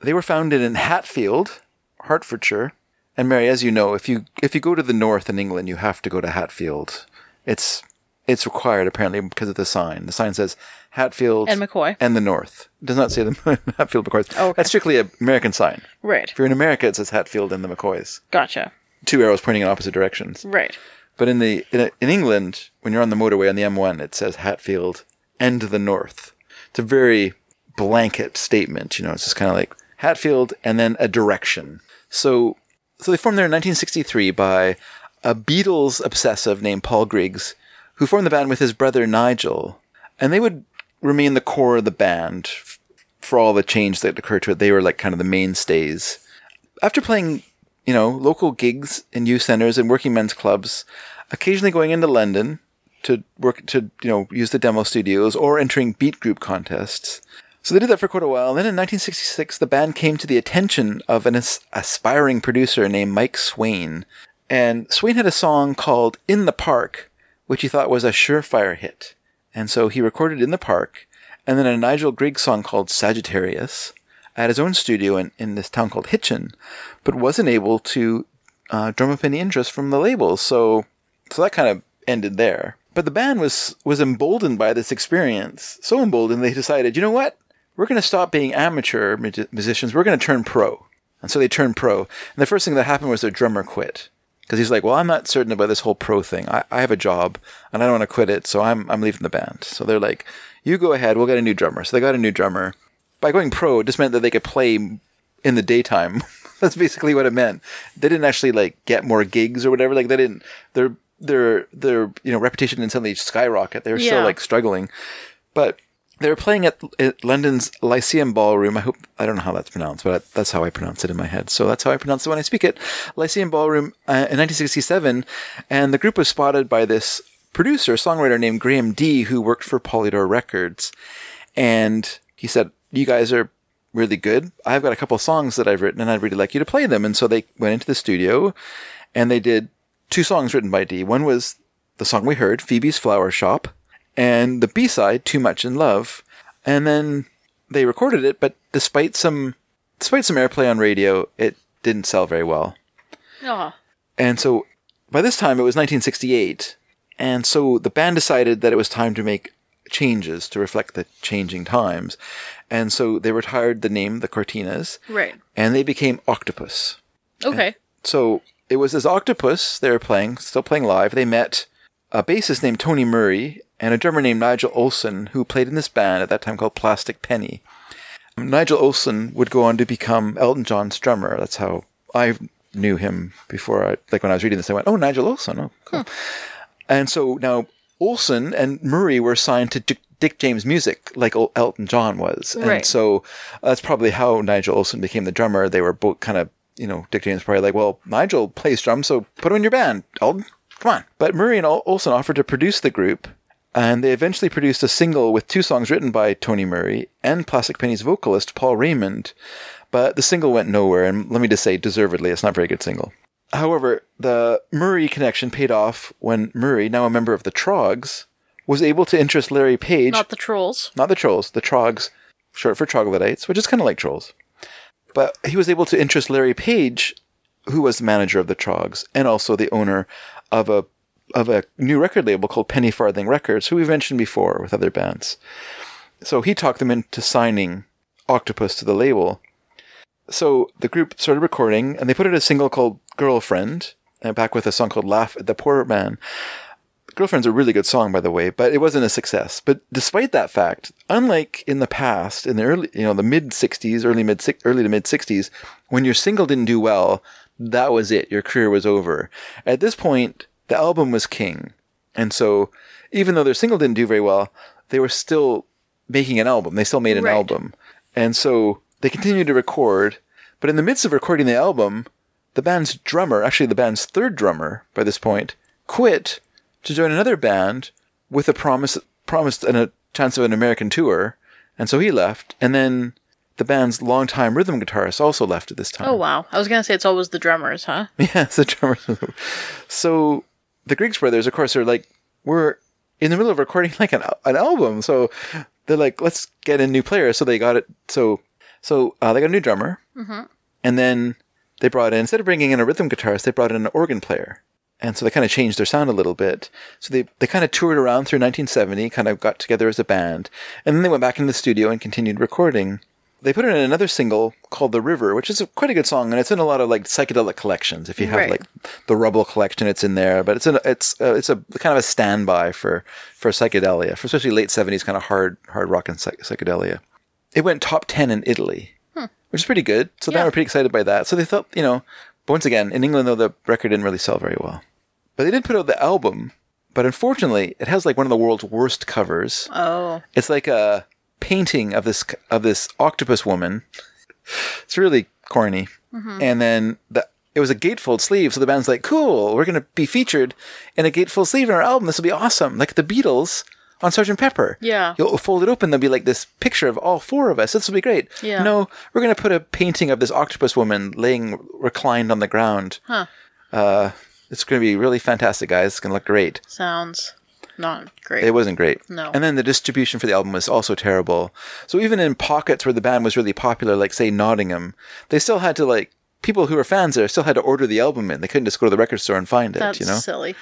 B: They were founded in Hatfield, Hertfordshire. And Mary, as you know, if you if you go to the north in England, you have to go to Hatfield. It's it's required apparently because of the sign. The sign says Hatfield
C: And McCoy.
B: and the North. It does not say the Hatfield McCoys.
C: Oh, okay.
B: That's strictly an American sign.
C: right,
B: If you're in America, it says Hatfield and the McCoys.
C: gotcha.
B: Two arrows pointing in opposite directions.
C: Right,
B: But in the in, in England, when you're on the motorway on the M1, it says Hatfield and the North. It's a very blanket statement. You know, it's just kind of like Hatfield and then a direction. So, so they formed there in 1963 by a Beatles obsessive named Paul Griggs, who formed the band with his brother Nigel, and they would remain the core of the band for all the change that occurred to it. They were like kind of the mainstays. After playing, you know, local gigs in youth centers and working men's clubs, occasionally going into London to work to you know use the demo studios or entering beat group contests. So they did that for quite a while. And then in 1966, the band came to the attention of an as- aspiring producer named Mike Swain. And Swain had a song called In the Park, which he thought was a surefire hit. And so he recorded In the Park, and then a Nigel Griggs song called Sagittarius at his own studio in, in this town called Hitchin, but wasn't able to uh, drum up any interest from the labels. So, so that kind of ended there. But the band was was emboldened by this experience, so emboldened they decided, you know what, we're going to stop being amateur mu- musicians. We're going to turn pro. And so they turned pro. And the first thing that happened was their drummer quit. Because he's like, well, I'm not certain about this whole pro thing. I, I have a job and I don't want to quit it, so I'm, I'm leaving the band. So they're like, you go ahead, we'll get a new drummer. So they got a new drummer. By going pro, it just meant that they could play in the daytime. That's basically what it meant. They didn't actually like get more gigs or whatever. Like they didn't, their, their, their, you know, reputation didn't suddenly skyrocket. They were still like struggling. But they were playing at, at London's Lyceum Ballroom. I hope I don't know how that's pronounced, but that's how I pronounce it in my head. So that's how I pronounce it when I speak it. Lyceum Ballroom uh, in 1967, and the group was spotted by this producer, songwriter named Graham Dee, who worked for Polydor Records, and he said, "You guys are." Really good. I've got a couple songs that I've written, and I'd really like you to play them. And so they went into the studio, and they did two songs written by Dee. One was the song we heard, Phoebe's Flower Shop, and the B side, Too Much in Love. And then they recorded it, but despite some despite some airplay on radio, it didn't sell very well.
C: oh,
B: And so by this time it was 1968, and so the band decided that it was time to make changes to reflect the changing times. And so they retired the name the Cortinas,
C: right,
B: and they became Octopus.
C: okay,
B: So it was as Octopus they were playing, still playing live. They met a bassist named Tony Murray and a drummer named Nigel Olsson, who played in this band at that time called Plastic Penny. Nigel Olsson would go on to become Elton John's drummer. That's how I knew him before. I like when I was reading this, I went, "Oh, Nigel Olsson, oh, cool." Hmm. And so now Olsson and Murray were signed to Dick, Dick James Music, like Elton John was, and
C: Right.
B: so uh, that's probably how Nigel Olsson became the drummer. They were both kind of, you know, Dick James probably like, "Well, Nigel plays drums, so put him in your band, Elton. Come on." But Murray and Ol- Olsson offered to produce the group, and they eventually produced a single with two songs written by Tony Murray and Plastic Penny's vocalist Paul Raymond. But the single went nowhere, and let me just say, deservedly, it's not a very good single. However, the Murray connection paid off when Murray, now a member of the Troggs, was able to interest Larry Page,
C: not the trolls.
B: not the Trolls, the Troggs, short for troglodytes, which is kind of like trolls. But he was able to interest Larry Page, who was the manager of the Troggs and also the owner of a of a new record label called Penny Farthing Records, who we've mentioned before with other bands. So he talked them into signing Octopus to the label. So the group started recording, and they put out a single called "Girlfriend," and back with a song called "Laugh at the Poor Man." Girlfriend's a really good song, by the way, but it wasn't a success. But despite that fact, unlike in the past, in the early, you know, the mid '60s, early mid, early to mid '60s, when your single didn't do well, that was it. Your career was over. At this point, the album was king, and so even though their single didn't do very well, they were still making an album. They still made an
C: Right.
B: album. And so they continued to record. But in the midst of recording the album, the band's drummer, actually the band's third drummer by this point, quit to join another band with a promise promised an, a chance of an American tour. And so he left. And then the band's longtime rhythm guitarist also left at this oh, time.
C: Oh wow. I was gonna say it's always the drummers, huh?
B: Yeah, it's the drummers. So the Griggs brothers, of course, are like, we're in the middle of recording like an, an album. So they're like, let's get a new player. So they got it. So, so uh, they got a new drummer. And then they brought in, instead of bringing in a rhythm guitarist, they brought in an organ player. And so they kind of changed their sound a little bit. So they, they kind of toured around through 1970, kind of got together as a band. And then they went back into the studio and continued recording. They put it in another single called The River, which is a, quite a good song, and it's in a lot of like psychedelic collections. If you have
C: Right.
B: like the Rubble collection, it's in there. But it's an, it's uh, it's a kind of a standby for for psychedelia, for especially late 70s kind of hard hard rock and psych- psychedelia. It went top 10 in Italy, which is pretty good. So they
C: Yeah.
B: were pretty excited by that. So they thought, you know, but once again, in England though, the record didn't really sell very well. But they did put out the album. But unfortunately, it has like one of the world's worst covers.
C: Oh.
B: It's like a painting of this of this octopus woman. It's really corny. And then the it was a gatefold sleeve, so the band's like, "Cool, we're gonna be featured in a gatefold sleeve in our album. This will be awesome, like the Beatles on Sgt. Pepper."
C: Yeah.
B: you'll fold it open. There'll be like this picture of all four of us. This will be great.
C: Yeah.
B: No, we're gonna put a painting of this octopus woman laying reclined on the ground.
C: Huh.
B: Uh, it's gonna be really fantastic, guys. It's gonna look great.
C: Sounds not great.
B: It wasn't great.
C: No.
B: And then the distribution for the album was also terrible. So even in pockets where the band was really popular, like say Nottingham, they still had to like people who were fans there still had to order the album in. They couldn't just go to the record store and find it.
C: That's
B: you know?
C: silly.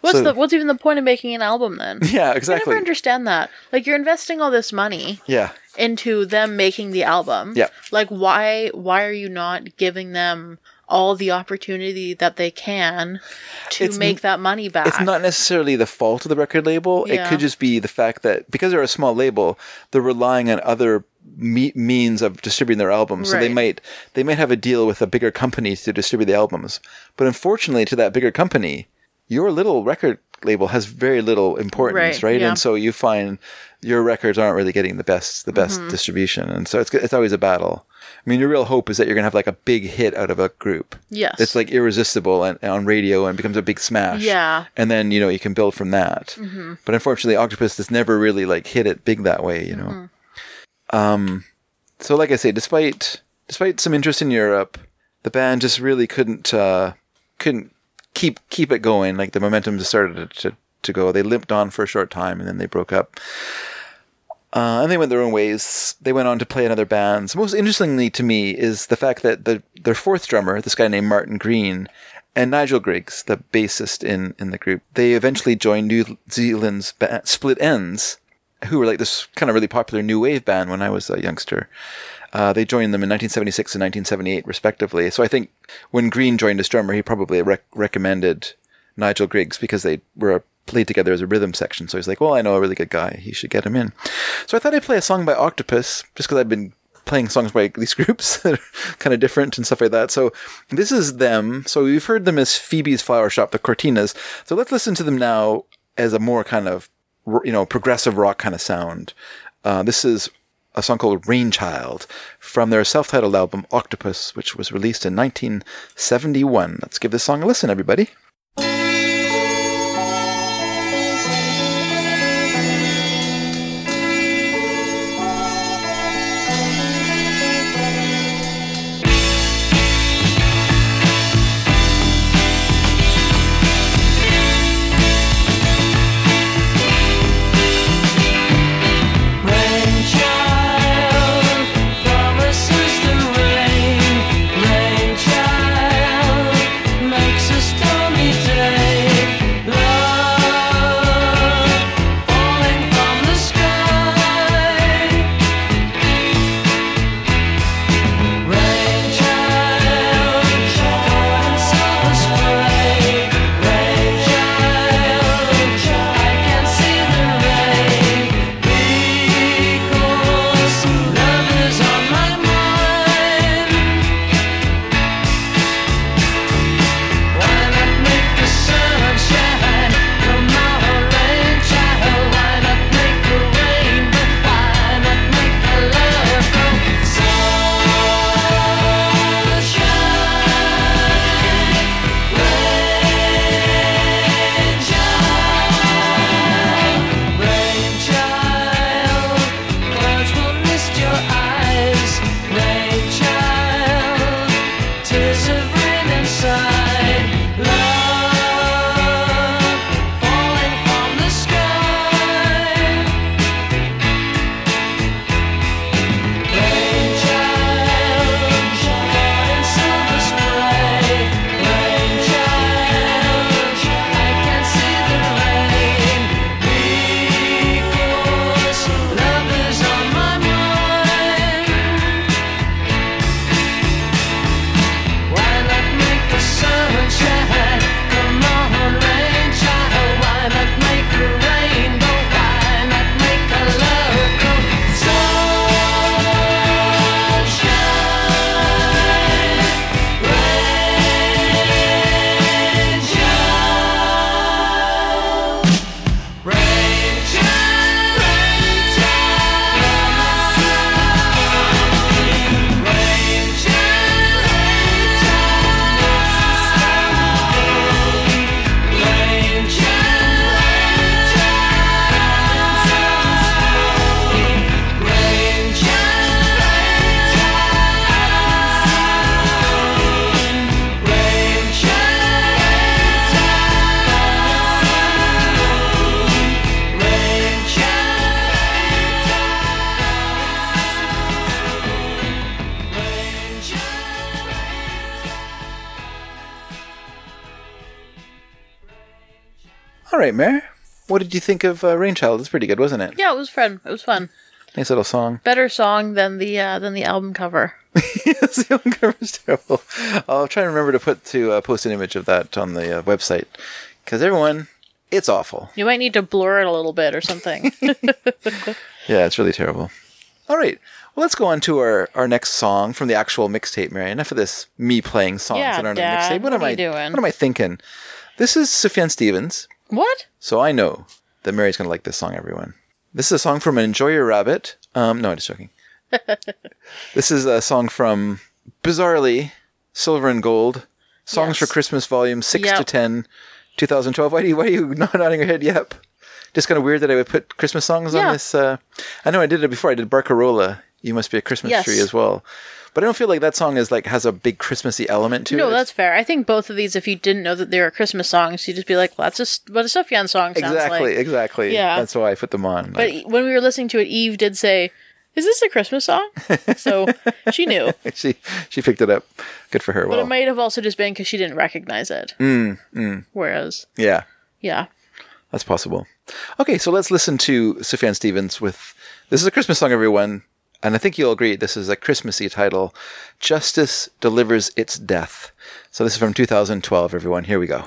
C: What's
B: So-
C: the what's even the point of making an album then?
B: Yeah, exactly.
C: I never understand that. Like you're investing all this money
B: Yeah.
C: into them making the album.
B: Yeah.
C: Like why why are you not giving them all the opportunity that they can to
B: It's
C: make that money back?
B: It's not necessarily the fault of the record label. It could just be the fact that because they're a small label, they're relying on other me- means of distributing their albums. So they might they might have a deal with a bigger company to distribute the albums. But unfortunately, to that bigger company, your little record label has very little importance,
C: Right,
B: right?
C: yeah.
B: And so you find your records aren't really getting the best the best
C: Mm-hmm.
B: distribution, and so it's it's always a battle. I mean, your real hope is that you're gonna have like a big hit out of a group.
C: Yes.
B: It's like irresistible and, and on radio and becomes a big smash.
C: Yeah.
B: And then, you know, you can build from that. But unfortunately, Octopus has never really like hit it big that way, you know. Um, so like I say, despite despite some interest in Europe, the band just really couldn't uh, couldn't keep keep it going. Like the momentum just started to, to to go. They limped on for a short time and then they broke up. Uh, and they went their own ways. They went on to play in other bands. Most interestingly to me is the fact that the their fourth drummer, this guy named Martin Green, and Nigel Griggs, the bassist in, in the group, they eventually joined New Zealand's ba- Split Enz, who were like this kind of really popular new wave band when I was a youngster. Uh, they joined them in 1976 and 1978, respectively. So I think when Green joined as drummer, he probably rec- recommended Nigel Griggs because they were played together as a rhythm section. So he's like, well, I know a really good guy. He should get him in. So I thought I'd play a song by Octopus just because I've been playing songs by these groups that are kind of different and stuff like that. So this is them. So we've heard them as Phoebe's Flower Shop, the Cortinas. So let's listen to them now as a more kind of, you know, progressive rock kind of sound. Uh, this is a song called Rainchild from their self-titled album Octopus, which was released in 1971. Let's give this song a listen, everybody.
D: Did you think of uh, Rainchild? It's pretty good, wasn't it?
C: Yeah, it was fun. It was fun.
D: Nice little song.
C: Better song than the uh, than the album cover.
D: yes, the album cover is terrible. I'll try and remember to put to uh, post an image of that on the uh, website because everyone, it's awful.
C: You might need to blur it a little bit or something.
D: Yeah, it's really terrible. All right. Well, let's go on to our, our next song from the actual mixtape, Mary. Enough of this me playing songs
C: Yeah,
D: that aren't
C: Dad,
D: on the mixtape.
C: what
D: am I
C: doing?
D: What am I thinking? This is Sufjan Stevens,
C: what?
D: so I know that Mary's going to like this song, everyone. This is a song from Enjoy Your Rabbit. Um, no, I'm just joking. this is a song from, bizarrely, Silver and Gold, Songs
C: Yes.
D: for Christmas Volume 6 to 10, 2012. Why, do you, why are you not nodding your head? Yep. Just kind of weird that I would put Christmas songs on this. Uh, I know I did it before. I did Barcarola. You must be a Christmas
C: Yes.
D: tree as well. But I don't feel like that song is like has a big Christmassy element to it.
C: No, that's fair. I think both of these, if you didn't know that they were Christmas songs, you'd just be like, well, "That's just what a Sufjan song sounds
D: exactly,
C: like."
D: exactly. Exactly.
C: Yeah.
D: that's why I put them on.
C: But
D: Like,
C: when we were listening to it, Eve did say, "Is this a Christmas song?" So she knew.
D: she she picked it up. Good for her.
C: But
D: well,
C: it might have also just been because she didn't recognize it. Mm, Whereas,
D: yeah,
C: yeah,
D: that's possible. Okay, so let's listen to Sufjan Stevens with this is a Christmas song, everyone, and I think you'll agree this is a Christmassy title. Justice delivers its death. So this is from 2012, everyone. Here we go.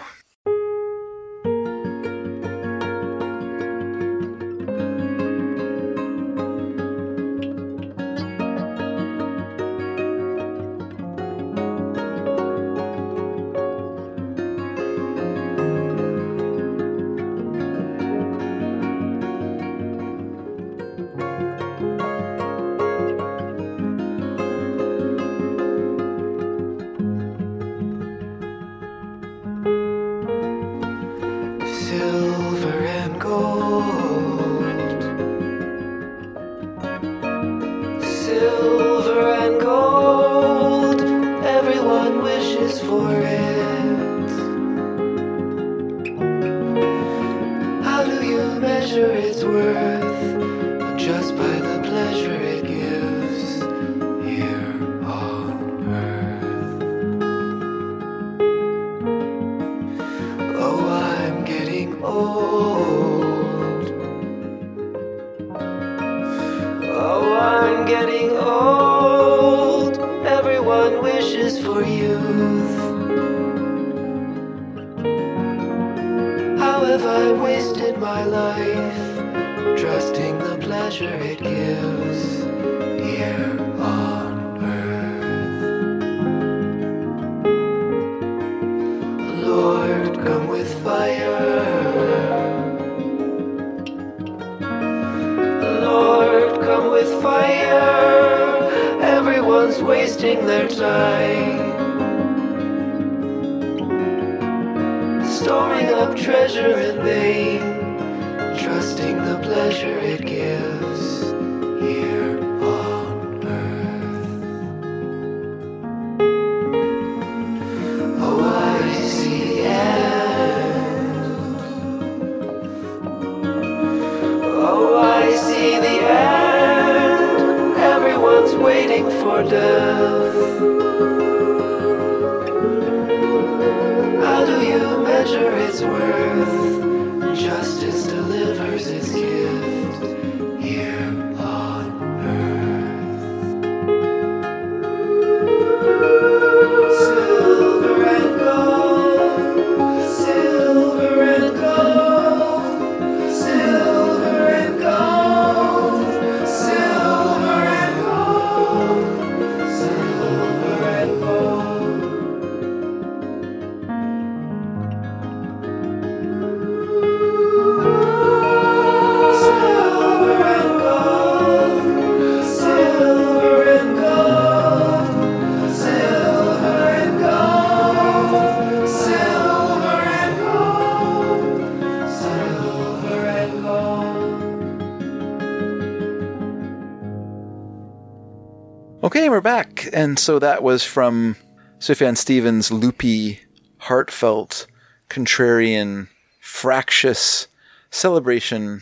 B: And
D: so that was from Sufjan Stevens' loopy, heartfelt, contrarian, fractious celebration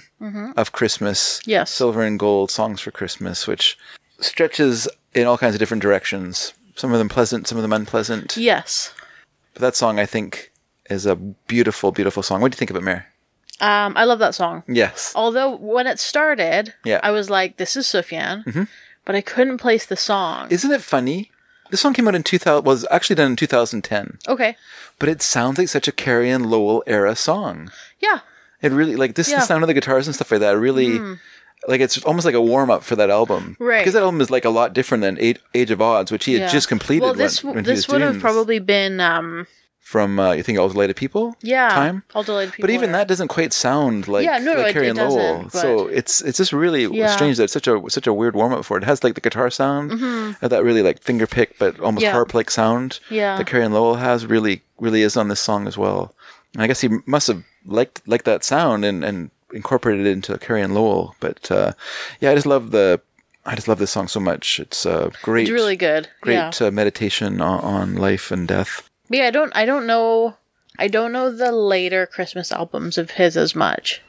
D: of Christmas.
C: Yes.
D: Silver and Gold, Songs for Christmas, which stretches in all kinds of different directions. Some of them pleasant, some of them unpleasant.
C: yes.
D: But that song, I think, is a beautiful, beautiful song. What do you think of it, Mary?
C: Um, I love that song.
B: Yes.
C: Although when it started,
B: Yeah.
C: I was like, "This is Sufjan," but I couldn't place the song.
B: Isn't it funny? This song came out in 2000, was actually done in 2010,
C: okay,
B: but it sounds like such a Carrie and Lowell era song.
C: yeah,
B: It really, like, this,
C: Yeah.
B: the sound of the guitars and stuff like that, really, like, it's almost like a warm up for that album.
C: Right.
B: Because that album is, like, a lot different than Age, Age of Adz, which he had
C: yeah.
B: just completed
C: Well,
B: when-
C: this
B: when, he was
C: this would have probably been um,
B: From, uh, you think, All Delighted People?
C: yeah,
B: Time?
C: all delayed people.
B: But even
C: era.
B: that doesn't quite sound like,
C: Yeah, no,
B: like
C: it-
B: Carrie
C: it
B: and Lowell.
C: but-
B: So it's it's just really
C: Yeah.
B: strange that it's such a such a weird warm up for it. It has like the guitar sound, uh, that really like finger pick but almost
C: Mm-hmm. Yeah.
B: harp like sound
C: Yeah.
B: that Carrie and Lowell has really really is on this song as well. And I guess he must have liked liked that sound and and incorporated it into Carrie and Lowell. But uh, yeah, I just love the I just love this song so much. It's uh, great.
C: it's really good.
B: Great
C: Yeah.
B: uh, meditation on, on life and death.
C: Yeah, I don't. I don't know. I don't know the later Christmas albums of his as much.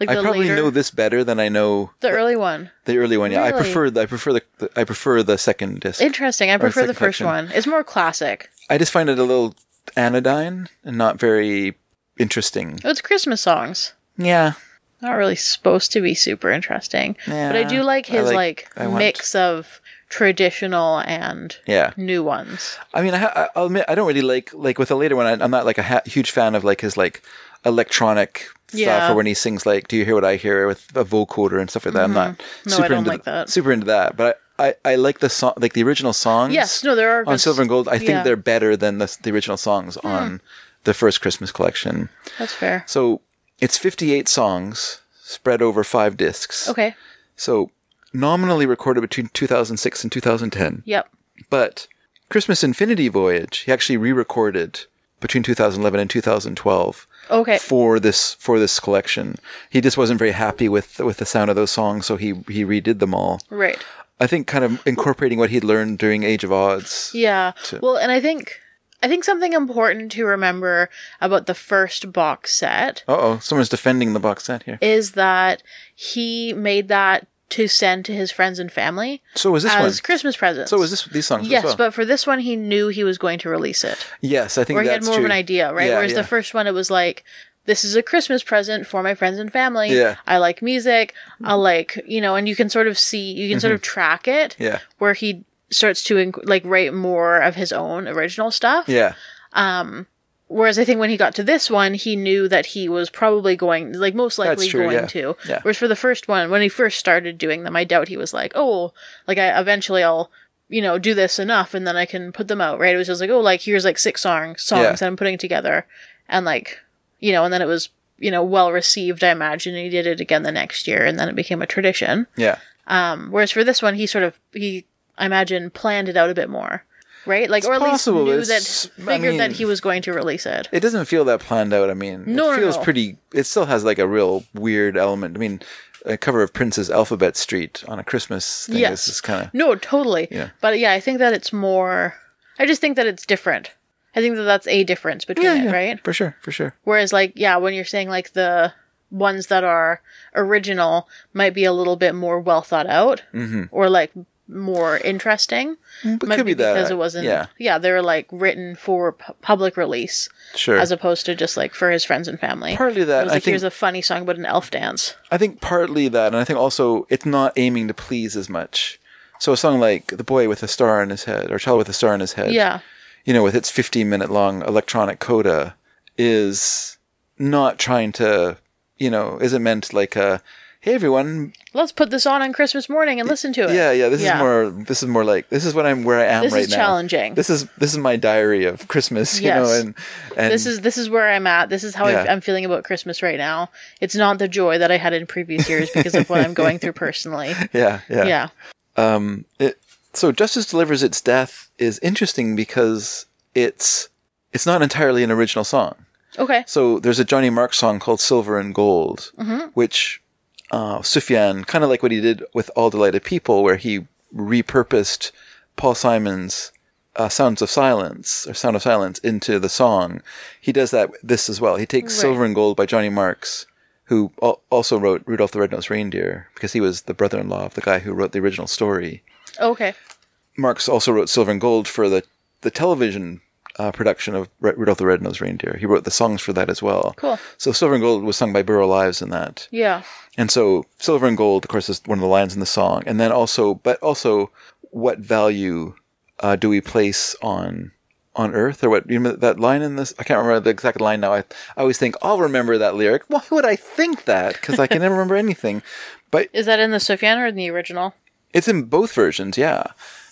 C: Like
B: I
C: the
B: probably
C: later,
B: know this better than I know
C: the early one.
B: the early one. Yeah, I prefer the, I prefer the, the I prefer the second disc.
C: Interesting. I prefer the
B: second
C: first one. It's more classic.
B: I just find it a little anodyne and not very interesting.
C: Oh, It's Christmas songs.
B: Yeah,
C: Not really supposed to be super interesting.
B: Yeah,
C: but I do like
B: I
C: his
B: like-
C: like,
B: I want-
C: mix of traditional and
B: yeah.
C: new ones.
B: I mean, I, I'll admit I don't really like like with the later one. I, I'm not like a ha- huge fan of like his like electronic
C: Yeah.
B: stuff or when he sings like "Do you hear what I hear" with a vocoder and stuff like that. I'm not
C: Mm-hmm. No,
B: super into
C: like that.
B: super into that, but I, I, I like the song like the original songs.
C: Yes, no, there are
B: on
C: good
B: Silver and Gold. I think
C: yeah. Hmm.
B: they're better than the the original songs on the first Christmas collection.
C: That's fair.
B: So it's 58 songs spread over five discs.
C: Okay.
B: So nominally recorded between 2006 and 2010,
C: Yep.
B: but Christmas Infinity Voyage he actually re-recorded between 2011 and 2012
C: Okay.
B: for this for this collection. He just wasn't very happy with with the sound of those songs, so he he redid them all.
C: Right.
B: I think kind of incorporating what he'd learned during Age of Adz.
C: Yeah. Well, and I think I think something important to remember about the first box set
B: Uh oh, someone's defending the box set here.
C: is that he made that to send to his friends and family
B: So was this
C: as
B: one?
C: Christmas presents.
B: So was this these songs?
C: Yes,
B: as well?
C: but for this one, he knew he was going to release it,
B: yes, I think
C: or he had more
B: true.
C: of an idea, right?
B: Yeah,
C: Whereas
B: yeah.
C: the first one, it was like, "This is a Christmas present for my friends and family.
B: Yeah.
C: I like music. I like you know," and you can sort of see, you can sort of track it,
B: Mm-hmm. Yeah.
C: where he starts to like write more of his own original stuff.
B: Yeah.
C: Whereas I think when he got to this one, he knew that he was probably going, like most likely
B: true,
C: going
B: yeah.
C: to.
B: Yeah.
C: Whereas for the first one, when he first started doing them, I doubt he was like, oh, like I eventually I'll, you know, do this enough and then I can put them out, right? It was just like, oh, like here's like six songs, songs
B: Yeah.
C: that I'm putting together, and like, you know, and then it was, you know, well received. I imagine and he did it again the next year, and then it became a tradition.
B: Yeah.
C: Um, whereas for this one, he sort of he, I imagine, planned it out a bit more. Right, like, or at
B: possible,
C: least knew
B: it's-
C: that,
B: I
C: figured that he was going to release it.
B: It doesn't feel that planned out. I mean,
C: No,
B: it
C: no,
B: feels
C: no.
B: pretty. It still has like a real weird element. I mean, a cover of Prince's Alphabet Street on a Christmas thing
C: Yes.
B: is kind of.
C: No, totally.
B: Yeah.
C: But yeah, I think that it's more. I just think that it's different. I think that that's a difference between it, right?
B: For sure, for sure.
C: Whereas, like, yeah, when you're saying like the ones that are original might be a little bit more well thought out, mm-hmm. or like more interesting.
B: Mm-hmm.
C: Might
B: could be that
C: because it wasn't.
B: Yeah,
C: yeah, they were like written for pu- public release
B: sure.
C: as opposed to just like for his friends and family.
B: Partly
C: It
B: that
C: was
B: I
C: like
B: think.
C: here's a funny song about an elf dance.
B: I think partly that, and I think also it's not aiming to please as much. So a song like "The Boy with a Star in His Head" or "Child with a Star in His Head,"
C: Yeah,
B: you know, with its 15 minute long electronic coda, is not trying to, you know, isn't meant like a, hey everyone,
C: let's put this on on Christmas morning and listen to it.
B: yeah, yeah, this is more, this is more like, this is what I'm, where I am right now.
C: This
B: right
C: is
B: now.
C: challenging.
B: This is, this is my diary of Christmas, you know,
C: Yes.
B: and, and
C: this is this is where I'm at. This is how
B: Yeah.
C: I, I'm feeling about Christmas right now. It's not the joy that I had in previous years because of what I'm going through personally.
B: yeah, yeah,
C: Yeah,
B: Um, it, so Justice Delivers Its Death is interesting because it's, it's not entirely an original song.
C: okay,
B: So there's a Johnny Mark song called Silver and Gold, which uh, Sufjan, kind of like what he did with All Delighted People, where he repurposed Paul Simon's uh, Sounds of Silence or Sound of Silence into the song. He does that this as well. He takes
C: Right.
B: Silver and Gold by Johnny Marks, who al- also wrote Rudolph the Red-Nosed Reindeer, because he was the brother-in-law of the guy who wrote the original story.
C: okay,
B: Marks also wrote Silver and Gold for the the television uh, production of Ru- Rudolph the Red-Nosed Reindeer. He wrote the songs for that as well.
C: Cool.
B: So Silver and Gold was sung by Burl Ives in that.
C: Yeah.
B: And so silver and gold, of course, is one of the lines in the song. And then also, but also, what value uh, do we place on on Earth, or what? You know that line in this? I can't remember the exact line now. I I always think I'll remember that lyric. Why would I think that? Because I can never remember anything. But
C: Is that in the Sufjan or in the original?
B: it's in both versions, yeah.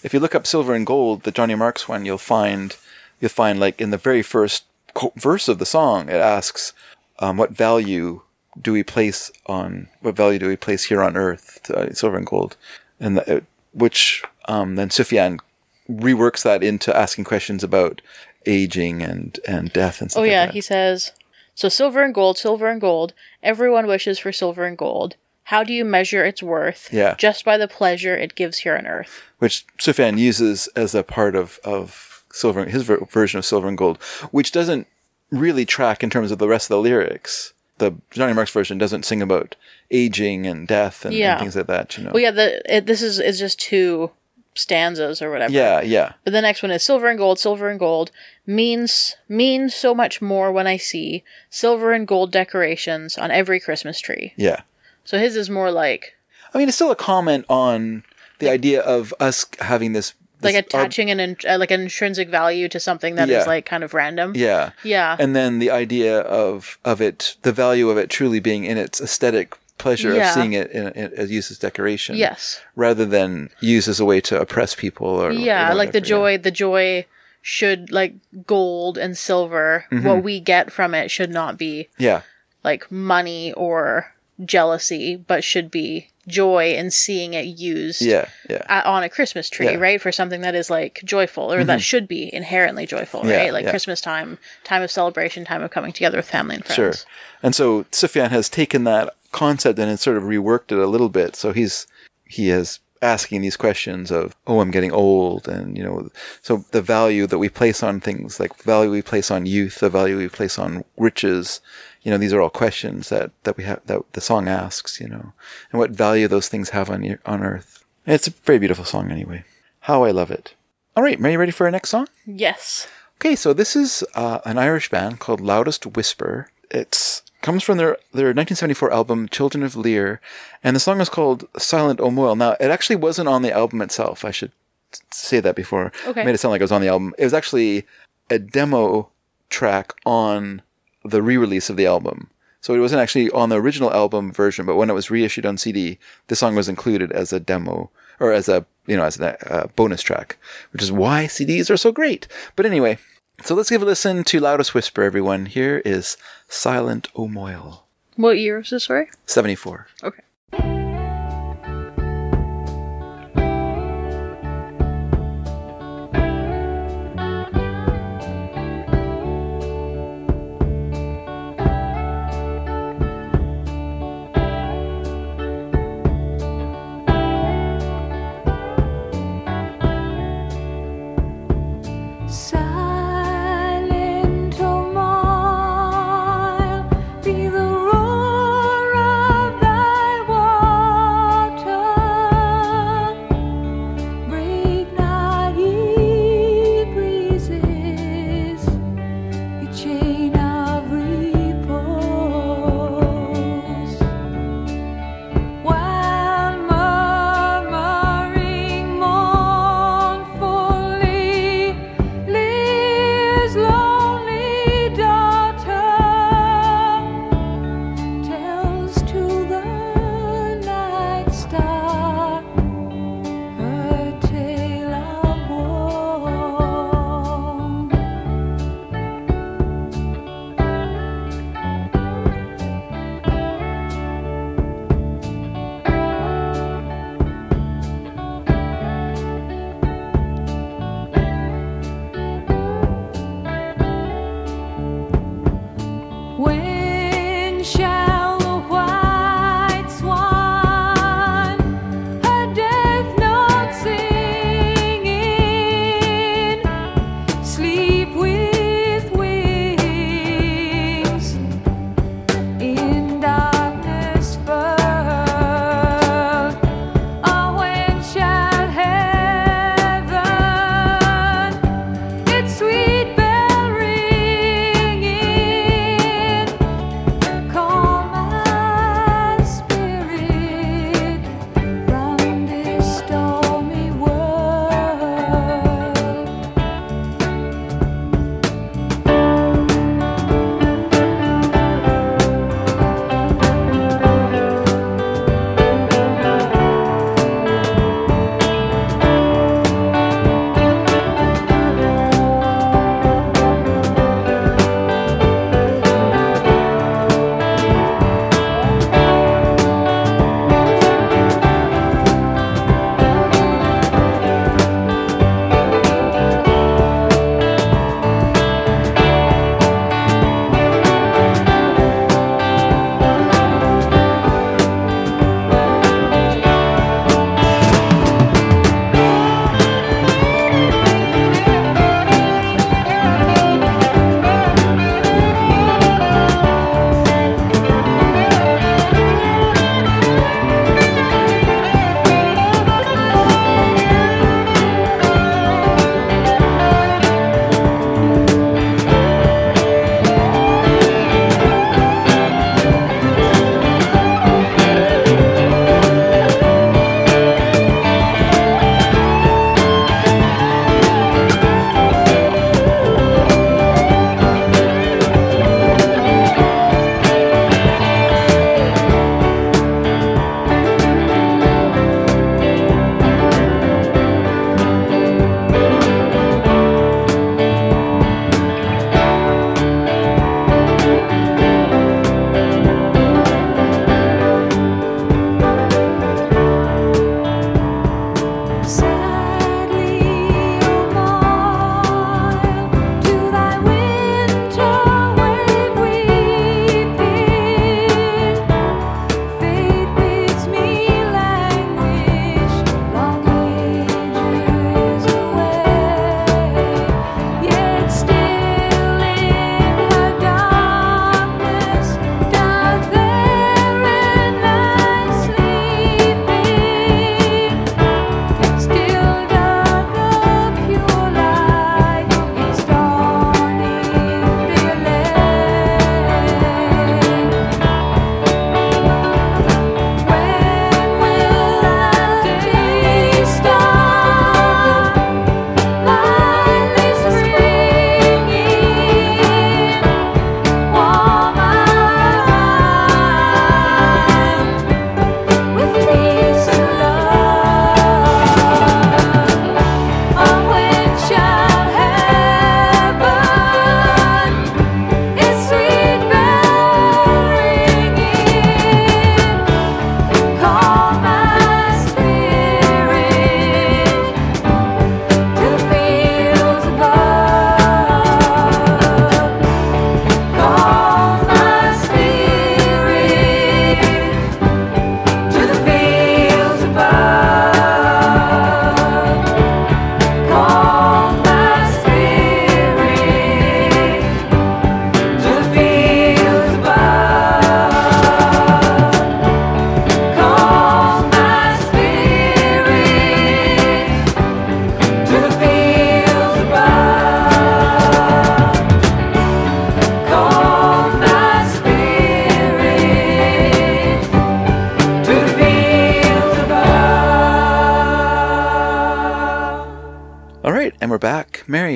B: If you look up Silver and Gold, the Johnny Marks one, you'll find you'll find like in the very first verse of the song, it asks, um, "What value do we place on what value do we place here on Earth, uh, Silver and Gold?" And the, uh, which um, then Sufjan reworks that into asking questions about aging and and death and stuff.
C: Oh
B: like
C: yeah,
B: that.
C: he says, "So silver and gold, silver and gold. Everyone wishes for silver and gold. How do you measure its worth?
B: Yeah.
C: Just by the pleasure it gives here on earth."
B: which Sufjan uses as a part of of silver his ver- version of Silver and Gold, which doesn't really track in terms of the rest of the lyrics. The Johnny Marks version doesn't sing about aging and death and, and things like that. You know.
C: Well, yeah, the it, this is is just two stanzas or whatever.
B: yeah, yeah,
C: But the next one is silver and gold, silver and gold means means so much more when I see silver and gold decorations on every Christmas tree.
B: yeah.
C: So his is more like
B: I mean, it's still a comment on the idea of us having this,
C: like attaching an in, uh, like an intrinsic value to something that is
B: Yeah.
C: like kind of random.
B: yeah,
C: Yeah.
B: and then the idea of of it, the value of it truly being in its aesthetic pleasure
C: Yeah.
B: of seeing it in, in, as used as decoration.
C: yes.
B: rather than used as a way to oppress people or
C: Yeah,
B: or
C: like the
B: whatever, yeah.
C: joy the joy should like gold and silver what we get from it should not be
B: Yeah,
C: like money or jealousy but should be joy in seeing it used
B: yeah, yeah,
C: a- on a Christmas tree,
B: Yeah. Mm-hmm.
C: right? For something that is like joyful or that should be inherently joyful,
B: Yeah,
C: right? Like
B: yeah.
C: Christmas time, time of celebration, time of coming together with family and friends.
B: sure. And so Sufjan has taken that concept and has sort of reworked it a little bit. So he's he is asking these questions of, oh, I'm getting old, and you know, so the value that we place on things, like value we place on youth, the value we place on riches. You know, these are all questions that, that we have that the song asks. You know, and what value those things have on your, on Earth. It's a very beautiful song, anyway. How I love it. All right, are you ready for our next song?
C: Yes.
B: Okay, so this is uh, an Irish band called Loudest Whisper. It's comes from their their 1974 album Children of Lir, and the song is called Silent O'Moyle. Now, it actually wasn't on the album itself. I should say that before.
C: Okay.
B: I made it sound like it was on the album. It was actually a demo track on the re-release of the album. So it wasn't actually on the original album version, but when it was reissued on CD, the song was included as a demo or as a you know as a uh, bonus track, which is why CDs are so great. But anyway, so let's give a listen to Loudest Whisper, everyone. Here is Silent O'Moyle,
C: What year is this, sorry?
B: 74.
C: Okay.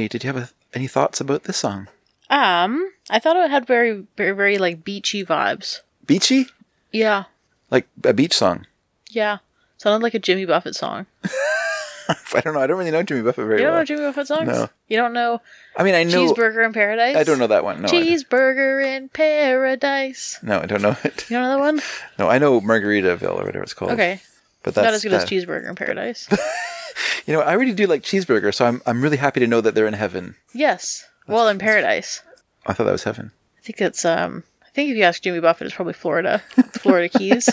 B: Did you have a, any thoughts about this song?
C: Um, I thought it had very, very, very like beachy vibes.
B: Beachy?
C: Yeah,
B: Like a beach song.
C: yeah. Sounded like a Jimmy Buffett song.
B: I don't know. I don't really know Jimmy Buffett very well.
C: You don't
B: well.
C: know Jimmy Buffett songs?
B: No.
C: You don't know
B: I mean, I know.
C: Cheeseburger in Paradise?
B: I don't know that one. No,
C: Cheeseburger in Paradise.
B: no, I don't know it.
C: You don't know that one?
B: No, I know Margaritaville or whatever it's called.
C: Okay.
B: but that's
C: Not as good as. Cheeseburger in Paradise.
B: You know, I really do like cheeseburger, so I'm I'm really happy to know that they're in heaven.
C: yes. Well, in Paradise.
B: I thought that was heaven.
C: I think it's um I think if you ask Jimmy Buffett it's probably Florida. Florida Keys.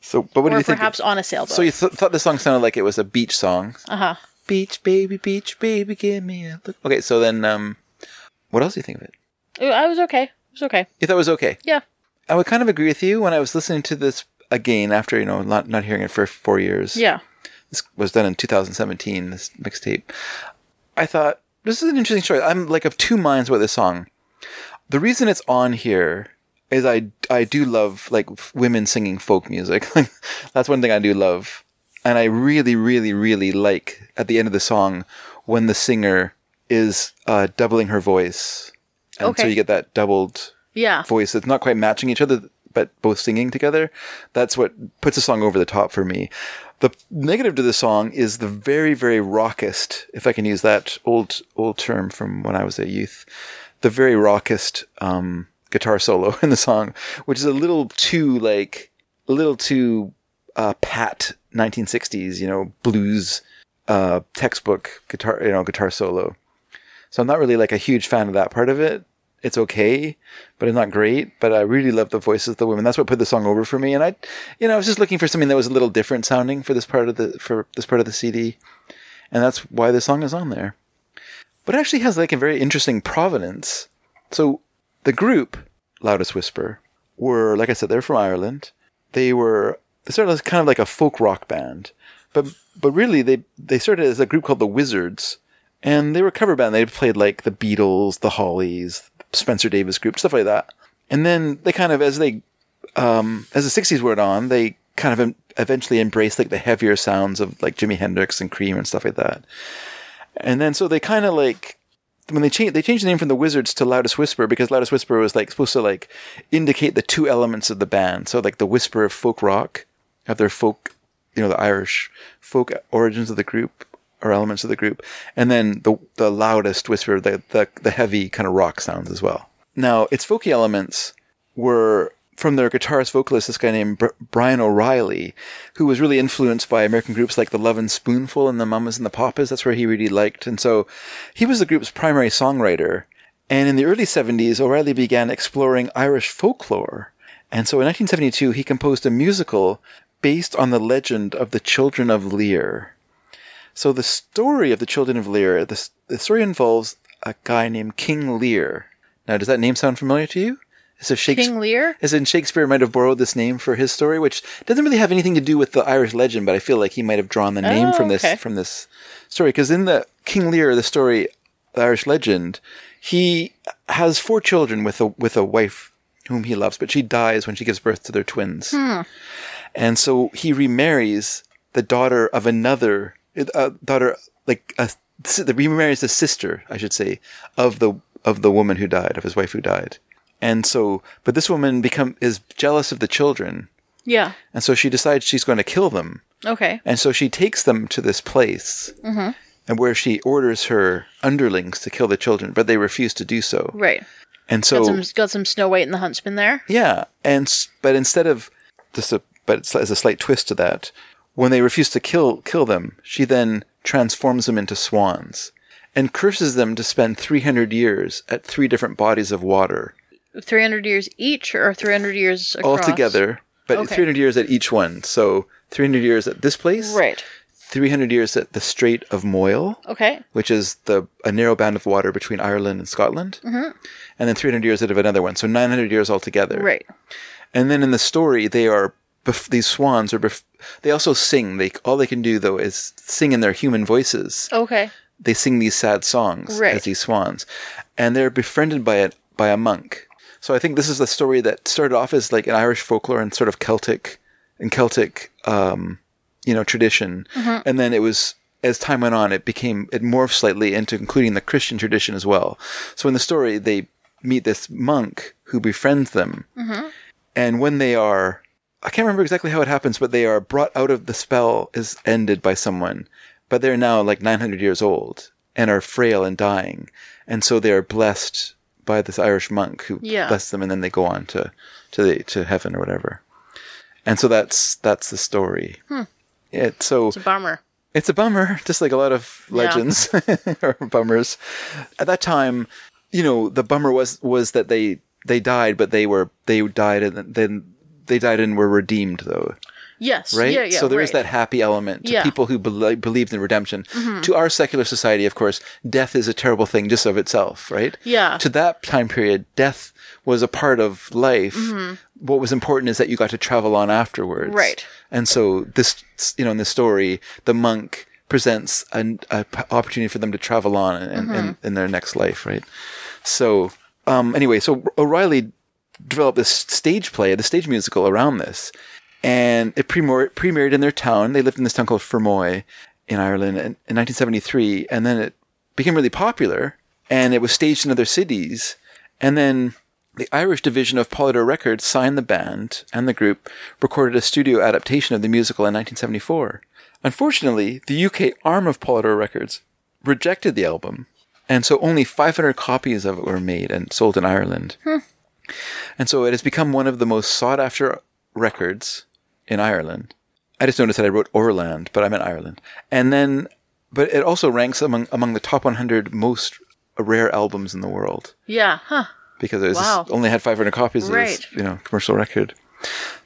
B: So, but what do you think?
C: perhaps on a sailboat.
B: so you th- thought the song sounded like it was a beach song.
C: uh-huh.
B: Beach baby, beach baby, give me a look. Okay, so then, um, what else do you think of it?
C: I was okay. It was okay.
B: You thought it was okay.
C: Yeah.
B: I would kind of agree with you when I was listening to this again after you know not not hearing it for four years.
C: Yeah.
B: This was done in 2017. This mixtape. I thought this is an interesting story. I'm like of two minds about this song. The reason it's on here is I I do love like women singing folk music. That's one thing I do love, and I really really really like at the end of the song when the singer is uh, doubling her voice, and so you get that doubled
C: Yeah.
B: voice that's not quite matching each other, but both singing together. That's what puts the song over the top for me. The negative to the song is the very, very rockest, if I can use that old old term from when I was a youth, the very rockest um, guitar solo in the song, which is a little too like a little too uh, pat 1960s, you know, blues uh, textbook guitar, you know, guitar solo. So I'm not really like a huge fan of that part of it. It's okay, but it's not great. But I really love the voices of the women. That's what put the song over for me. And I, you know, I was just looking for something that was a little different sounding for this part of the for this part of the CD, and that's why the song is on there. But it actually has like a very interesting provenance. So the group Loudest Whisper were, like I said, they're from Ireland. They were they started as kind of like a folk rock band, but but really they they started as a group called the Wizards, and they were a cover band. They played like the Beatles, the Hollies, Spencer Davis Group, stuff like that. And then they kind of as they um, as the '60s went on, they kind of eventually embraced like the heavier sounds of like Jimi Hendrix and Cream and stuff like that. And then so they kind of like when they changed they changed the name from the Wizards to Loudest Whisper because Loudest Whisper was like supposed to like indicate the two elements of the band. So like the whisper of folk rock, of their folk, you know, the Irish folk origins of the group or elements of the group, and then the the loudest whisper, the the, the heavy kind of rock sounds as well. Now its folky elements were from their guitarist vocalist, this guy named Brian O'Reilly, who was really influenced by American groups like the Lovin' Spoonful and the Mamas and the Papas. That's where he really liked. And so he was the group's primary songwriter. And in the early 70s, O'Reilly began exploring Irish folklore. And so in 1972, he composed a musical based on the legend of the Children of Lir. So the story of the Children of Lir, the, the story involves a guy named King Lear. Now, does that name sound familiar to you? If Shakespeare,
C: King Lear?
B: as in Shakespeare might have borrowed this name for his story, which doesn't really have anything to do with the Irish legend, but I feel like he might have drawn the oh, name
C: Oh,
B: from this
C: okay.
B: from this story. Because in the King Lear, the story, the Irish legend, he has four children with a with a wife whom he loves, but she dies when she gives birth to their twins, hmm. and so he remarries the daughter of another uh, daughter, like a, he remarries the sister, I should say, of the of the woman who died, of his wife who died. And so, but this woman become is jealous of the children,
C: Yeah.
B: and so she decides she's going to kill them.
C: Okay.
B: And so she takes them to this place, and where she orders her underlings to kill the children, but they refuse to do so.
C: Right.
B: And so,
C: Got some got some Snow White and the Huntsman there.
B: yeah, and but instead of just a but it's, as a slight twist to that, when they refuse to kill kill them, she then transforms them into swans, and curses them to spend three hundred years at three different bodies of water.
C: Three hundred years each, or three hundred years across?
B: all together, but
C: Okay.
B: 300 years at each one. So 300 years at this place,
C: Right.
B: 300 years at the Strait of Moyle,
C: Okay.
B: which is the a narrow band of water between Ireland and Scotland, mm-hmm. and then 300 years out of another one. So 900 years altogether.
C: Right.
B: And then in the story, they are bef- these swans are. Bef- they also sing. They all they can do though is sing in their human voices.
C: Okay.
B: They sing these sad songs
C: Right.
B: as these swans, and they're befriended by it by a monk. So I think this is a story that started off as like an Irish folklore and sort of Celtic, and Celtic, um, you know, tradition, and then it was as time went on, it became it morphed slightly into including the Christian tradition as well. So in the story, they meet this monk who befriends them, and when they are, I can't remember exactly how it happens, but they are brought out of the spell is ended by someone, but they're now like 900 years old and are frail and dying, and so they are blessed by this Irish monk who
C: Yeah.
B: blesses them, and then they go on to to the to heaven or whatever. And so that's that's the story. Hmm. It so
C: It's a bummer.
B: it's a bummer, just like a lot of
C: Yeah.
B: legends or bummers. At that time, you know, the bummer was was that they they died, but they were they died and then they died and were redeemed, though,
C: Yes.
B: right?
C: Yeah, yeah.
B: so there is
C: right.
B: that happy element to
C: Yeah. Mm-hmm.
B: people who bel believed in redemption. To our secular society, of course, death is a terrible thing just of itself, right?
C: Yeah.
B: To that time period, death was a part of life. What was important is that you got to travel on afterwards,
C: Mm-hmm. Right.
B: and so this, you know, in this story, the monk presents an a p- opportunity for them to travel on in, in,
C: Mm-hmm.
B: in their next life, right? So, um, anyway, so O'Reilly developed this stage play, the stage musical around this, and it premiered, in their town. They lived in this town called Fermoy in Ireland in, in 1973, and then it became really popular, and it was staged in other cities, and then the Irish division of Polydor Records signed the band and the group recorded a studio adaptation of the musical in 1974. Unfortunately, the UK arm of Polydor Records rejected the album, and so only 500 copies of it were made and sold in Ireland. Hmm. And so it has become one of the most sought after records in Ireland. I just noticed that I wrote Orland, but I meant Ireland. And then, but it also ranks among among the top 100 most rare albums in the world
C: Yeah. Huh.
B: because it was
C: Wow.
B: only had 500 copies of this, you know, commercial record.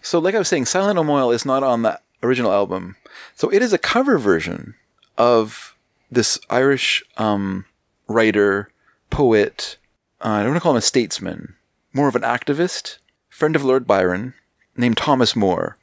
B: So, like I was saying, Silent O'Moyle is not on the original album. So it is a cover version of this Irish um, writer, poet. Uh, I don't want to call him a statesman, more of an activist, friend of Lord Byron, named Thomas Moore,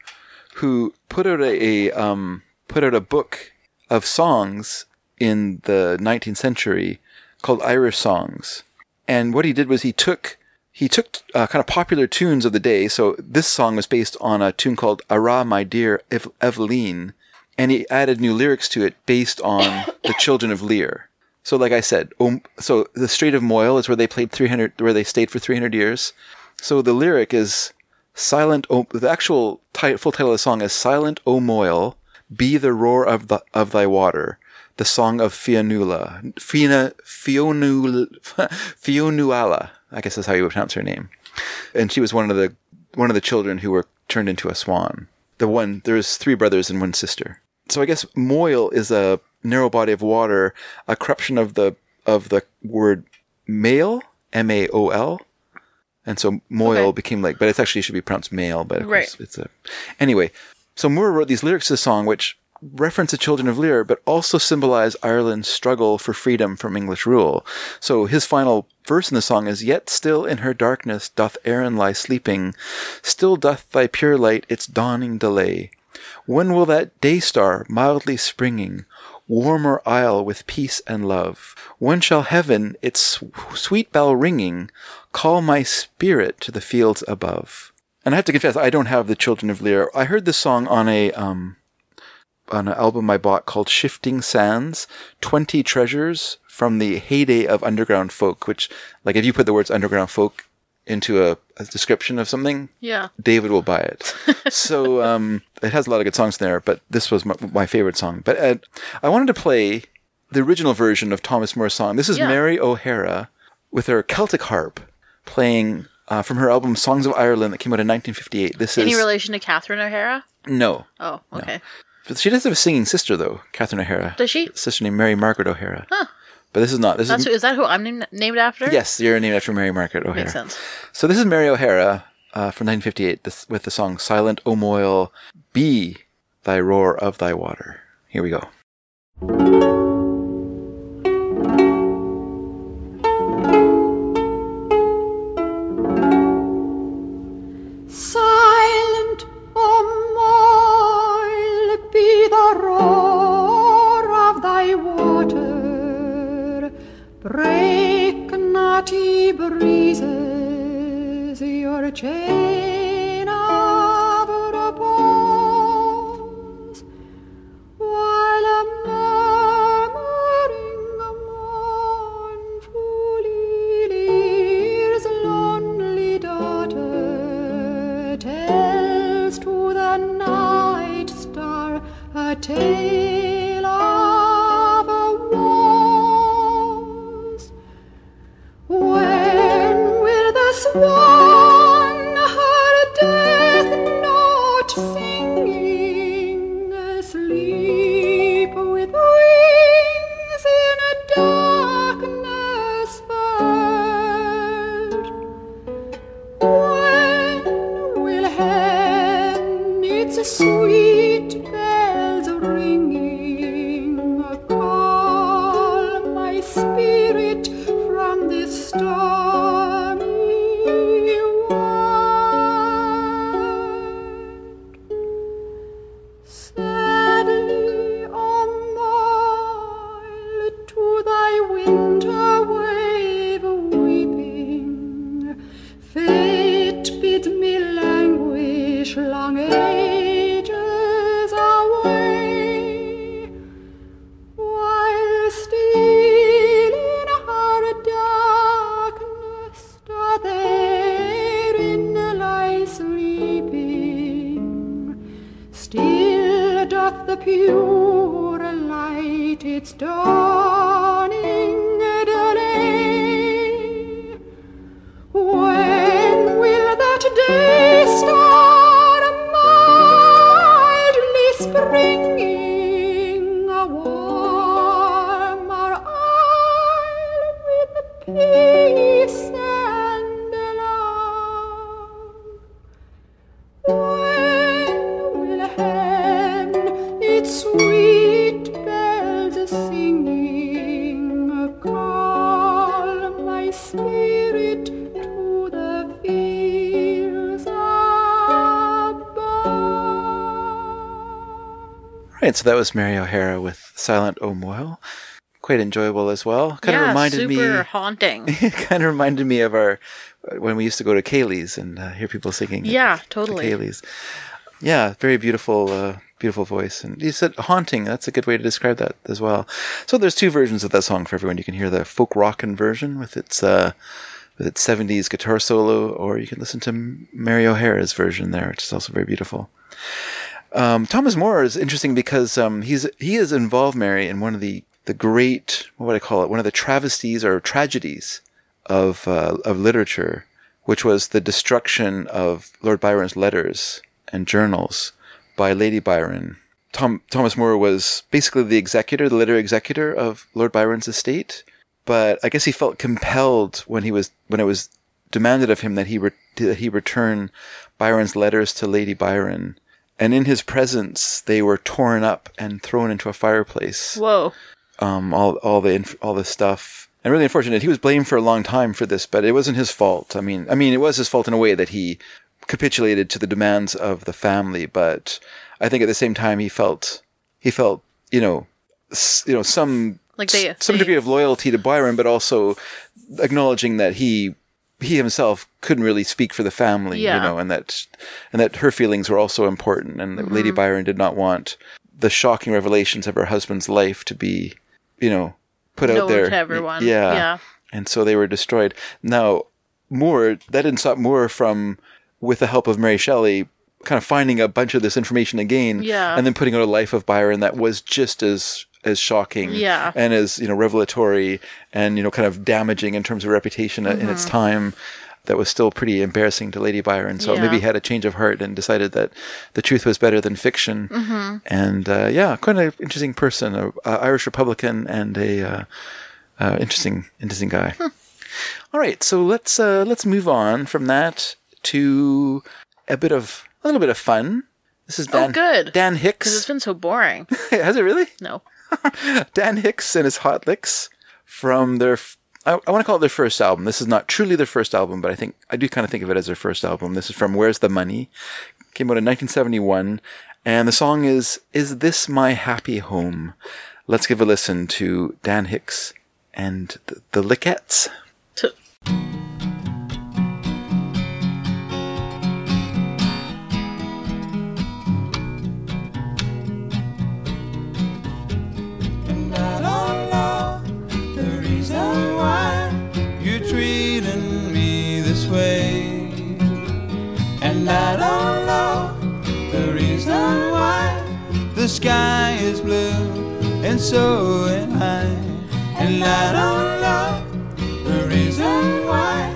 B: who put out a, a um, put out a book of songs in the 19th century called Irish Songs. And what he did was he took he took uh, kind of popular tunes of the day. So this song was based on a tune called "Ara, My Dear Ev- Eveline," and he added new lyrics to it based on the Children of Lir. So, like I said, um, so the Strait of Moyle is where they played 300, where they stayed for 300 years. So the lyric is "Silent." The actual ti- full title of the song is "Silent O Moyle, be the roar of the of thy water." The song of Fionnuala, Fiona, Fionnu, Fionnuala, I guess that's how you would pronounce her name. And she was one of the one of the children who were turned into a swan. The one there's three brothers and one sister. So I guess Moyle is a narrow body of water, a corruption of the of the word male, M A O L. And so Moyle
C: Okay.
B: became like, but it's actually should be pronounced male, but of
C: Right.
B: course it's a. Anyway, so Moore wrote these lyrics to the song, which reference the children of Lir, but also symbolize Ireland's struggle for freedom from English rule. So his final verse in the song is, Yet still in her darkness doth Erin lie sleeping, still doth thy pure light its dawning delay. When will that day star mildly springing warm our isle with peace and love? When shall heaven, its sweet bell ringing, call my spirit to the fields above? And I have to confess, I don't have the Children of Lir. I heard this song on a um, on an album I bought called Shifting Sands 20 Treasures from the heyday of underground folk, which, like, if you put the words underground folk into a, a description of something,
C: Yeah.
B: David will buy it. so um, it has a lot of good songs in there, but this was my, my favorite song. But uh, I wanted to play the original version of Thomas Moore's song. This is
C: Yeah.
B: Mary O'Hara with her Celtic harp playing uh, from her album Songs of Ireland that came out in 1958. This
C: Any
B: is
C: relation to Catherine O'Hara?
B: no.
C: Oh, okay.
B: But she does have a singing sister though, Catherine O'Hara.
C: Does she?
B: sister named Mary Margaret O'Hara. But this is not. This
C: That's
B: is
C: who, is that who I'm named, named after?
B: yes, you're named after Mary Margaret O'Hara.
C: Makes sense.
B: So this is Mary O'Hara uh, from 1958 this, with the song "Silent O Moyle, Be Thy Roar of Thy Water." Here we go.
F: Break, naughty breezes, your chain of repose, while a murmuring mournfully leaves lonely daughter tells to the night star a
B: tale. So that was Mary O'Hara with Silent O Quite enjoyable as well. Kind
C: yeah,
B: of reminded
C: super
B: me
C: haunting.
B: kind of reminded me of our when we used to go to Kaylee's and uh, hear people singing.
C: Yeah,
B: the
C: totally.
B: Kaylee's. Yeah, very beautiful, uh, beautiful voice. And you said haunting. That's a good way to describe that as well. So there's two versions of that song for everyone. You can hear the folk rockin' version with its uh, with its 70s guitar solo, or you can listen to Mary O'Hara's version there, which is also very beautiful. Um, Thomas Moore is interesting because um, he's he has involved Mary in one of the the great what would I call it one of the travesties or tragedies of uh, of literature, which was the destruction of Lord Byron's letters and journals by Lady Byron. Tom Thomas Moore was basically the executor, the literary executor of Lord Byron's estate, but I guess he felt compelled when he was when it was demanded of him that he re- that he return Byron's letters to Lady Byron. And in his presence, they were torn up and thrown into a fireplace
C: Whoa.
B: um, all all the inf- all this stuff. And really unfortunate. He was blamed for a long time for this, but it wasn't his fault. I mean, I mean, it was his fault in a way that he capitulated to the demands of the family. But I think at the same time, he felt he felt you know s- you know some
C: Like they-
B: some
C: they-
B: degree of loyalty to Byron, but also acknowledging that he he himself couldn't really speak for the family,
C: Yeah.
B: you know, and that and that her feelings were also important, and that Lady mm-hmm. Byron did not want the shocking revelations of her husband's life to be, you know, put out there
C: to everyone.
B: Yeah,
C: Yeah.
B: and so they were destroyed. Now, Moore that didn't stop Moore from, with the help of Mary Shelley, kind of finding a bunch of this information again,
C: Yeah.
B: and then putting out a life of Byron that was just as as shocking,
C: Yeah.
B: and as you know revelatory and you know kind of damaging in terms of reputation in its time. That was still pretty embarrassing to Lady Byron. So
C: Mm-hmm. Yeah.
B: maybe he had a change of heart and decided that the truth was better than fiction.
C: Mm-hmm.
B: And uh, yeah, quite an interesting person, a, a Irish Republican, and a uh, uh, interesting, interesting guy.
C: Hmm.
B: All right, so let's uh, let's move on from that to a bit of a little bit of fun. This is Dan.
C: Oh, good.
B: Dan Hicks.
C: Because it's been so boring.
B: Has it really?
C: No.
B: Dan Hicks and his Hot Licks from their—I want to call it their first album. This is not truly their first album, but I think I do kind of think of it as their first album. This is from Where's the Money? Came out in 1971, and the song is "Is This My Happy Home?" Let's give a listen to Dan Hicks and the, the Lickettes.
G: Sky is blue, and so am I. And I don't know the reason why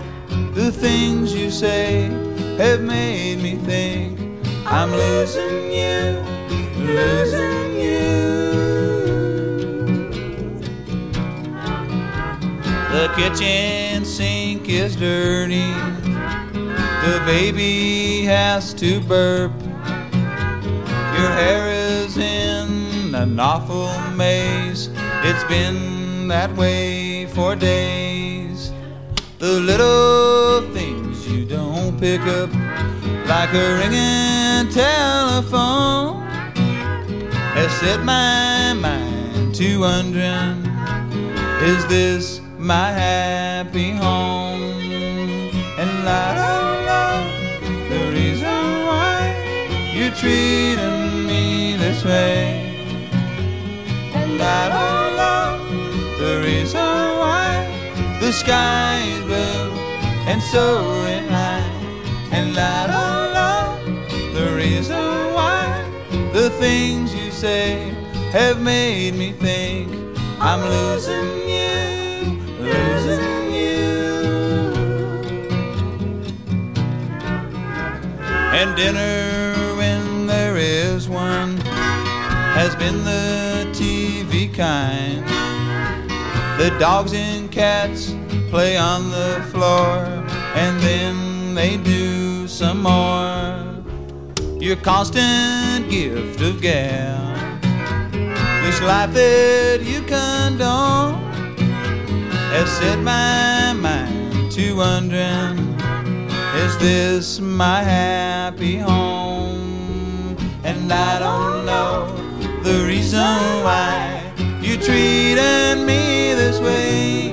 G: the things you say have made me think I'm losing you, losing you. The kitchen sink is dirty. The baby has to burp. Your hair is an awful maze. It's been that way for days. The little things you don't pick up, like a ringing telephone, has set my mind to wondering is this my happy home? And I don't know the reason why you're treating me this way. And I don't the reason why the sky is blue and so am I. And I don't know the reason why the things you say have made me think I'm losing you, losing you. And dinner, when there is one, has been the kind. The dogs and cats play on the floor, and then they do some more. Your constant gift of gab, this life that you condone, has set my mind to wondering is this my happy home? And I don't know the reason why you treating me this way.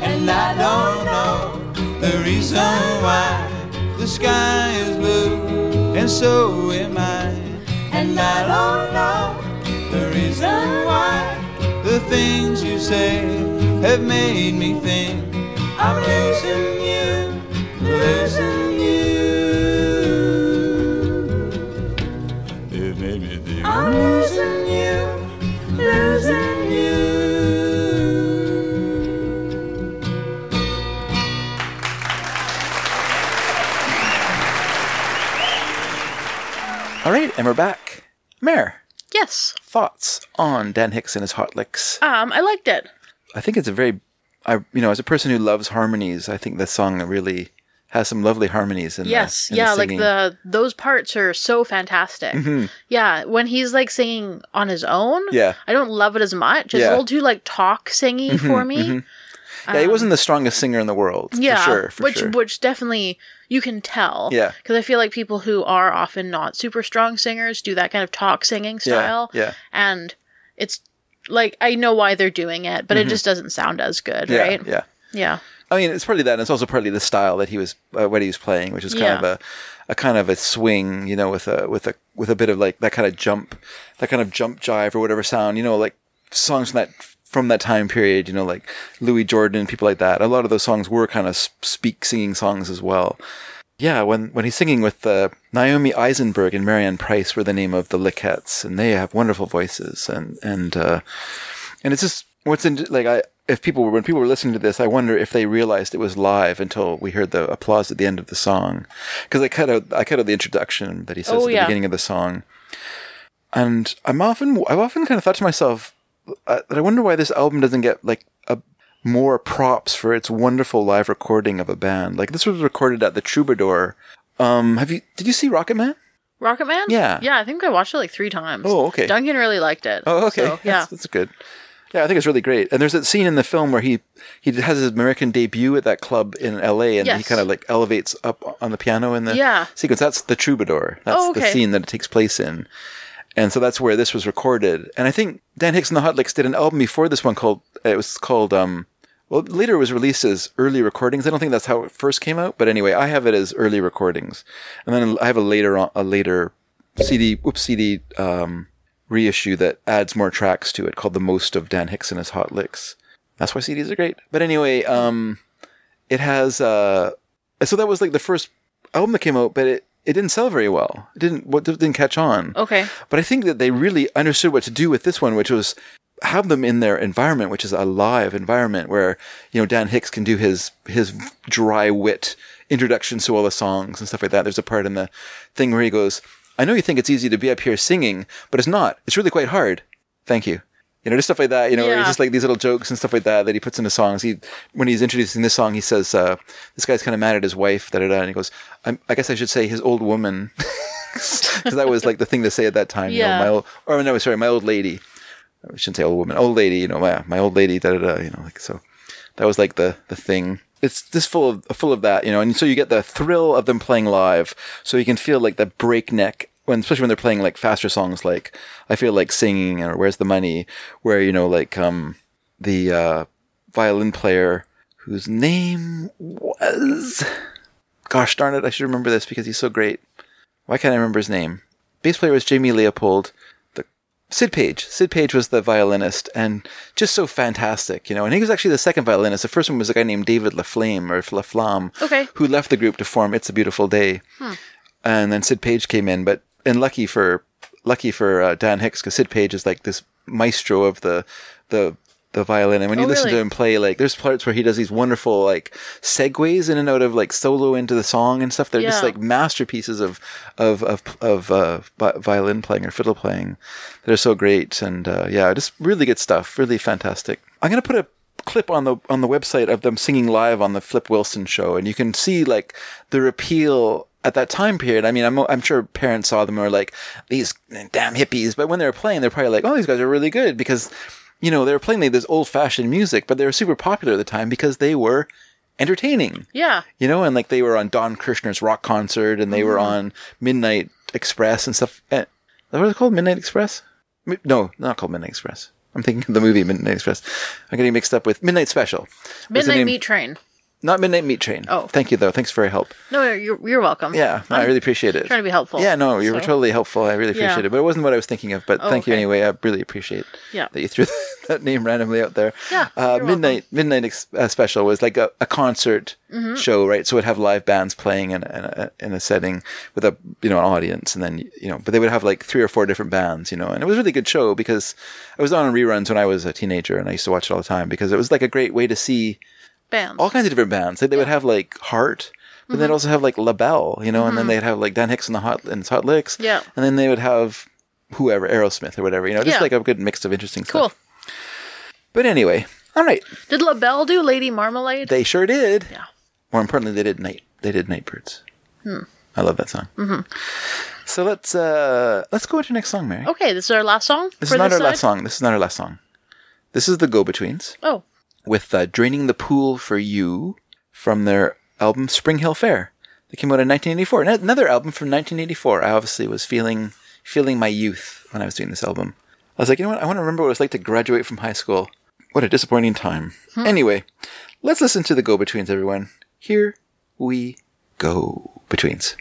G: And I don't know the reason why the sky is blue and so am I. And I don't know the reason why the things you say have made me think I'm losing you, losing
B: and we're back. Mary,
C: Yes.
B: thoughts on Dan Hicks and his hot licks?
C: Um, I liked it.
B: I think it's a very, I you know, as a person who loves harmonies, I think this song really has some lovely harmonies in
C: Yes,
B: the, in
C: yeah,
B: the
C: like the those parts are so fantastic. Mm-hmm. Yeah, when he's like singing on his own,
B: Yeah.
C: I don't love it as much. It's
B: Yeah.
C: a little too like talk singy mm-hmm. for me. Mm-hmm.
B: Yeah, he wasn't the strongest singer in the world.
C: Yeah,
B: for sure, for
C: which
B: sure.
C: which definitely you can tell.
B: Yeah.
C: because I feel like people who are often not super strong singers do that kind of talk singing style.
B: yeah. yeah.
C: and it's like I know why they're doing it, but it just doesn't sound as good,
B: Mm-hmm. yeah,
C: right?
B: yeah.
C: yeah,
B: I mean, it's partly that, and it's also partly the style that he was, uh, what he was playing, which is kind
C: Yeah.
B: of a, a kind of a swing, you know, with a with a with a bit of like that kind of jump, that kind of jump jive or whatever sound, you know, like songs from that from that time period, you know, like Louis Jordan and people like that. A lot of those songs were kind of speak singing songs as well. Yeah, when when he's singing with uh, Naomi Eisenberg and Maryann Price were the name of the Lickettes, and they have wonderful voices, and and uh, and it's just what's in like I if people were when people were listening to this, I wonder if they realized it was live until we heard the applause at the end of the song, because I cut out I cut out the introduction that he says
C: Oh,
B: at the
C: yeah.
B: beginning of the song, and I'm often I've often kind of thought to myself uh, I wonder why this album doesn't get like a more props for its wonderful live recording of a band. Like this was recorded at the Troubadour. Um, have you did you see Rocketman?
C: Rocket Man.
B: Yeah.
C: yeah. I think I watched it like three times.
B: Oh, okay.
C: Duncan really liked it.
B: Oh, okay.
C: So, yeah,
B: That's, that's good. Yeah, I think it's really great. And there's that scene in the film where he he has his American debut at that club in L.A. and he kind of like elevates up on the piano in the
C: Yeah.
B: sequence. That's the Troubadour. That's
C: Oh,
B: the scene that it takes place in. And so that's where this was recorded. And I think Dan Hicks and the Hot Licks did an album before this one called it was called um well later it was released as early recordings. I don't think that's how it first came out, but anyway, I have it as early recordings. And then I have a later on a later CD whoops CD um reissue that adds more tracks to it called The Most of Dan Hicks and His Hot Licks. That's why CDs are great. But anyway, um, it has, uh, so that was like the first album that came out, but it, it didn't sell very well. It didn't what didn't catch on.
C: Okay.
B: But I think that they really understood what to do with this one, which was have them in their environment, which is a live environment where you know Dan Hicks can do his his dry wit introductions to all the songs and stuff like that. There's a part in the thing where he goes, "I know you think it's easy to be up here singing, but it's not. It's really quite hard. Thank you." You know, just stuff like that. You know,
C: Yeah.
B: just like these little jokes and stuff like that that he puts into songs. He when he's introducing this song, he says, uh, "This guy's kind of mad at his wife." Da da da. And he goes, I'm, "I guess I should say his old woman." because that was like the thing to say at that time. You
C: Yeah.
B: know, my old, or no, sorry, my old lady. I shouldn't say old woman, old lady. You know, my my old lady. Da da da. You know, like so. That was like the the thing. It's just full of full of that, you know, and so you get the thrill of them playing live. So you can feel like the breakneck when, especially when they're playing like faster songs, like I feel like singing or Where's the Money, where you know, like um the uh, violin player whose name was gosh darn it, I should remember this because he's so great. Why can't I remember his name? Bass player was Jamie Leopold. The Sid Page. Sid Page was the violinist and just so fantastic, you know. And he was actually the second violinist. The first one was a guy named David Laflame or Laflamme,
C: Okay.
B: who left the group to form It's a Beautiful Day. And then Sid Page came in, but and lucky for lucky for uh, Dan Hicks because Sid Page is like this maestro of the the the violin. And when you
C: Oh,
B: listen to him play, like there's parts where he does these wonderful like segues in and out of like solo into the song and stuff. They're just like masterpieces of of of of uh, violin playing or fiddle playing that are so great. And uh, yeah, just really good stuff. Really fantastic. I'm gonna put a clip on the on the website of them singing live on the Flip Wilson show, and you can see like the appeal at that time period. I mean, I'm I'm sure parents saw them and were like these damn hippies, but when they were playing, they're probably like, oh, these guys are really good because you know they were playing like this old fashioned music, but they were super popular at the time because they were entertaining
C: Yeah.
B: you know, and like they were on Don Kirshner's rock concert, and they were on Midnight Express and stuff. Eh, that what it's called? Midnight Express? Mi- No, not called Midnight Express. I'm thinking of the movie Midnight Express. I'm getting mixed up with Midnight Special.
C: Midnight Meat Train.
B: Not Midnight Meat Train.
C: Oh.
B: thank you though. Thanks for your help.
C: No, you're, you're welcome.
B: Yeah, no, I really appreciate it.
C: trying to be helpful.
B: Yeah, no, you were
C: So-
B: totally helpful. I really
C: Yeah.
B: appreciate it, but it wasn't what I was thinking of. But
C: Oh,
B: thank you
C: okay.
B: anyway. I really appreciate
C: Yeah.
B: that you threw that name randomly out there.
C: Yeah,
B: uh,
C: you're
B: midnight midnight ex- uh, special was like a, a concert
C: Mm-hmm.
B: show, right? So it'd have live bands playing in, in a in a setting with a you know an audience, and then you know, but they would have like three or four different bands, you know, and it was a really good show because I was on reruns when I was a teenager, and I used to watch it all the time because it was like a great way to see
C: Bam.
B: all kinds of different bands. They, they would have like Heart, but
C: Mm-hmm.
B: they'd also have like LaBelle, you know, and then they'd have like Dan Hicks and the Hot and his Hot Licks.
C: Yeah.
B: And then they would have whoever, Aerosmith or whatever, you know, just
C: Yeah.
B: like a good mix of interesting
C: Cool.
B: stuff. But anyway, all right.
C: Did LaBelle do Lady Marmalade?
B: They sure did.
C: Yeah.
B: More importantly, they did night. They did Nightbirds. I love that song. Mm-hmm. So let's uh let's go into next song, Mary.
C: okay, this is our last song.
B: this is not our
C: side?
B: last song. This is not our last song. This is the Go Betweens
C: Oh,
B: with uh, "Draining the Pool for You" from their album Spring Hill Fair. That came out in 1984. Another album from 1984. I obviously was feeling feeling my youth when I was doing this album. I was like, you know what? I want to remember what it was like to graduate from high school. What a disappointing time. Anyway, let's listen to the Go Betweens, everyone. Here we go, Betweens.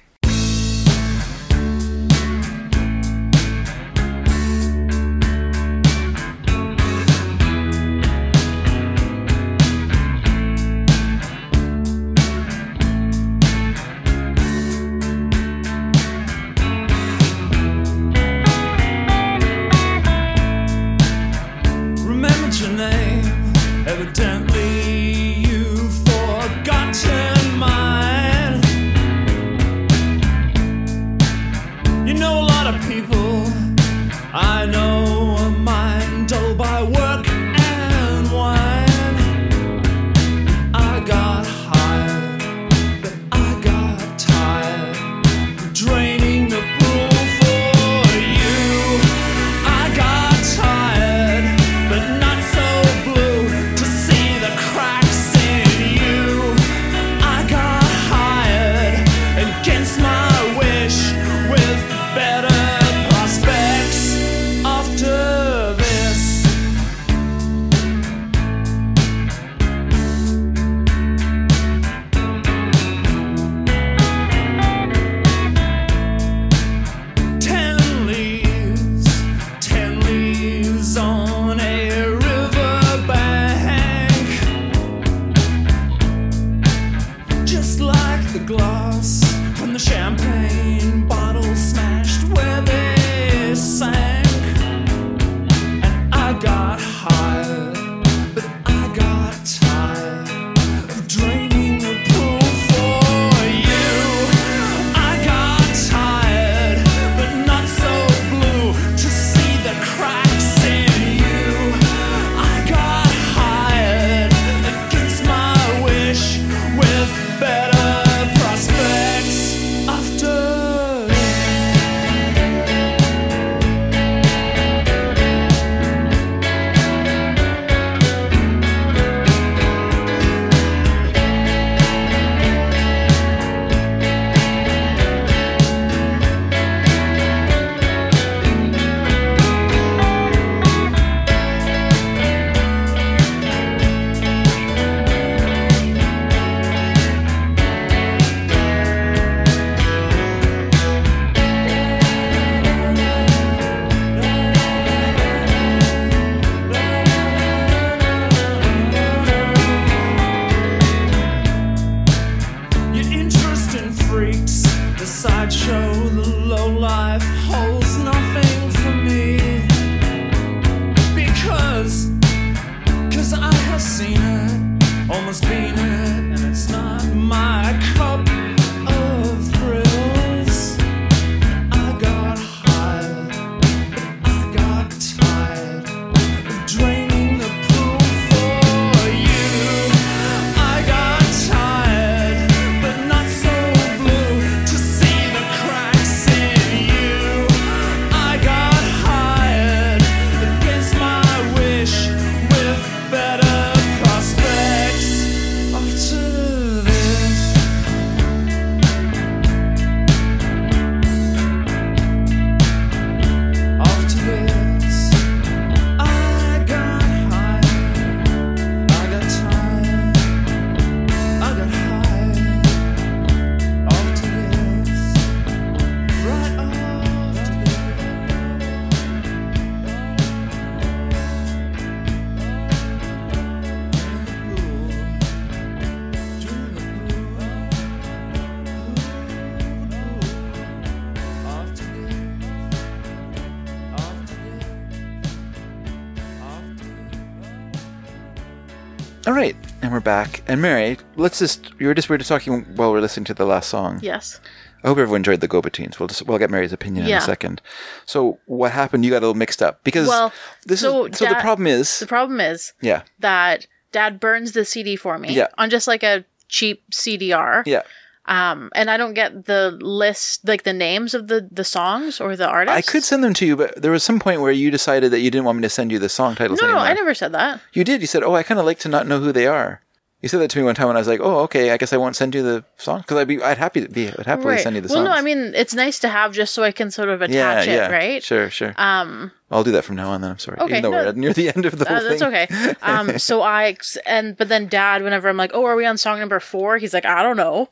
B: Back. And Mary, let's just you were just we were just talking while we are listening to the last song.
C: Yes.
B: I hope everyone enjoyed the go betweens. We'll just we'll get Mary's opinion in a second. So what happened? You got a little mixed up because
C: Well,
B: this
C: so
B: is so the problem is
C: The problem is
B: yeah
C: that dad burns the CD for me
B: Yeah.
C: on just like a cheap CDR.
B: yeah.
C: Um, and I don't get the list, like the names of the the songs or the artists.
B: I could send them to you, but there was some point where you decided that you didn't want me to send you the song titles
C: No, no,
B: anymore.
C: I never said that.
B: You did. You said, "Oh, I kind of like to not know who they are." You said that to me one time, and I was like, "Oh, okay. I guess I won't send you the song because I'd be, I'd happy to be, I'd happily send you the song."
C: well,
B: songs."
C: no, I mean it's nice to have just so I can sort of
B: yeah,
C: attach it, right?
B: Sure, sure.
C: Um,
B: I'll do that from now on. Then I'm sorry.
C: Okay,
B: Even though
C: no,
B: we're near the end of the whole
C: uh, that's
B: thing.
C: okay. Um, so I and but then Dad, whenever I'm like, "Oh, are we on song number four? He's like, "I don't know."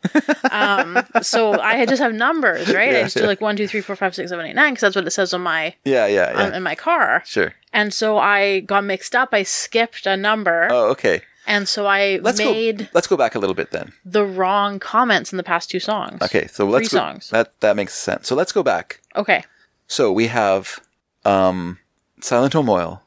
C: um, so I just have numbers, right? I
B: Yeah,
C: just do like one, two, three, four, five, six, seven, eight, nine, because that's what it says on my
B: Yeah, yeah, yeah.
C: um, in my car.
B: sure.
C: And so I got mixed up. I skipped a number,
B: Oh, okay.
C: And so I
B: Let's
C: made
B: go. Let's go back a little bit then.
C: the wrong comments in the past two songs.
B: Okay, so let's
C: Three
B: go,
C: songs.
B: That that makes sense. So let's go back.
C: Okay.
B: So we have um, Silent O'Moyle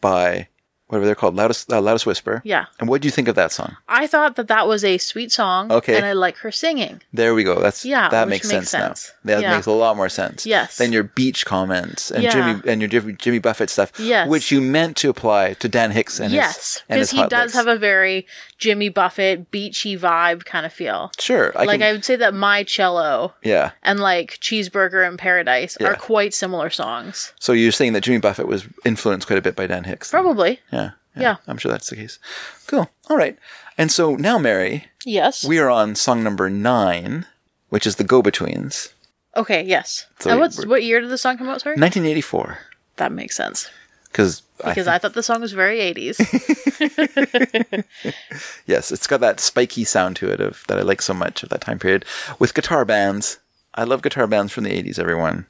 B: by whatever they're called, Loudest uh, Loudest Whisper.
C: Yeah.
B: And what do you think of that song?
C: I thought that that was a sweet song.
B: Okay.
C: And I like her singing.
B: There we go. That's
C: Yeah,
B: That makes,
C: makes
B: sense,
C: sense.
B: now. That
C: Yeah.
B: makes a lot more sense.
C: Yes.
B: Than your beach comments and
C: Yeah.
B: Jimmy and your Jimmy, Jimmy Buffett stuff.
C: Yes.
B: Which you meant to apply to Dan Hicks and
C: yes. Because he does
B: licks.
C: have a very Jimmy Buffett, beachy vibe kind of feel.
B: sure. I
C: like
B: can,
C: I would say that My Cello
B: yeah.
C: and like Cheeseburger in Paradise
B: Yeah.
C: are quite similar songs.
B: So you're saying that Jimmy Buffett was influenced quite a bit by Dan Hicks. then?
C: Probably.
B: Yeah,
C: Yeah.
B: I'm sure that's the case. Cool. All right. And so now, Mary,
C: Yes.
B: we are on song number nine, which is the Go Betweens,
C: okay, yes.
B: So
C: and what's what year did the song come out, sorry?
B: 1984.
C: that makes sense.
B: Because
C: Because I, thought the song was very 80s.
B: yes, it's got that spiky sound to it of that I like so much of that time period with guitar bands. I love guitar bands from the 80s. Everyone,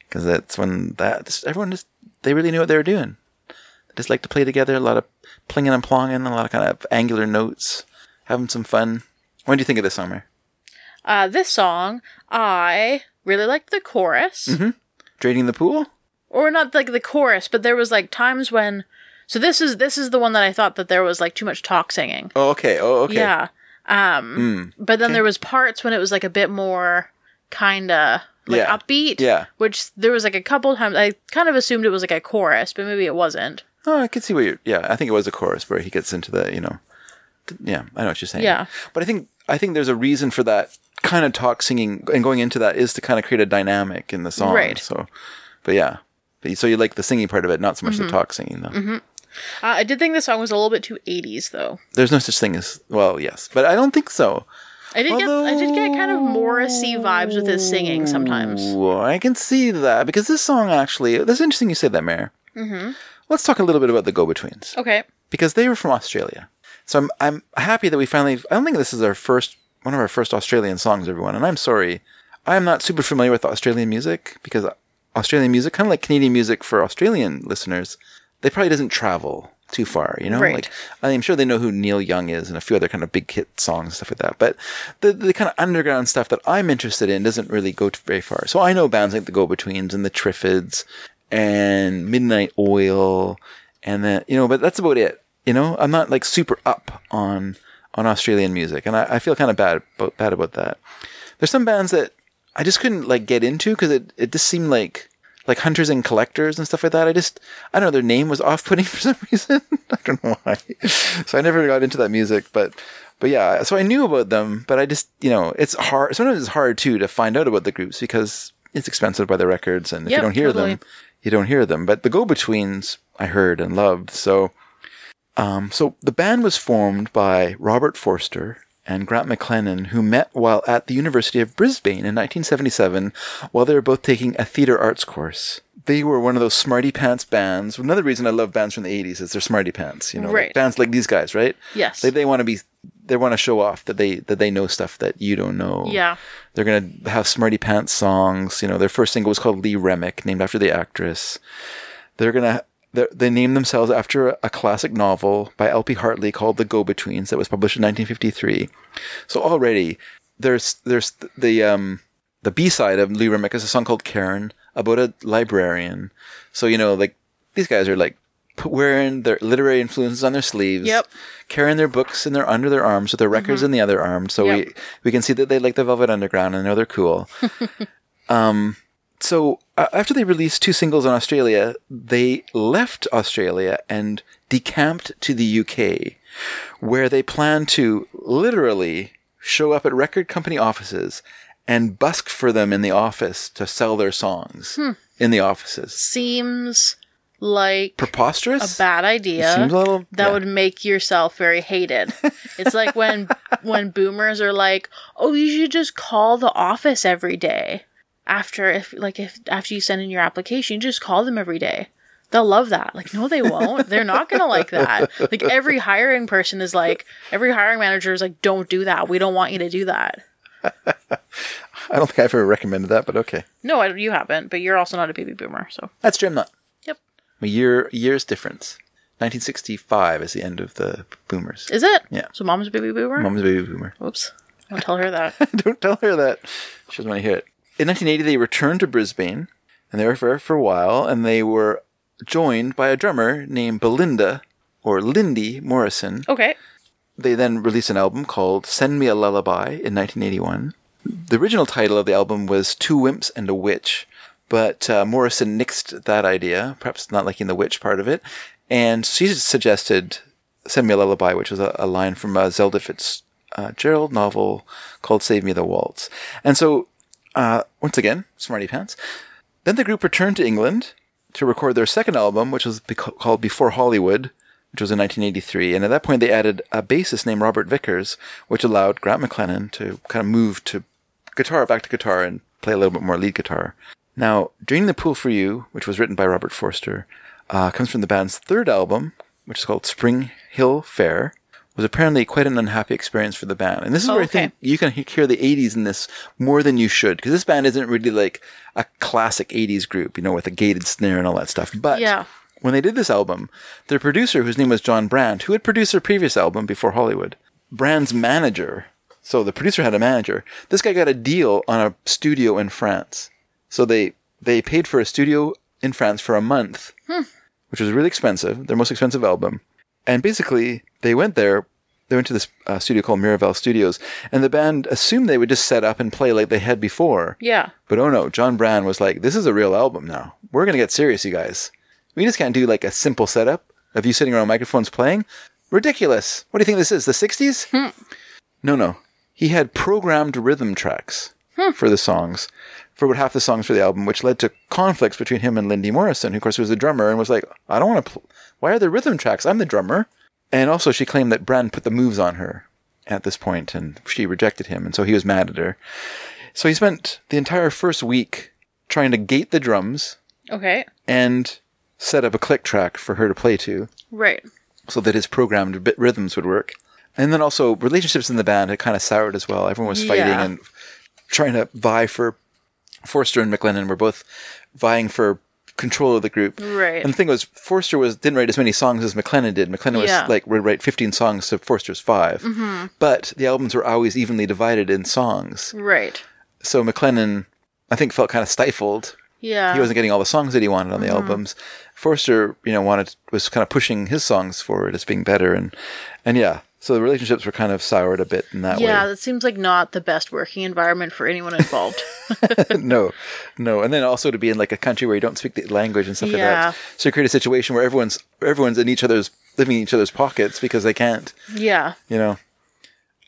B: because that's when that everyone just they really knew what they were doing. They just like to play together. A lot of plinging and plonging, a lot of kind of angular notes, having some fun. What do you think of this song, Mary?
C: Uh, this song, I really liked the chorus.
B: Draining the pool?
C: Or not like the chorus, but there was like times when. So this is this is the one that I thought that there was like too much talk singing.
B: Oh, okay. Oh, okay.
C: Yeah. Um. But then there was parts when it was like a bit more kind of like
B: Yeah.
C: upbeat.
B: Yeah.
C: Which there was like a couple times I kind of assumed it was like a chorus, but maybe it wasn't.
B: Oh, I could see what you're. Yeah, I think it was a chorus where he gets into the, you know. Yeah, I know what you're saying.
C: Yeah.
B: But I think I think there's a reason for that kind of talk singing and going into that is to kind of create a dynamic in the song.
C: Right.
B: So, but yeah. But, so you like the singing part of it, not so much
C: Mm-hmm.
B: the talk singing though.
C: Uh, I did think the song was a little bit too 80s though.
B: There's no such thing as well, yes, but I don't think so.
C: I did get I did get kind of Morrissey vibes with his singing sometimes.
B: I can see that because this song actually. That's interesting you say that, Mary. Mm-hmm. Let's talk a little bit about the Go Betweens.
C: Okay.
B: because they were from Australia. So I'm I'm happy that we finally. I don't think this is our first one of our first Australian songs, everyone. And I'm sorry, I am not super familiar with Australian music because Australian music, kind of like Canadian music for Australian listeners, they probably doesn't travel too far. You know,
C: Right.
B: like I'm sure they know who Neil Young is and a few other kind of big hit songs and stuff like that. But the the kind of underground stuff that I'm interested in doesn't really go very far. So I know bands like the Go Betweens and the Triffids and Midnight Oil and then you know, but that's about it. You know, I'm not like super up on on Australian music, and I, I feel kind of bad about, bad about that. There's some bands that I just couldn't like get into because it it just seemed like like hunters and collectors and stuff like that. I just I don't know their name was off putting for some reason. I don't know why. So I never got into that music, but but yeah, so I knew about them, but I just you know it's hard. Sometimes it's hard too to find out about the groups because it's expensive by the records, and if
C: Yep,
B: you don't hear
C: totally.
B: them, you don't hear them. But the Go Betweens I heard and loved. So um, so the band was formed by Robert Forster and Grant McLennan, who met while at the University of Brisbane in 1977 while they were both taking a theater arts course. They were one of those smarty pants bands. Another reason I love bands from the 80s is they're smarty pants, you know, like bands like these guys, right?
C: Yes.
B: They, they want to be, they want to show off that they, that they know stuff that you don't know.
C: Yeah.
B: They're going to have smarty pants songs. You know, their first single was called Lee Remick, named after the actress. They're going to, they named themselves after a, classic novel by L.P. Hartley called The Go-Betweens that was published in 1953. So already there's, there's the, um, the B-side of Lee Remick is a song called Karen about a librarian. So, you know, like these guys are like wearing their literary influences on their sleeves.
C: Yep.
B: Carrying their books in their under their arms with their records in the other arm. So
C: Yep.
B: we we can see that they like the Velvet Underground and know they're cool. um, so uh, after they released two singles in Australia, they left Australia and decamped to the UK, where they plan to literally show up at record company offices and busk for them in the office to sell their songs in the offices.
C: Seems like
B: Preposterous.
C: a bad idea.
B: Seems a little-
C: that
B: yeah.
C: would make yourself very hated. it's like when when boomers are like, "Oh, you should just call the office every day." After if like if after you send in your application, you just call them every day. They'll love that. Like, no, they won't. They're not gonna like that. Like every hiring person is like, every hiring manager is like, don't do that. We don't want you to do that.
B: I don't think I've ever recommended that, but okay.
C: No, I, you haven't. But you're also not a baby boomer, so
B: That's true. I'm not.
C: yep.
B: A year years difference. 1965 is the end of the boomers.
C: Is it?
B: Yeah.
C: So mom's a baby boomer.
B: Mom's a baby boomer.
C: Whoops. Don't tell her that.
B: Don't tell her that. She doesn't want to hear it. In 1980, they returned to Brisbane, and they were there for a while, and they were joined by a drummer named Belinda, or Lindy Morrison.
C: okay.
B: They then released an album called Send Me a Lullaby in 1981. The original title of the album was Two Wimps and a Witch, but uh, Morrison nixed that idea, perhaps not liking the witch part of it, and she suggested Send Me a Lullaby, which was a, a line from a Zelda Fitzgerald novel called Save Me the Waltz. And so, uh, once again, Smarty Pants. Then the group returned to England to record their second album, which was beca- called Before Hollywood, which was in 1983. And at that point, they added a bassist named Robert Vickers, which allowed Grant McLennan to kind of move to guitar, back to guitar, and play a little bit more lead guitar. Now, Draining the Pool for You, which was written by Robert Forster, uh, comes from the band's third album, which is called Spring Hill Fair, was apparently quite an unhappy experience for the band. And this is
C: Oh,
B: where I think you can hear the 80s in this more than you should, because this band isn't really like a classic 80s group, you know, with a gated snare and all that stuff. But
C: Yeah.
B: when they did this album, their producer, whose name was John Brand, who had produced their previous album before Hollywood, Brand's manager So the producer had a manager. This guy got a deal on a studio in France. So they they paid for a studio in France for a month, hmm. which was really expensive. Their most expensive album. And basically, they went there. They went to this uh, studio called Miraval Studios, and the band assumed they would just set up and play like they had before.
C: Yeah.
B: But oh no, John Brand was like, "This is a real album now. We're gonna get serious, you guys. We just can't do like a simple setup of you sitting around microphones playing. Ridiculous. What do you think this is? The '60s? No, no. He had programmed rhythm tracks for the songs, for about half the songs for the album, which led to conflicts between him and Lindy Morrison, who of course was the drummer, and was like, "I don't want to. Pl- Why are there rhythm tracks? I'm the drummer." And also, she claimed that Brand put the moves on her at this point, and she rejected him, and so he was mad at her. So he spent the entire first week trying to gate the drums
C: Okay.
B: and set up a click track for her to play to
C: Right.
B: so that his programmed bit rhythms would work. And then also relationships in the band had kind of soured as well. Everyone was fighting
C: Yeah.
B: and trying to vie for Forster and McLennan were both vying for control of the group.
C: Right.
B: And the thing was, Forster was didn't write as many songs as McLennan did. McLennan was like would write fifteen songs to Forster's 5
C: Mm-hmm.
B: But the albums were always evenly divided in songs.
C: Right.
B: So McLennan, I think, felt kind of stifled
C: Yeah.
B: he wasn't getting all the songs that he wanted on the albums. Forster, you know, wanted was kind of pushing his songs forward as being better, and and yeah, so the relationships were kind of soured a bit in that
C: yeah,
B: way.
C: Yeah, that seems like not the best working environment for anyone involved.
B: no, no, and then also to be in like a country where you don't speak the language and stuff like that. So you create a situation where everyone's everyone's in each other's living in each other's pockets because they can't,
C: yeah.
B: you know.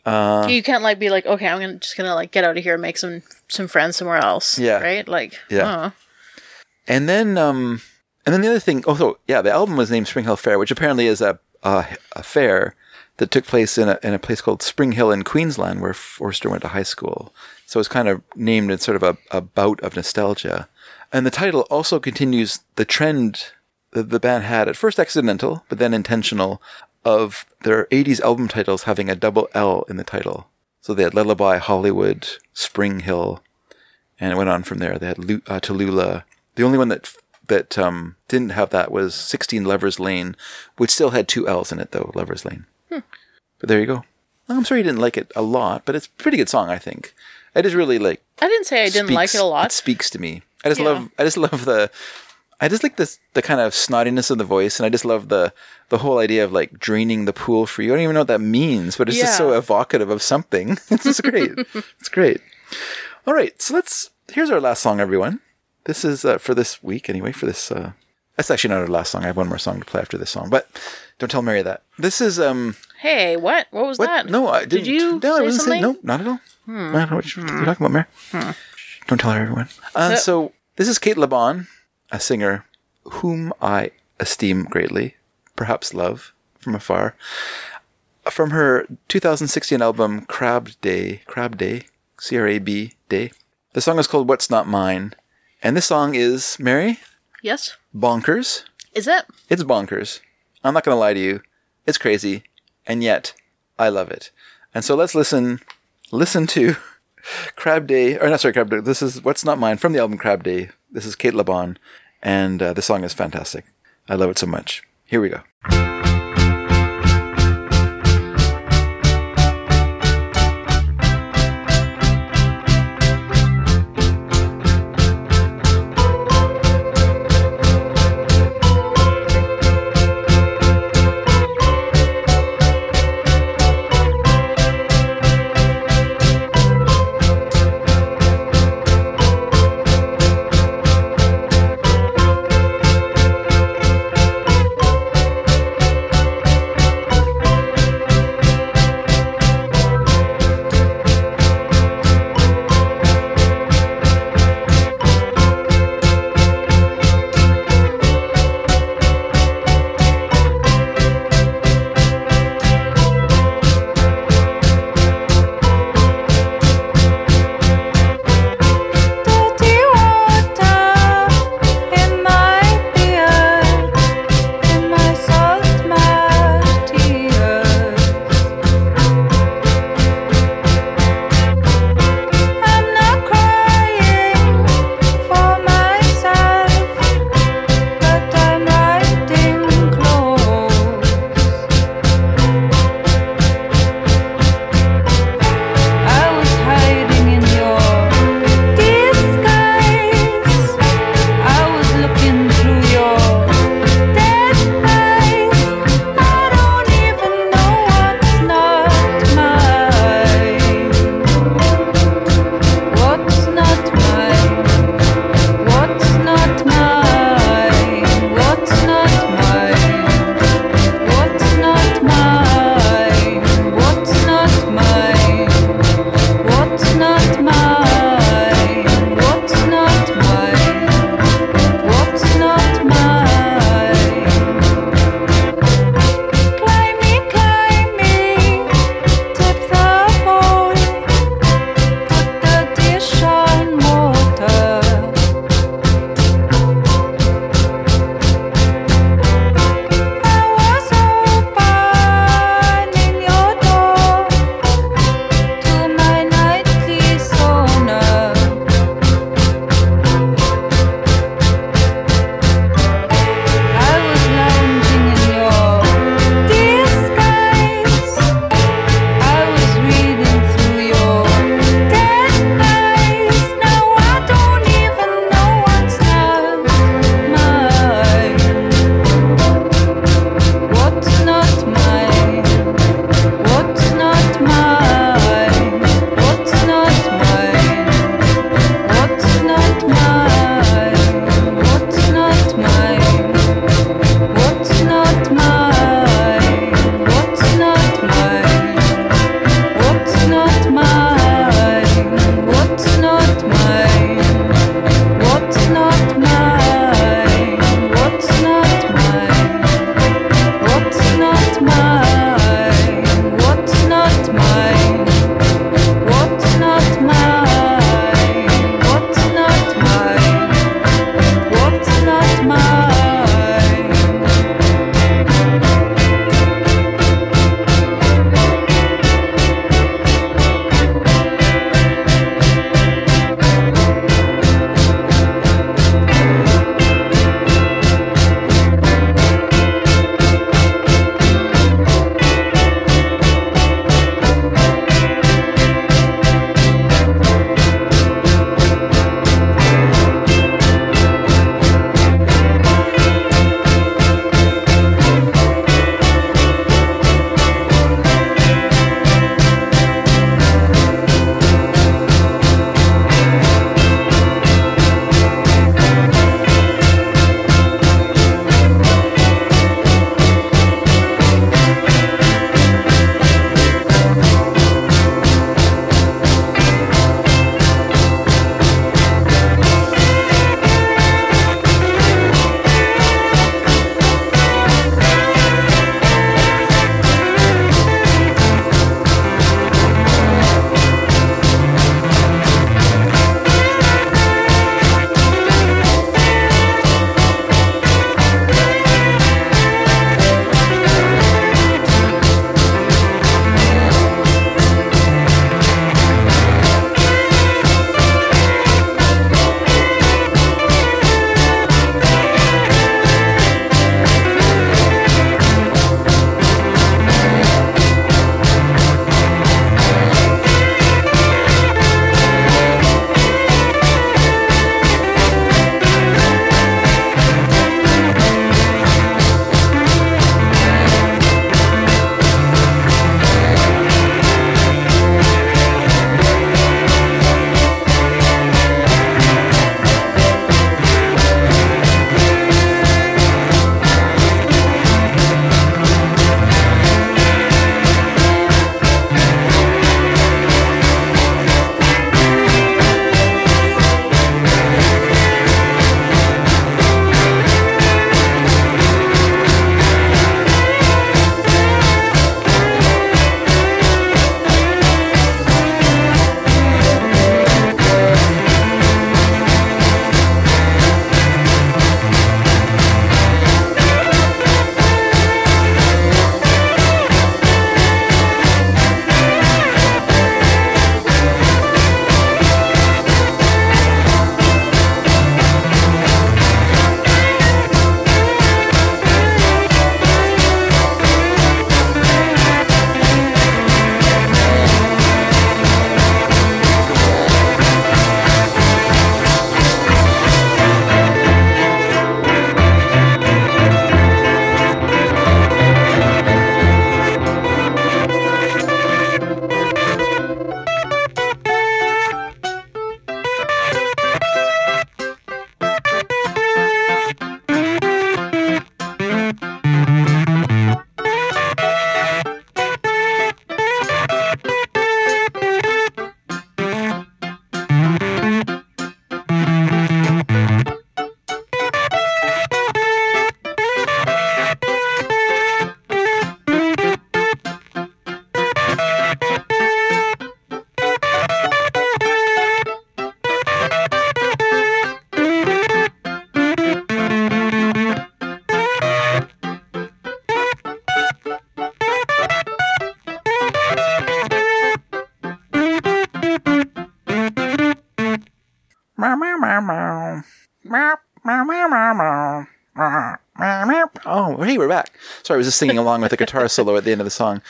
B: Uh.
C: you can't like be like, okay, I'm gonna just gonna like get out of here and make some some friends somewhere else.
B: Yeah.
C: Right? Like
B: Yeah.
C: uh,
B: And then, um, and then the other thing. Also, yeah, the album was named Spring Hill Fair, which apparently is a a, a fair that took place in a in a place called Spring Hill in Queensland, where Forster went to high school. So it's kind of named in sort of a, a bout of nostalgia. And the title also continues the trend that the band had at first accidental, but then intentional, of their '80s album titles having a double L in the title. So they had Lullaby, Hollywood, Spring Hill, and it went on from there. They had uh, Tallulah. The only one that that um, didn't have that was 16 Lovers Lane, which still had two L's in it though, Lovers Lane. But there you go. I'm sorry you didn't like it a lot, but it's a pretty good song, I think. I just really like.
C: I didn't say I didn't like it a lot.
B: It speaks to me. I just
C: Yeah.
B: love. I just love the. I just like this the kind of snottiness of the voice, and I just love the the whole idea of like draining the pool for you. I don't even know what that means, but it's just so evocative of something. it's just great. it's great. All right, so let's. Here's our last song, everyone. This is uh, for this week, anyway. For this, uh, that's actually not our last song. I have one more song to play after this song, but don't tell Mary that. This is um.
C: Hey, what? What was
B: What?
C: that?
B: No, I
C: Did
B: didn't.
C: you
B: no, I wasn't
C: something? Hmm.
B: saying. No, not at all. I don't know what you're, you're talking about, Mary. Don't tell her, everyone. Uh,
C: Yep.
B: so this is Cate Le Bon, a singer whom I esteem greatly, perhaps love from afar. From her 2016 album Crab Day, Crab Day, C R A B Day. The song is called What's Not Mine, and this song is Mary
C: Yes.
B: bonkers.
C: Is it?
B: It's bonkers. I'm not going to lie to you. It's crazy. And yet, I love it. And so let's listen listen to Crab Day, or not sorry, Crab Day. This is What's Not Mine from the album Crab Day. This is Cate Le Bon, and uh, the song is fantastic. I love it so much. Here we go. Sorry, I was just singing along with the guitar solo at the end of the song.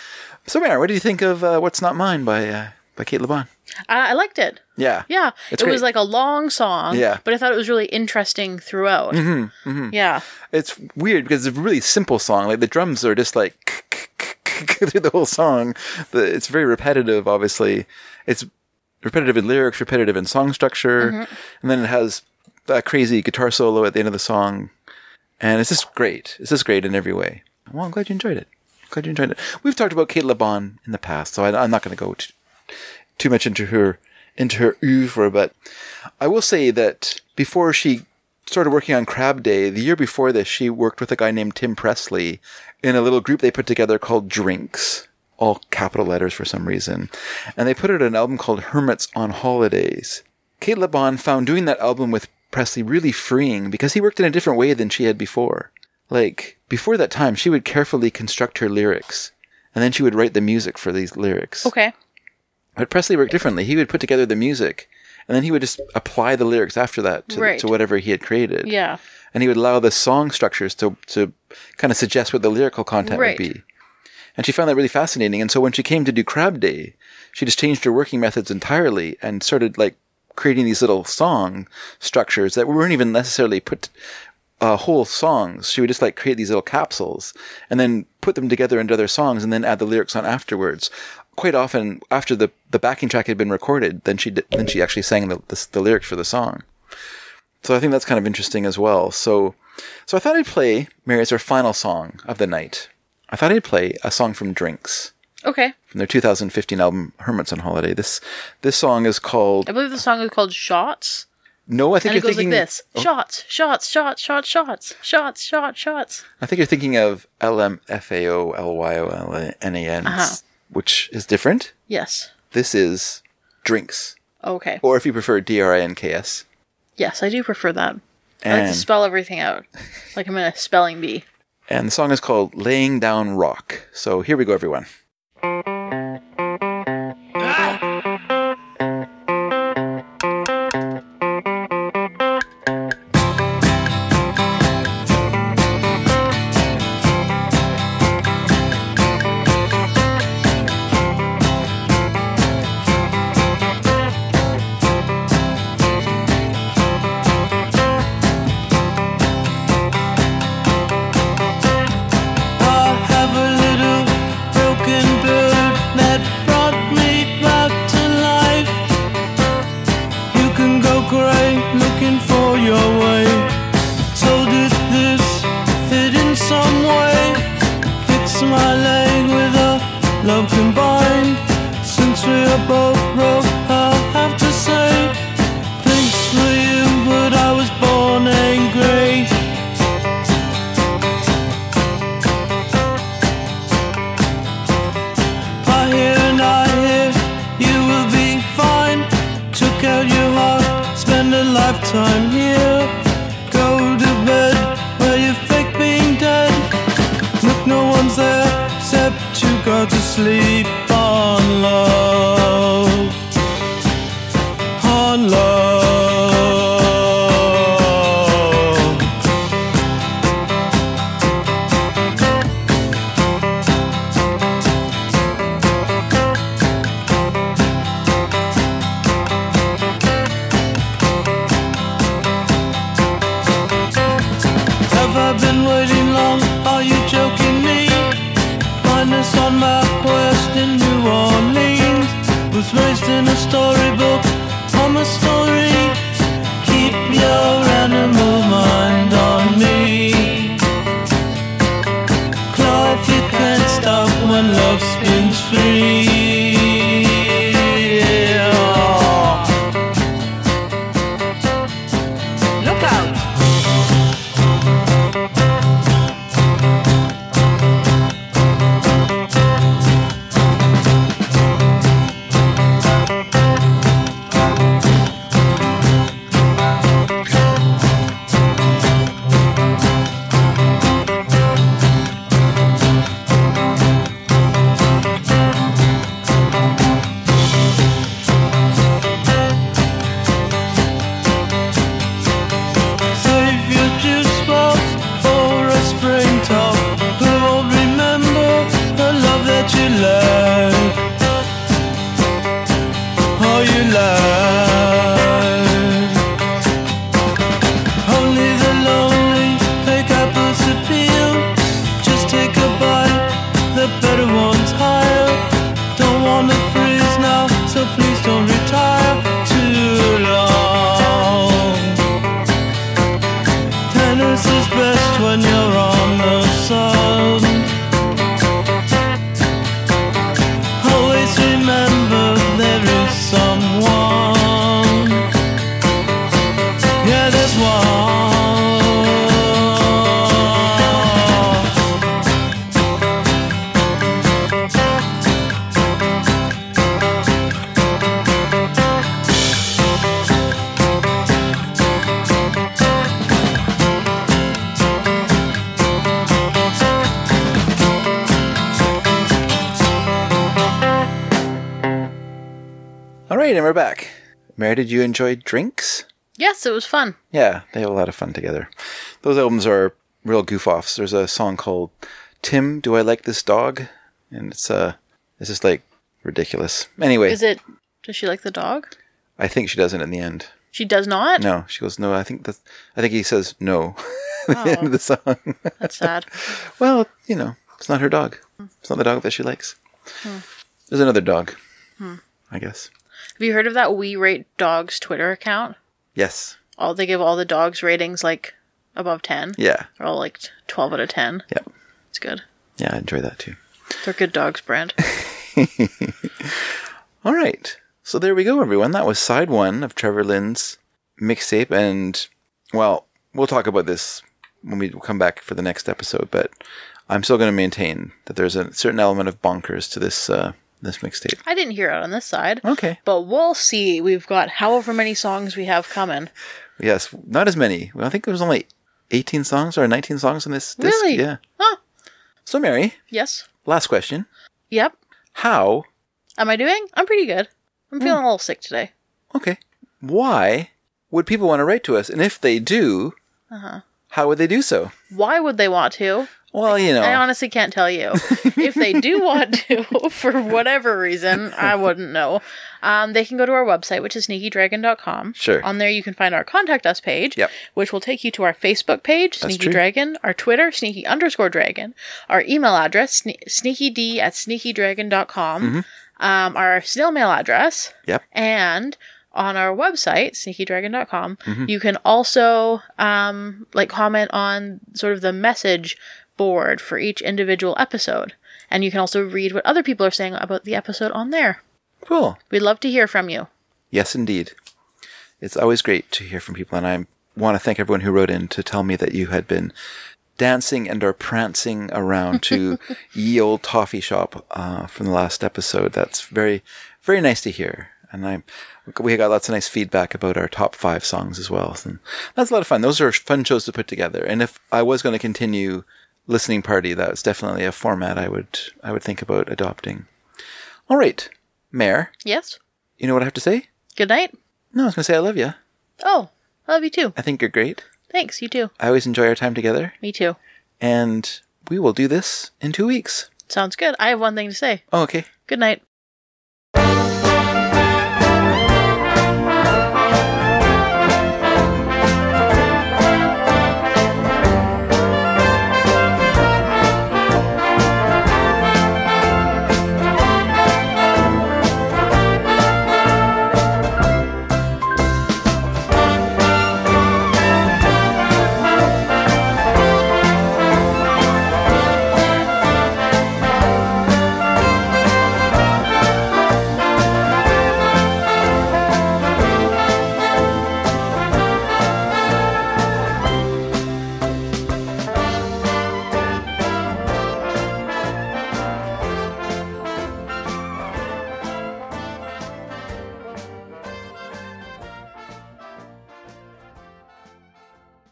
B: So, Mary, what do you think of uh, "What's Not Mine" by uh, by Cate Le Bon?
C: I, I liked it.
B: Yeah,
C: Yeah,
B: It's
C: it was like a long song.
B: Yeah.
C: but I thought it was really interesting throughout. Mm-hmm, Yeah,
B: it's weird because it's a really simple song. Like the drums are just like through the whole song. It's very repetitive. Obviously, it's repetitive in lyrics, repetitive in song structure, and then it has that crazy guitar solo at the end of the song, and it's just great. It's just great in every way. Well, I'm glad you enjoyed it. Glad you enjoyed it. We've talked about Cate Le Bon in the past, so I, I'm not going to go too, too much into her into her oeuvre, but I will say that before she started working on Crab Day, the year before this, she worked with a guy named Tim Presley in a little group they put together called Drinks, all capital letters for some reason. And they put out an album called Hermits on Holidays. Cate Le Bon found doing that album with Presley really freeing because he worked in a different way than she had before. Like, before that time, she would carefully construct her lyrics, and then she would write the music for these lyrics.
C: okay.
B: But Presley worked differently. He would put together the music, and then he would just apply the lyrics after that to,
C: Right.
B: to whatever he had created.
C: Yeah,
B: And he would allow the song structures to, to kind of suggest what the lyrical content
C: Right.
B: would be. And she found that really fascinating. And so when she came to do Crab Day, she just changed her working methods entirely and started like creating these little song structures that weren't even necessarily put uh, whole songs. She would just like create these little capsules and then put them together into other songs and then add the lyrics on afterwards. Quite often, after the, the backing track had been recorded, then she did, then she actually sang the, the, the lyrics for the song. So I think that's kind of interesting as well. So, so I thought I'd play Mary as our final song of the night. I thought I'd play a song from Drinks
C: okay.
B: from their 2015 album Hermits on Holiday. This this song is called
C: I believe the song is called "Shots,"
B: No. I think
C: and
B: you're
C: it goes
B: thinking
C: like this:
B: Oh,
C: "Shots, shots, shots, shots, shots, shots, shots, shots."
B: I think you're thinking of L M F A O L Y O L N A N,
C: Uh-huh.
B: which is different.
C: Yes.
B: This is Drinks,
C: Okay.
B: or if you prefer, D R I N K S.
C: Yes, I do prefer that. I like to spell everything out, like I'm in a spelling bee.
B: and the song is called Laying Down Rock. So here we go, everyone. Did you enjoy drinks?
C: Yes, it was fun.
B: Yeah, they have a lot of fun together. Those albums are real goof offs. There's a song called "Tim, Do I Like This Dog?" and it's uh, it's just like ridiculous. Anyway,
C: Is it? Does she like the dog?
B: I think she doesn't in the end.
C: She does not.
B: No, she goes no. I think that I think he says no at the end of the song.
C: That's sad.
B: well, you know, it's not her dog. It's not the dog that she likes. There's another dog. I guess.
C: Have you heard of that We Rate Dogs Twitter account?
B: Yes.
C: All they give all the dogs ratings like above ten.
B: Yeah.
C: They're all like twelve out of ten.
B: Yeah.
C: It's good.
B: Yeah, I enjoy that too.
C: They're good dogs, Brent.
B: All right. So there we go, everyone. That was side one of Trevor Lynn's mixtape. And, well, we'll talk about this when we come back for the next episode. But I'm still going to maintain that there's a certain element of bonkers to this uh, this mixtape.
C: I didn't hear it on this side.
B: Okay.
C: But we'll see. We've got however many songs we have coming.
B: Yes, not as many. I think there was only 18 songs or 19 songs on this disc.
C: Really?
B: Yeah.
C: Huh.
B: So, Mary,
C: Yes.
B: last question.
C: Yep.
B: How,
C: Am I doing? I'm pretty good. I'm feeling
B: Hmm.
C: a little sick today.
B: okay, why would people want to write to us? And if they do,
C: Uh-huh.
B: how would they do so?
C: Why would they want to?
B: Well, you know.
C: I honestly can't tell you. if they do want to, for whatever reason, I wouldn't know. Um, they can go to our website, which is sneakydragon.com.
B: Sure.
C: On there, you can find our contact us page,
B: Yep.
C: which will take you to our Facebook page,
B: That's
C: Sneaky
B: true.
C: Dragon, our Twitter, sneaky underscore dragon, our email address, sne- sneakyd at sneakydragon.com,
B: Mm-hmm.
C: um, our snail mail address,
B: Yep.
C: and on our website sneakydragon.com
B: Mm-hmm.
C: you can also um, like comment on sort of the message board for each individual episode and you can also read what other people are saying about the episode on there
B: Cool.
C: we'd love to hear from you
B: Yes, indeed. It's always great to hear from people, and I want to thank everyone who wrote in to tell me that you had been dancing and are prancing around to ye old toffee shop uh, from the last episode. That's very, very nice to hear, and I we got lots of nice feedback about our top five songs as well. And that's a lot of fun. Those are fun shows to put together. And if I was going to continue listening party, that's definitely a format I would I would think about adopting. All right, Mary,
C: yes
B: you know what I have to say?
C: good night
B: No, I was going to say I love you.
C: oh i love you too
B: I think you're great.
C: thanks you too
B: I always enjoy our time together.
C: me too
B: And we will do this in two weeks.
C: sounds good i have one thing to say
B: Oh, okay.
C: good night